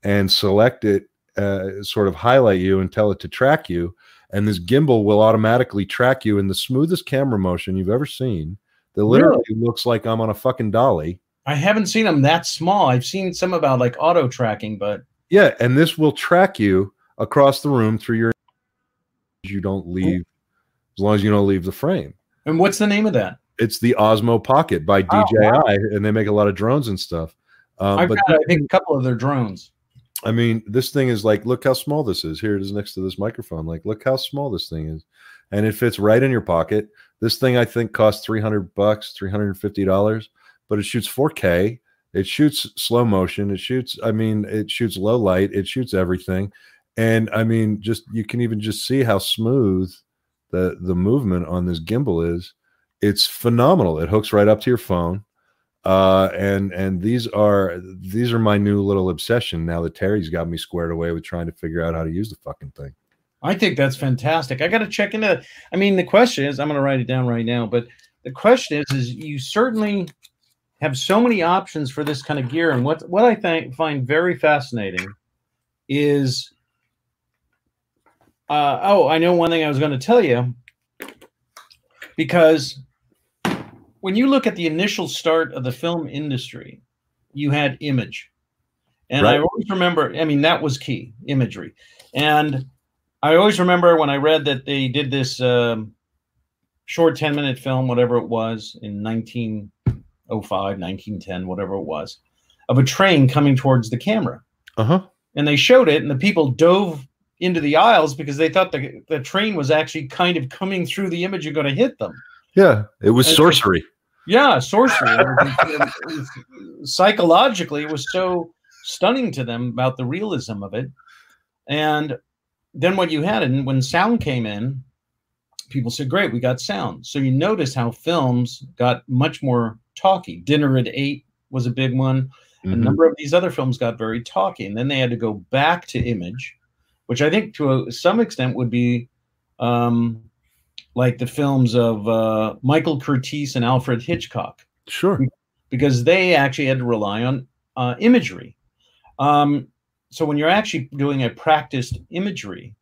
and select it, uh, sort of highlight you and tell it to track you, and this gimbal will automatically track you in the smoothest camera motion you've ever seen. That literally looks like I'm on a fucking dolly. I haven't seen them that small. I've seen some about like auto tracking, but Yeah, and this will track you across the room through your. You don't leave as long as you don't leave the frame. and what's the name of that? It's the Osmo Pocket by Oh, DJI, wow. and they make a lot of drones and stuff. Um, I've but got, I think, a couple of their drones. I mean, this thing is like, look how small this is. Here it is next to this microphone. Like, look how small this thing is, and it fits right in your pocket. This thing I think costs three hundred bucks, three hundred and fifty dollars, but it shoots 4K. It shoots slow motion. It shoots. I mean, it shoots low light. It shoots everything, and I mean, just you can even just see how smooth the the movement on this gimbal is. It's phenomenal. It hooks right up to your phone uh and and these are these are my new little obsession now that terry's got me squared away with trying to figure out how to use the fucking thing I think that's fantastic. I got to check into. I mean, the question is, I'm going to write it down right now. But the question is, is you certainly have so many options for this kind of gear, and what what I think find very fascinating is, uh, oh, I know one thing I was going to tell you. Because when you look at the initial start of the film industry, you had image, and I always remember. I mean, that was key imagery, and I always remember when I read that they did this um, short 10 minute film, whatever it was, in 1905, 1910, whatever it was, of a train coming towards the camera. uh-huh And they showed it, and the people dove into the aisles because they thought the, the train was actually kind of coming through the image and going to hit them. yeah it was And- sorcery Yeah, sorcery. It it psychologically, it was so stunning to them about the realism of it. And then what you had, and when sound came in, people said, "Great, we got sound." So you notice how films got much more talky. Dinner at Eight was a big one. A Mhm. number of these other films got very talky, and then they had to go back to image, which I think to a, some extent would be um, like the films of uh, Michael Curtiz and Alfred Hitchcock, sure because they actually had to rely on uh, imagery. Um, so when you're actually doing a practiced imagery,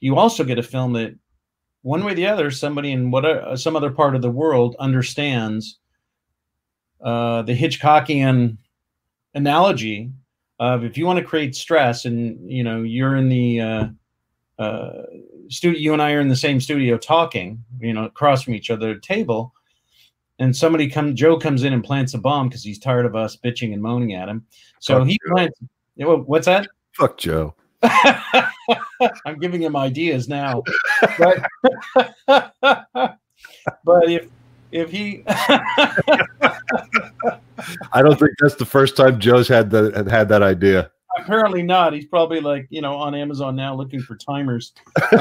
you also get a film that, one way or the other, somebody in what uh, some other part of the world understands uh, the Hitchcockian analogy of if you want to create stress and you know you're in the uh, uh, studio, you and I are in the same studio talking, you know, across from each other at a table, and somebody come, Joe comes in and plants a bomb because he's tired of us bitching and moaning at him. So Fuck he Joe. plants. What's that? Fuck Joe. I'm giving him ideas now. But, but if if he I don't think that's the first time Joe's had the had, had that idea. apparently not, he's probably like you know on Amazon now looking for timers.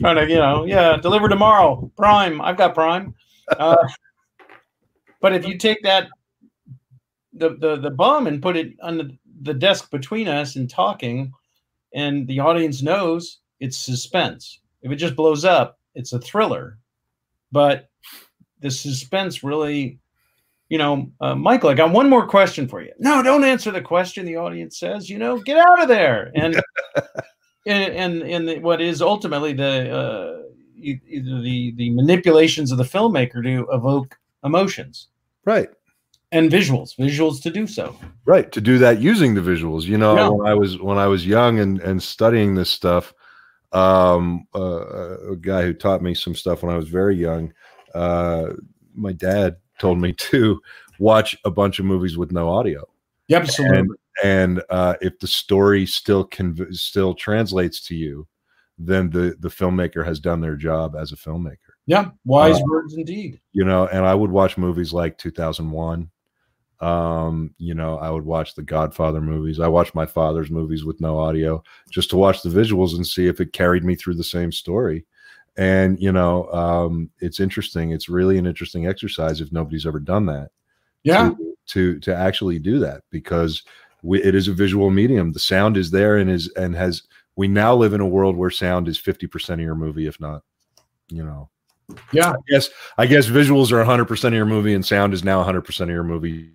Trying to you know yeah deliver tomorrow Prime. I've got Prime. Uh, but if you take that the the the bomb and put it on the, the desk between us and talking, and the audience knows it's suspense. If it just blows up, it's a thriller. But the suspense really, you know, uh, Michael, I got one more question for you. No, don't answer the question. The audience says, you know, get out of there. And and and, and the, what is ultimately the uh, the the manipulations of the filmmaker to evoke emotions Right. and visuals, visuals to do so. Right. To do that using the visuals. You know, Yeah. when I was when I was young and and studying this stuff, um, uh, a guy who taught me some stuff when I was very young, uh, my dad told me to watch a bunch of movies with no audio. Yep, absolutely. and uh, if the story still conv- still translates to you, then the the filmmaker has done their job as a filmmaker. yeah, wise uh, words indeed. You know, and I would watch movies like 2001. Um, you know, I would watch the Godfather movies. I watched my father's movies with no audio just to watch the visuals and see if it carried me through the same story. And you know, um, it's interesting. It's really an interesting exercise if nobody's ever done that Yeah, to to, to actually do that because we, it is a visual medium. The sound is there and is and has. We now live in a world where sound is fifty percent of your movie, if not, you know. yeah, I guess I guess visuals are hundred percent of your movie, and sound is now hundred percent of your movie.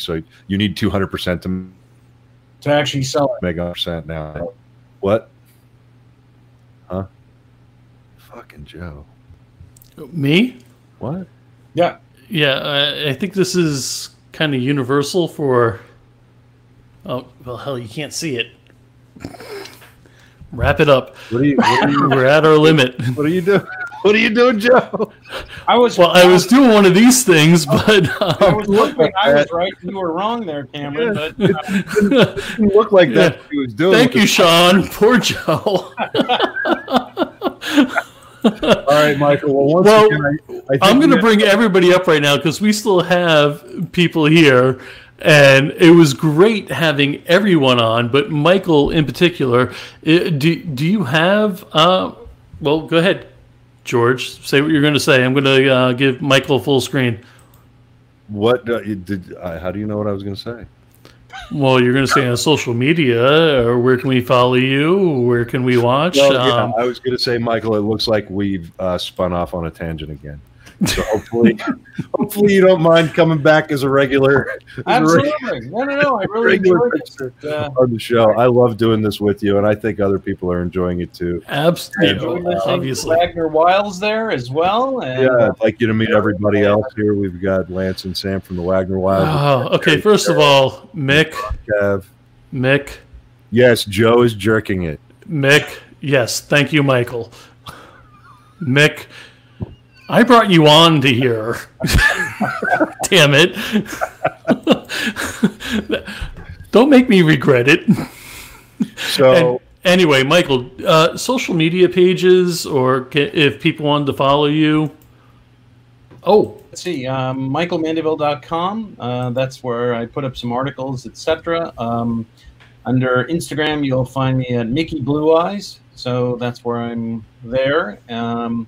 So you need two hundred percent to to actually sell it. make hundred percent now. What? Huh? Fucking Joe. Me? What? Yeah, Yeah, I, I think this is kind of universal for. Oh well, hell, you can't see it. Wrap it up. What are you? What are you? We're at our limit. what are you doing? What are you doing, Joe? I was. Well, I was doing one of these things, but I um, was looking. I was right. You were wrong there, Cameron. But uh, You look like that's what he was doing. thank you, Sean. Poor Joe. All right, Michael. Well, once Well, again, I, I think I'm going to bring everybody up right now because we still have people here, and it was great having everyone on, but Michael in particular. Do do you have? Uh, well, go ahead, George. Say what you're going to say. I'm going to uh, give Michael full screen. What uh, did? Uh, how do you know what I was going to say? Well, you're going to say on social media, or where can we follow you? Where can we watch? Well, yeah, Um, I was going to say, Michael. It looks like we've uh, spun off on a tangent again. So hopefully, hopefully you don't mind coming back as a regular, as a reg- absolutely, no, no, no. I really regular enjoyed it. Uh, on the show. I love doing this with you, and I think other people are enjoying it too. absolutely, enjoyed listening obviously. Wagner Wiles there as well. And, Yeah, I'd like you to meet everybody else here. We've got Lance and Sam from the Wagner Wild. Oh, okay. First of all, Mick, Kev. Mick, Yes, Joe is jerking it. Mick, yes, thank you, Michael. Mick, I brought you on to here. Damn it. Don't make me regret it. So And anyway, Michael, uh, social media pages or ca- if people wanted to follow you. Oh, let's see, um, michaelmandeville.com. Uh, that's where I put up some articles, etc. Um, under Instagram, you'll find me at Mickey Blue Eyes. So that's where I'm there. Um,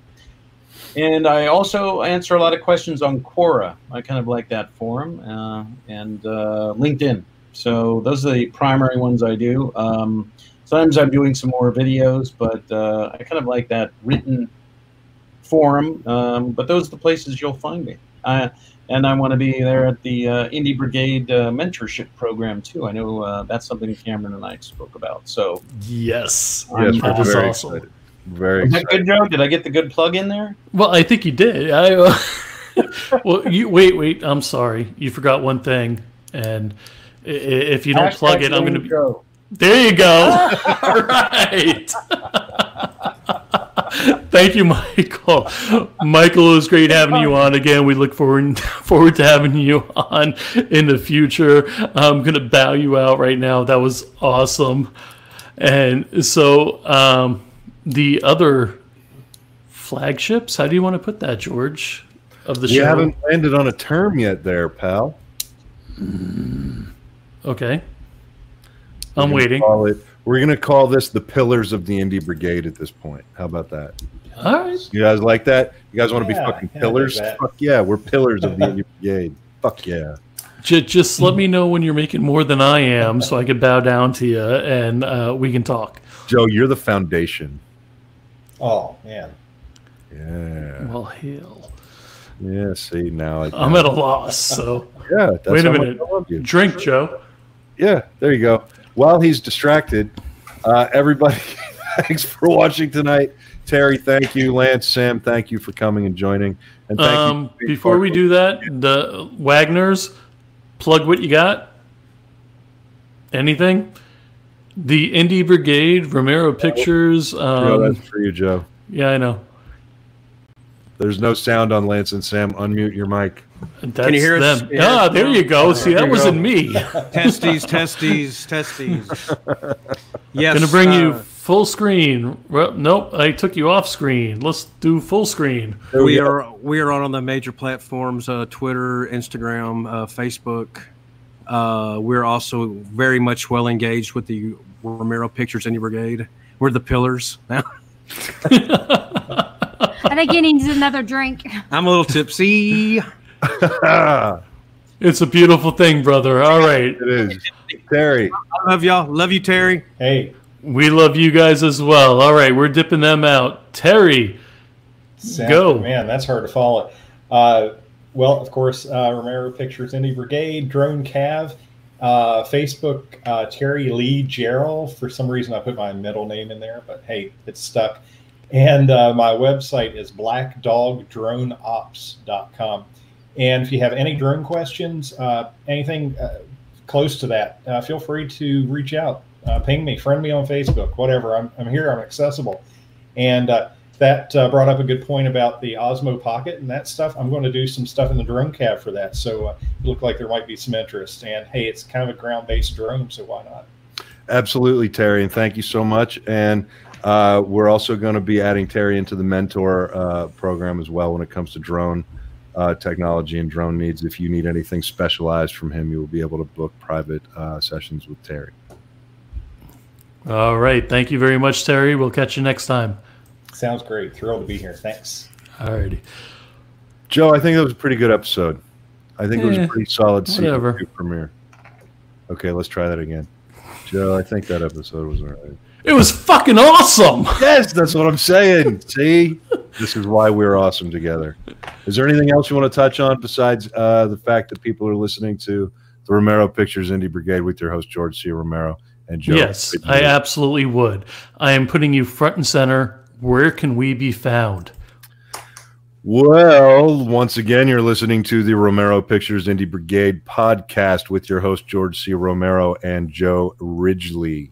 and I also answer a lot of questions on Quora. I kind of like that forum uh, and uh, LinkedIn. So those are the primary ones I do. Um, sometimes I'm doing some more videos, but uh, I kind of like that written forum. Um, but those are the places you'll find me. Uh, and I want to be there at the uh, Indie Brigade uh, mentorship program too. I know uh, that's something Cameron and I spoke about. So yes. yes, that we're very awesome. excited. Very is that good, Joe? Did I get the good plug in there? Well, I think you did. I, uh, well, you wait, wait. I'm sorry. You forgot one thing, and i- i- if you don't plug it, I'm going to be. go. There you go. All right. Thank you, Michael. Michael, it was great having you on again. We look forward forward to having you on in the future. I'm gonna bow you out right now. That was awesome. And so, um, the other flagships. How do you want to put that, George? Of the You show. haven't landed on a term yet, there, pal. Okay. We're I'm gonna waiting. It, we're gonna call this the pillars of the indie brigade at this point. How about that? All right. You guys like that? You guys want to Yeah, be fucking pillars? Fuck yeah, we're pillars of the indie brigade. Fuck yeah. Just, just let me know when you're making more than I am, so I can bow down to you and uh, we can talk. Joe, you're the foundation. Oh man. Yeah. Well, hell, Yeah. See now. I, I'm at a loss. So yeah. That's Wait a minute. You. drink, Joe. Yeah. There you go. While he's distracted, uh, everybody, thanks for watching tonight. Terry, thank you. Lance, Sam, thank you for coming and joining. And thank Um, you. before we do that, the Wagner's plug what you got. Anything? The Indie Brigade, Romero Pictures. Joe, Um, that's for you, Joe. yeah, I know. There's no sound on Lance and Sam. Unmute your mic. That's you hear us? them. Yeah. Ah, there you go. See, There that wasn't go. me. testes, testes, testes. Yes. Gonna bring you uh, full screen. Well, nope, I took you off screen. Let's do full screen. There we are we are on, on the major platforms: uh, Twitter, Instagram, uh, Facebook. Uh, we're also very much well engaged with the Romero Pictures Indie Brigade. We're the pillars now. I think he needs another drink. I'm a little tipsy. It's a beautiful thing, brother. All right. it is. Terry, I love y'all. Love you, Terry. Hey, We love you guys as well. All right, we're dipping them out. Terry, Sam, Go. man. That's hard to follow. Uh, well, of course, uh, Romero Pictures Indie Brigade, Drone Cav, uh, Facebook, uh, Terry Lee Gerald. For some reason, I put my middle name in there, but hey, it's stuck. And uh, my website is blackdogdroneops.com. And if you have any drone questions, uh, anything uh, close to that, feel free to reach out, ping me, friend me on Facebook, whatever. I'm, I'm here, I'm accessible. And that uh, brought up a good point about the Osmo Pocket and that stuff. I'm going to do some stuff in the Drone Cav for that. So uh, it looked like there might be some interest. And hey, it's kind of a ground based drone, so why not? absolutely, Terry, and thank you so much. And uh, we're also going to be adding Terry into the mentor uh, program as well when it comes to drone uh, technology and drone needs. If you need anything specialized from him, you will be able to book private uh, sessions with Terry. All right. Thank you very much, Terry. We'll catch you next time. Sounds great. Thrilled to be here. Thanks. All righty. Joe, I think that was a pretty good episode. I think it was Eh, a pretty solid season whatever. two premiere. Okay, let's try that again. Joe, I think that episode was all right. It was fucking awesome. Yes, that's what I'm saying. See, this is why we're awesome together. Is there anything else you want to touch on besides uh, the fact that people are listening to the Romero Pictures Indie Brigade with your host George C. Romero and Joe? Yes, I absolutely would. I am putting you front and center. Where can we be found? Well, once again, you're listening to the Romero Pictures Indie Brigade podcast with your host George C. Romero and Joe Ridgely.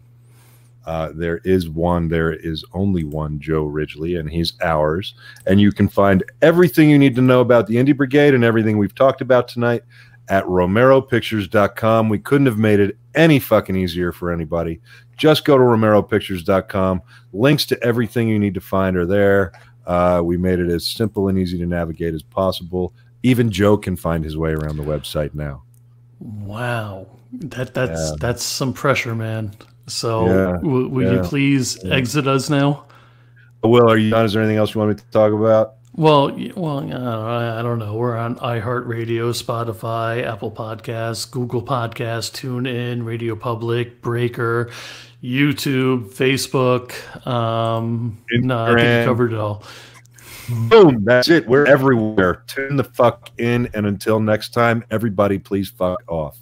Uh, there is one, there is only one Joe Ridgely, and he's ours. And you can find everything you need to know about the Indie Brigade and everything we've talked about tonight at romeropictures.com. We couldn't have made it any fucking easier for anybody. Just go to romeropictures.com. Links to everything you need to find are there. Uh, we made it as simple and easy to navigate as possible. Even Joe can find his way around the website now. Wow, that that's Yeah. that's some pressure, man. So, Yeah, w- will you please yeah. exit us now? Will, are you done? Is there anything else you want me to talk about? Well, well, uh, I I don't know. We're on iHeartRadio, Spotify, Apple Podcasts, Google Podcasts, TuneIn, Radio Public, Breaker, YouTube, Facebook. Um, no, I think you covered it all. Boom. That's it. We're everywhere. Tune the fuck in. And until next time, everybody, please fuck off.